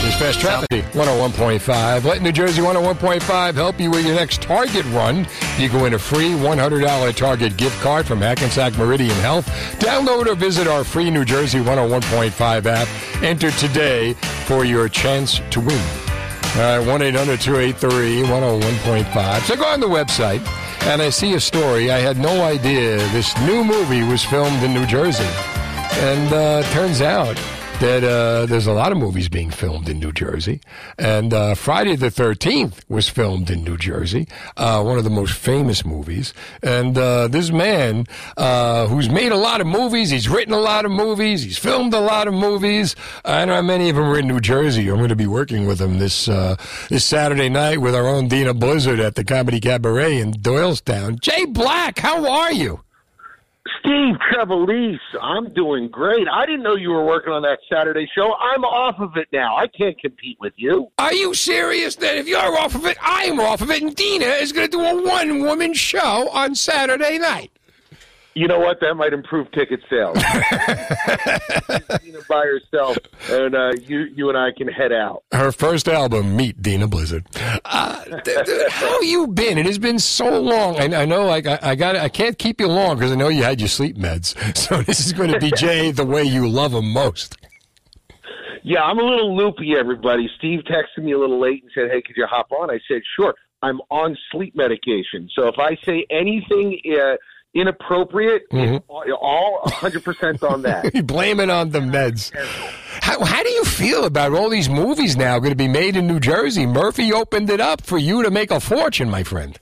There's Fast Traffic 101.5. Let New Jersey 101.5 help you with your next Target run. You can win a free $100 Target gift card from Hackensack Meridian Health. Download or visit our free New Jersey 101.5 app. Enter today for your chance to win. All right, 1 800 283 101.5. So go on the website and I see a story. I had no idea this new movie was filmed in New Jersey. And uh, turns out that uh, there's a lot of movies being filmed in New Jersey. And uh, Friday the 13th was filmed in New Jersey, uh, one of the most famous movies. And uh, this man, uh, who's made a lot of movies, he's written a lot of movies, he's filmed a lot of movies. I know many of them are in New Jersey. I'm going to be working with him this, uh, this Saturday night with our own Dena Blizzard at the Comedy Cabaret in Doylestown. Jay Black, how are you? Steve Trevelise, I'm doing great. I didn't know you were working on that Saturday show. I'm off of it now. I can't compete with you. Are you serious that if you're off of it, I'm off of it, and Dena is going to do a one woman show on Saturday night? You know what? That might improve ticket sales. Dena by herself, and uh, you you and I can head out. Her first album, Meet Dena Blizzard. Uh, th- th- how you been? It has been so long. I, I know, like I, I got, I can't keep you long because I know you had your sleep meds. So this is going to be Jay the way you love him most. Yeah, I'm a little loopy, everybody. Steve texted me a little late and said, "Hey, could you hop on?" I said, "Sure." I'm on sleep medication, so if I say anything uh, inappropriate, it's mm-hmm. all- all 100 percent on that. You blame it on the meds. How, how do you feel about all these movies now going to be made in New Jersey? Murphy opened it up for you to make a fortune, my friend.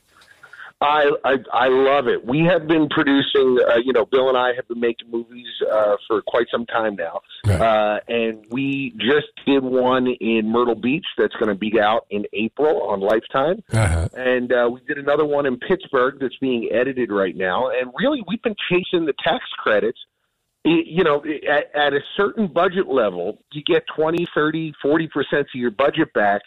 I, I I love it. We have been producing, uh, you know, Bill and I have been making movies uh, for quite some time now, uh, and we just did one in Myrtle Beach that's going to be out in April on Lifetime, Uh-huh. and uh, we did another one in Pittsburgh that's being edited right now. And really, we've been chasing the tax credits. You know, at, at a certain budget level, you get 20, 30, 40 percent of your budget back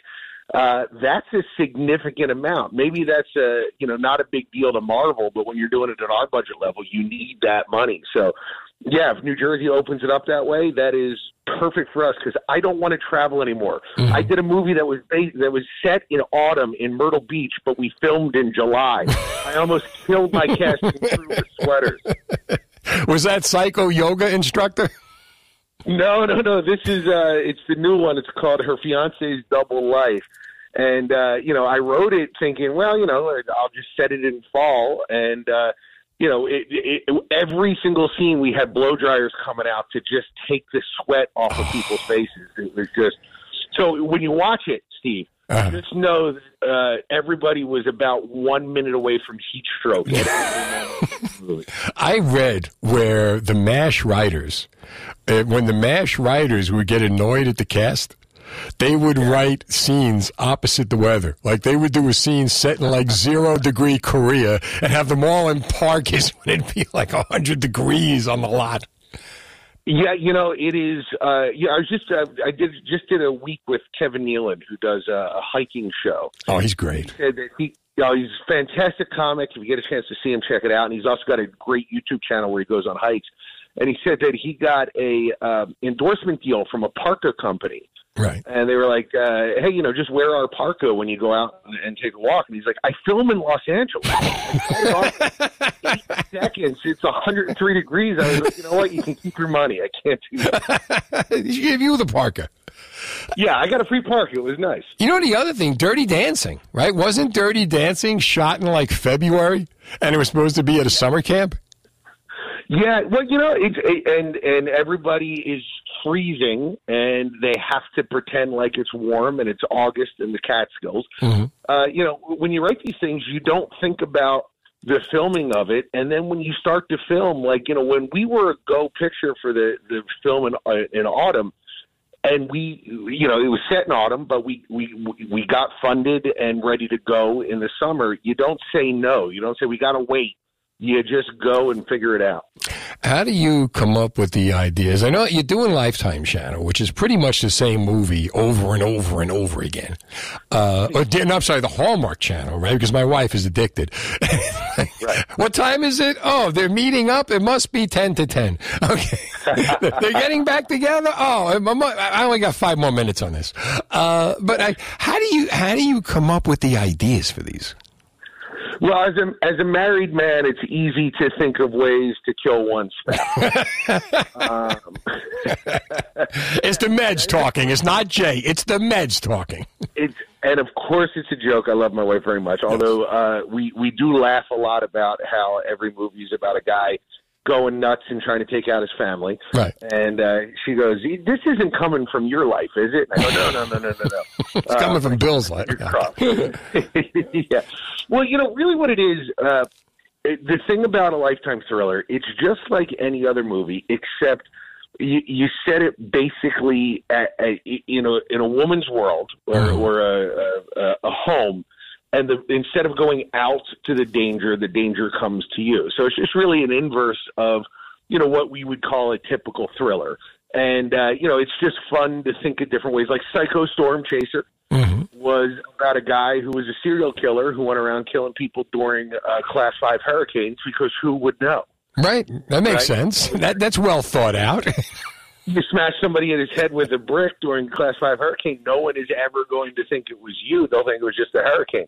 uh, that's a significant amount. Maybe that's a you know not a big deal to Marvel, but when you're doing it at our budget level, you need that money. So, yeah, if New Jersey opens it up that way, that is perfect for us because I don't want to travel anymore. I did a movie that was based, that was set in autumn in Myrtle Beach, but we filmed in July. I almost killed my casting crew with sweaters. Was that Psycho Yoga instructor? No, no, no. This is uh it's the new one. It's called Her Fiance's Double Life. And uh, you know, I wrote it thinking, well, you know, I'll just set it in fall and uh you know, it, it, every single scene we had blow dryers coming out to just take the sweat off of people's faces. It was just so when you watch it, Steve, just know that uh, everybody was about one minute away from heat stroke. at every moment. I read where the MASH writers, uh, when the MASH writers would get annoyed at the cast, they would write scenes opposite the weather. Like they would do a scene set in like zero degree Korea and have them all in Parkes when it'd be like a hundred degrees on the lot. Yeah, you know, it is. Uh, yeah, I was just uh, I did just did a week with Kevin Nealon, who does a, a hiking show. Oh, he's great. He he, you know, he's a fantastic comic. If you get a chance to see him, check it out. And he's also got a great YouTube channel where he goes on hikes. And he said that he got a um, endorsement deal from a Parker company Right. And they were like, uh, "Hey, you know, just wear our parka when you go out and, and take a walk." And he's like, "I film in Los Angeles. Eight seconds. It's 103 degrees." I was like, "You know what? You can keep your money. I can't do that." he gave you the parka. Yeah, I got a free parka. It was nice. You know the other thing, Dirty Dancing, right? Wasn't Dirty Dancing shot in like February, and it was supposed to be at a summer camp? Yeah, well, you know, it's it, and and everybody is freezing, and they have to pretend like it's warm and it's August in the Catskills. Uh, you know, when you write these things, you don't think about the filming of it, and then when you start to film, like you know, when we were a Go Picture for the the film in uh, in autumn, and we, you know, it was set in autumn, but we we we got funded and ready to go in the summer. You don't say no. You don't say we got to wait. You just go and figure it out. How do you come up with the ideas? I know you're doing Lifetime Channel, which is pretty much the same movie over and over and over again. Uh, or, no, I'm sorry, the Hallmark Channel, right? Because my wife is addicted. right. What time is it? Oh, they're meeting up. It must be 10 to 10. Okay. they're getting back together. Oh, I only got five more minutes on this. Uh, but I, how do you how do you come up with the ideas for these? Well, as a as a married man, it's easy to think of ways to kill one spouse. um, It's the meds talking. It's not Jay. It's the meds talking. it's and of course it's a joke. I love my wife very much. Although uh, we we do laugh a lot about how every movie is about a guy going nuts and trying to take out his family. Right. And uh, she goes, "This isn't coming from your life, is it?" And I go, "No, no, no, no, no, no." It's coming from Bill's life. yeah. Well, you know, really what it is, uh, it, the thing about a lifetime thriller, it's just like any other movie, except you, you set it basically at, at, you know in a woman's world or, or a, a, a home. And the, instead of going out to the danger, the danger comes to you. So it's just really an inverse of, you know, what we would call a typical thriller. And, uh, you know, it's just fun to think of different ways. Like Psycho Storm Chaser was about a guy who was a serial killer who went around killing people during uh, Class 5 hurricanes because who would know? Right. That makes Right. sense. That that's well thought out. You smash somebody in his head with a brick during Class 5 hurricane, no one is ever going to think it was you. They'll think it was just a hurricane.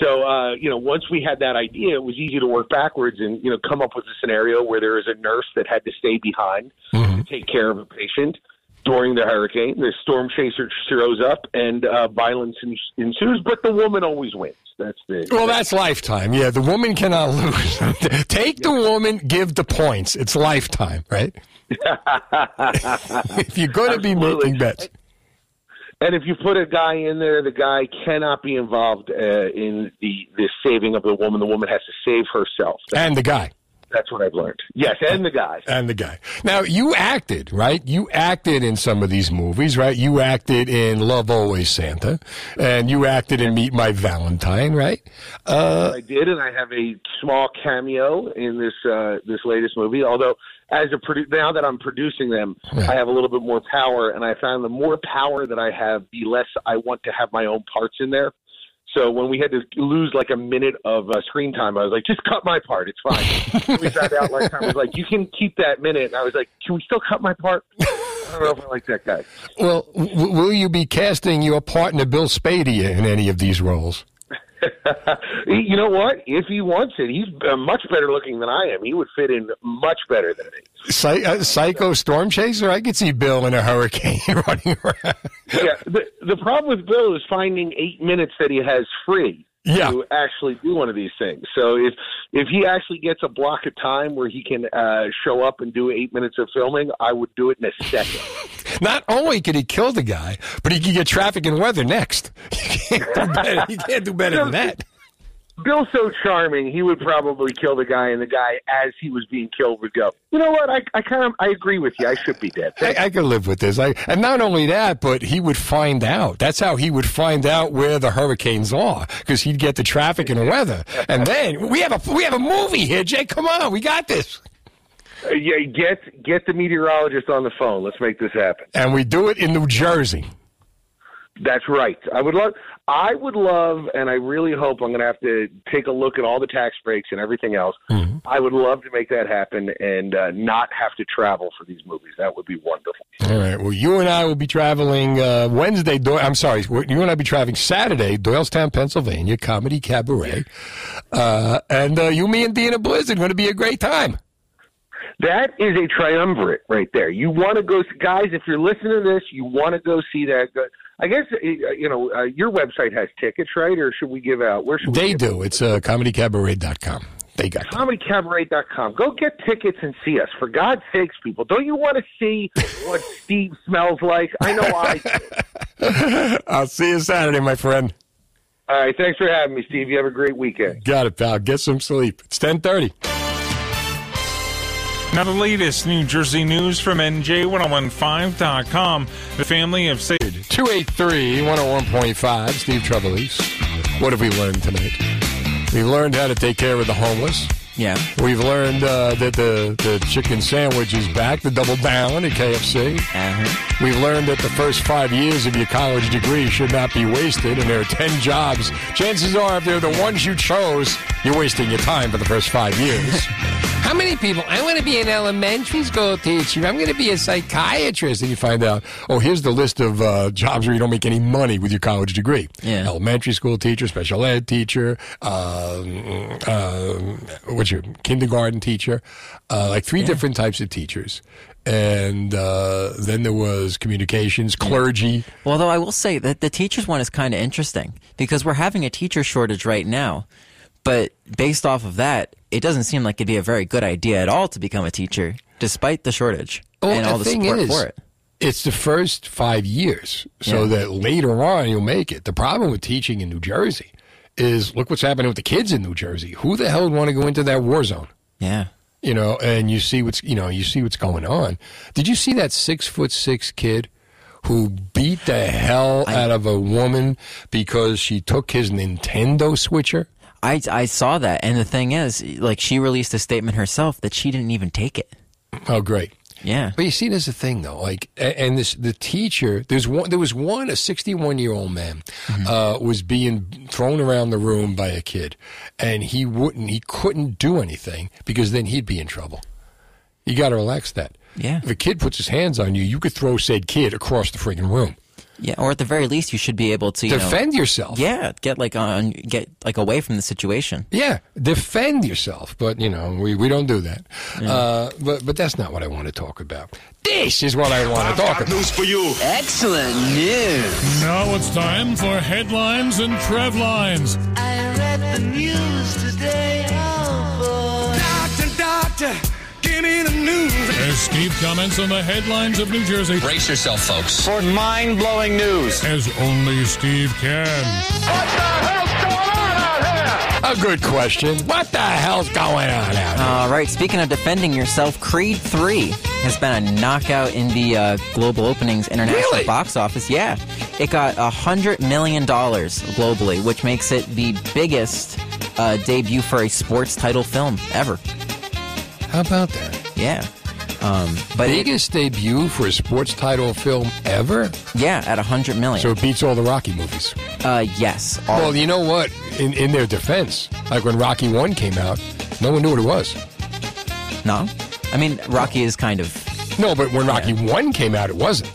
So, uh, you know, once we had that idea, it was easy to work backwards and, you know, come up with a scenario where there is a nurse that had to stay behind to take care of a patient during the hurricane. The storm chaser shows up and uh, violence ensues, but the woman always wins. That's the. Well, that's lifetime. Yeah, the woman cannot lose. Take the woman, give the points. It's lifetime, right? if you're going to be making bets. And if you put a guy in there, the guy cannot be involved uh, in the the saving of the woman. The woman has to save herself. And the guy. That's what I've learned. Yes, and the guy. And the guy. Now, you acted, right? You acted in some of these movies, right? You acted in Love Always Santa, and you acted in Meet My Valentine, right? Uh, I did, and I have a small cameo in this uh, this latest movie. Although, as a produ- now that I'm producing them, I have a little bit more power, and I found the more power that I have, the less I want to have my own parts in there. So when we had to lose like a minute of uh, screen time, I was like, just cut my part. It's fine. we sat out like time. I was like, you can keep that minute. And I was like, can we still cut my part? I don't know if I like that guy. well, w- will you be casting your partner Bill Spadea in any of these roles? you know what? If he wants it, he's uh, much better looking than I am. He would fit in much better than me. Psy- uh, Psycho Storm Chaser? I could see Bill in a hurricane running around. yeah, the the problem with Bill is finding eight minutes that he has free Yeah. to actually do one of these things. So if if he actually gets a block of time where he can uh, show up and do eight minutes of filming, I would do it in a second. Not only could he kill the guy, but he could get traffic and weather next. You can't do better, you can't do better than that. Bill's so charming, he would probably kill the guy, and the guy, as he was being killed, would go, "You know what? I, I kind of I agree with you. I should be dead." I, I could live with this. I, and not only that, but he would find out. That's how he would find out where the hurricanes are, because he'd get the traffic and the weather. And then we have a we have a movie here, Jay. Come on, we got this. Uh, yeah, get get the meteorologist on the phone. Let's make this happen. And we do it in New Jersey. That's right. I would love. I would love, and I really hope I'm going to have to take a look at all the tax breaks and everything else. I would love to make that happen and uh, not have to travel for these movies. That would be wonderful. All right. Well, you and I will be traveling uh, Wednesday. Do- I'm sorry. You and I will be traveling Saturday, Doylestown, Pennsylvania, Comedy Cabaret. Uh, and uh, you, me, and Dena Blizzard going to be a great time. That is a triumvirate right there. You want to go, guys. If you're listening to this, you want to go see that. Go- I guess uh, you know uh, your website has tickets, right? Or should we give out? Where should we They do. It's uh, comedycabaret.com. They got comedycabaret.com. Go get tickets and see us. For God's sakes, people, don't you want to see what Steve smells like? I know I. I'll see you Saturday, my friend. All right, thanks for having me, Steve. You have a great weekend. Got it, pal. Get some sleep. It's 1030. Now, the latest New Jersey news from NJ1015.com. The family of Sage. 283 101.5, Steve Trevelise. What have we learned tonight? We learned how to take care of the homeless. Yeah. We've learned uh, that the, the chicken sandwich is back, the double down at KFC. Uh-huh. We've learned that the first five years of your college degree should not be wasted, and there are 10 jobs. Chances are, if they're the ones you chose, you're wasting your time for the first five years. How many people? I want to be an elementary school teacher. I'm going to be a psychiatrist. And you find out, oh, here's the list of uh, jobs where you don't make any money with your college degree. Yeah. Elementary school teacher, special ed teacher, um, um, what's your kindergarten teacher, uh, like three different types of teachers. And uh, then there was communications, clergy. Well, though I will say that the teachers one is kind of interesting because we're having a teacher shortage right now. But based off of that, it doesn't seem like it'd be a very good idea at all to become a teacher, despite the shortage Well, and all the thing support is, for it. It's the first five years, so Yeah. that later on you'll make it. The problem with teaching in New Jersey is look what's happening with the kids in New Jersey. Who the hell would want to go into that war zone? Yeah. You know, and you see what's you know you see what's going on. Did you see that six foot six kid who beat the hell out of a woman because she took his Nintendo switcher? I, I saw that, and the thing is, like, she released a statement herself that she didn't even take it. Oh, great. Yeah. But you see, there's a thing though. Like, and this the teacher. There's one. There was one. A 61 year old man uh, was being thrown around the room by a kid, and he wouldn't. He couldn't do anything because then he'd be in trouble. You got to relax that. Yeah. If a kid puts his hands on you, you could throw said kid across the friggin' room. Yeah, or at the very least, you should be able to you know- Defend yourself. Yeah, get like on, get like away from the situation. Yeah, defend yourself. But you know, we, we don't do that. Uh, but but that's not what I want to talk about. This is what I want to talk about. news for you. Excellent news. Now it's time for headlines and Trev lines. I read the news today. Oh boy. Doctor, doctor, give me the news. As Steve comments on the headlines of New Jersey. Brace yourself, folks, for mind blowing news. As only Steve can. What the hell's going on out here? A good question. What the hell's going on out here? All right. Speaking of defending yourself, Creed Three has been a knockout in the uh, global openings international box office. Yeah, it got a hundred million dollars globally, which makes it the biggest uh, debut for a sports title film ever. How about that? Yeah. Um, but it- biggest debut for a sports title film ever. yeah, at a hundred million. So it beats all the Rocky movies. Uh, yes. Well, you know what? In in their defense, like when Rocky One came out, no one knew what it was. no, I mean Rocky is kind of No, but when Rocky One came out, it wasn't.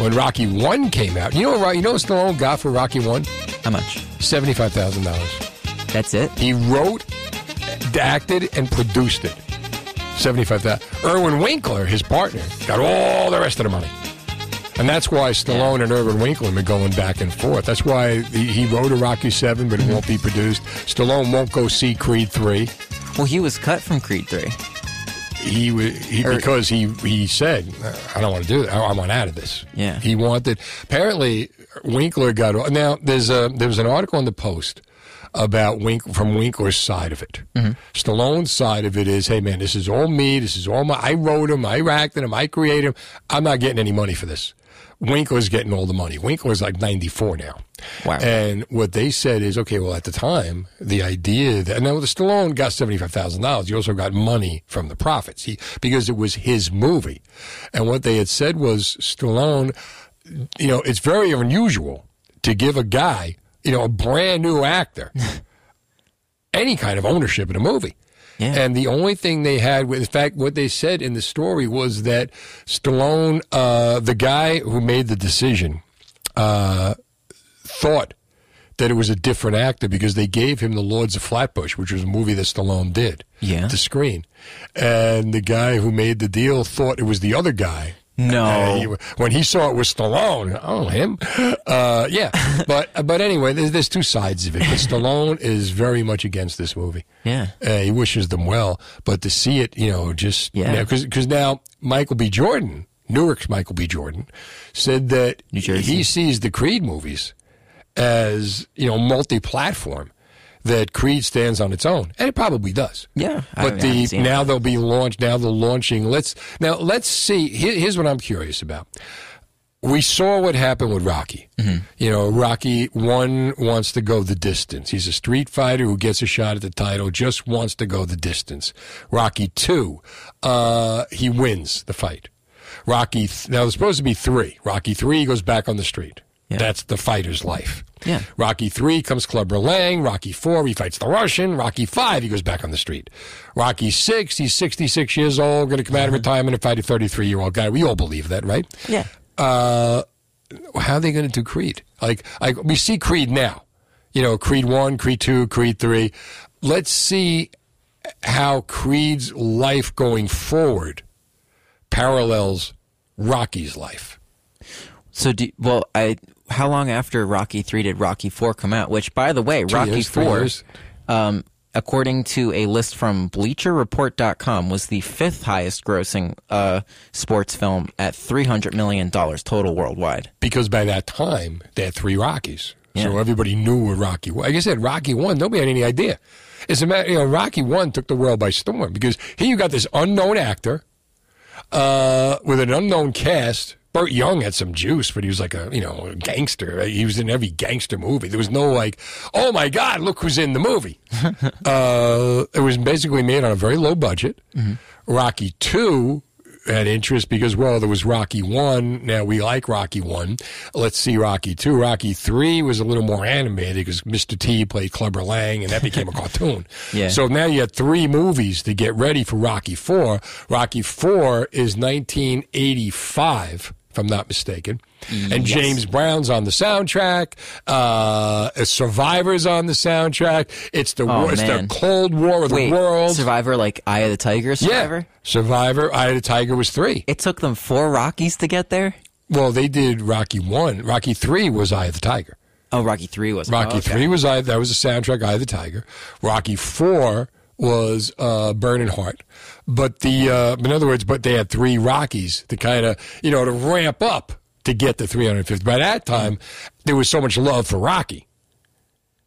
When Rocky One came out, you know what? You know what Stallone got for Rocky One? how much? Seventy five thousand dollars. That's it. He wrote, acted, and produced it. Seventy-five thousand. Irwin Winkler, his partner, got all the rest of the money, and that's why Stallone and Irwin Winkler have been going back and forth. That's why he, he wrote a Rocky Seven, but it won't be produced. Stallone won't go see Creed Three. Well, he was cut from Creed Three. He, he Or- because he he said I don't want to do that. I, I want out of this. Yeah. He wanted. Apparently, Winkler got now. There's a there was an article in the Post about Wink from Winkler's side of it. Mm-hmm. Stallone's side of it is, hey man, this is all me. This is all my. I wrote him. I acted him. I created him. I'm not getting any money for this. Winkler's getting all the money. Winkler's like 94 now. Wow. And what they said is, okay, well, at the time, the idea that now the Stallone got seventy five thousand dollars. He also got money from the profits. He because it was his movie, and what they had said was Stallone. You know, it's very unusual to give a guy, you know, a brand new actor, any kind of ownership in a movie. And the only thing they had, in fact, what they said in the story was that Stallone, uh, the guy who made the decision, uh, thought that it was a different actor because they gave him The Lords of Flatbush, which was a movie that Stallone did Yeah. to screen. And the guy who made the deal thought it was the other guy. No. Uh, he- when he saw it was Stallone, oh him, uh, yeah. But but anyway, there's, there's two sides of it. But Stallone is very much against this movie. Yeah. Uh, he wishes them well, but to see it, you know, just Yeah. because now Michael B. Jordan, Newark's Michael B. Jordan, said that he sees the Creed movies as you know multi-platform. That Creed stands on its own, and it probably does. Yeah, but haven't the seen it. now they'll be launched. Now they're launching. Let's now let's see. Here, here's what I'm curious about. We saw what happened with Rocky. You know, Rocky one wants to go the distance. He's a street fighter who gets a shot at the title, just wants to go the distance. Rocky two, uh, he wins the fight. Rocky th- now there's supposed to be three. Rocky three goes back on the street. That's the fighter's life. Yeah. Rocky three comes Clubber Lang. Rocky four he fights the Russian. Rocky five he goes back on the street. Rocky six he's 66 years old, going to come out of retirement and fight a 33 year old guy. We all believe that, right? Yeah. Uh, how are they going to do Creed? Like, like we see Creed now. You know, Creed one, Creed two, Creed three. Let's see how Creed's life going forward parallels Rocky's life. So, do, well, I how long after Rocky three did Rocky four come out? Which, by the way, Two Rocky years, four, um, according to a list from BleacherReport.com, was the fifth highest grossing uh, sports film at three hundred million dollars total worldwide. because by that time they had three Rockies, so everybody knew what Rocky was. Like I said, Rocky one, nobody had any idea. It's a matter, you know, Rocky one took the world by storm because here you got this unknown actor uh, with an unknown cast. Burt Young had some juice, but he was like a you know a gangster. He was in every gangster movie. There was no like, oh my god, look who's in the movie. uh, it was basically made on a very low budget. Rocky two had interest because well there was Rocky one. Now we like Rocky one. Let's see Rocky two. Rocky three was a little more animated because Mr. T played Clubber Lang and that became a cartoon. Yeah. So now you had three movies to get ready for Rocky four. Rocky four is 1985, if I'm not mistaken. And Yes. James Brown's on the soundtrack. Uh, Survivor's on the soundtrack. It's the Oh, war, it's the. Cold War of the world. Survivor, like Eye of the Tiger, Survivor. Yeah. Survivor. Eye of the Tiger was three. It took them four Rockies to get there. Well, they did Rocky one. Rocky three was Eye of the Tiger. Oh, Rocky three was Rocky oh, okay. three was Eye. That was the soundtrack. Eye of the Tiger. Rocky four was uh, Burning Heart. But the uh, in other words, but they had three Rockies to kind of you know to ramp up to get the 350. By that time, there was so much love for Rocky.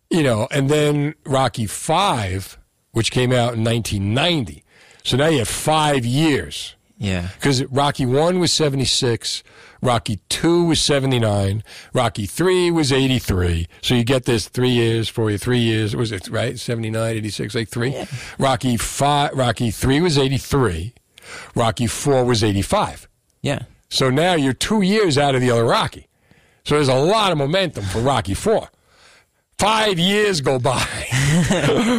You know, and then Rocky five, which came out in 1990. So now you have five years. Yeah. Because Rocky 1 was 76, Rocky 2 was 79, Rocky 3 was 83. So you get this three years, four years, three years, was it right? 79, 86, like three? Rocky 5, Rocky 3 was 83, Rocky 4 was 85. Yeah. So now you're two years out of the other Rocky. So there's a lot of momentum for Rocky 4. Five years go by.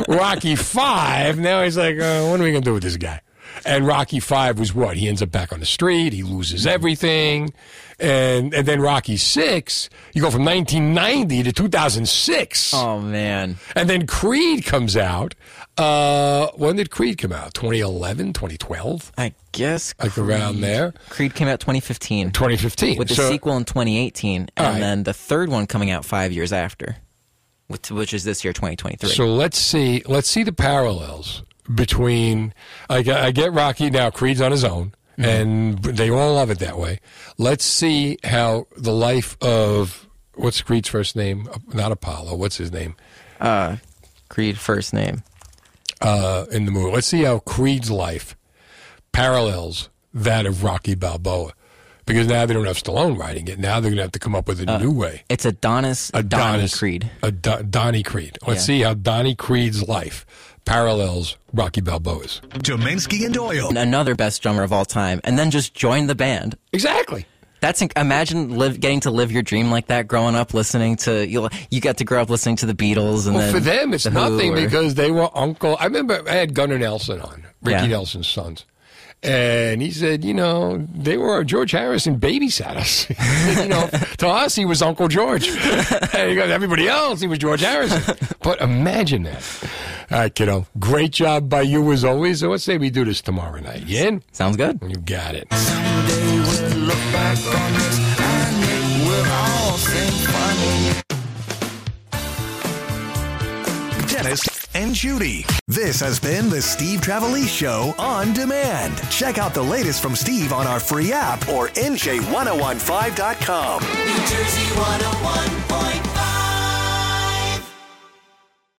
Rocky 5, now he's like, uh, what are we going to do with this guy? And Rocky 5 was what? He ends up back on the street. He loses everything. And, and then Rocky 6, you go from 1990 to 2006. Oh man. And then Creed comes out. Uh, when did Creed come out? 2011, 2012? I guess Like around there. Creed came out 2015. 2015. With the So- sequel in 2018, and right. then the third one coming out five years after, which, which is this year, 2023. So let's see. Let's see the parallels between. I get, I get Rocky now. Creed's on his own, and they all love it that way. Let's see how the life of what's Creed's first name? Not Apollo. What's his name? Uh, Creed first name. Uh, in the movie. Let's see how Creed's life parallels that of Rocky Balboa. Because now they don't have Stallone writing it. Now they're going to have to come up with a Uh, new way. It's Adonis, Donnie Adonis Creed. A Donnie Creed. Let's Yeah. see how Donnie Creed's life parallels Rocky Balboa's. Deminski and Doyle. Another best drummer of all time, and then just joined the band. Exactly. That's imagine live, getting to live your dream like that. Growing up listening to you, you got to grow up listening to the Beatles, and Well, then for them, it's The nothing or- because they were uncle. I remember I had Gunnar Nelson on, Ricky Yeah. Nelson's sons. And he said, you know, they were George Harrison babysat us. He said, you know, to us, he was Uncle George. and he goes, everybody else, he was George Harrison. But imagine that. All right, kiddo. Great job by you as always. So let's say we do this tomorrow night. You in? Sounds good. You got it. Look back on this and it will all seem funny. Dennis and Judy. This has been the Steve Trevelise Show on demand. Check out the latest from Steve on our free app or NJ1015.com. New Jersey 101.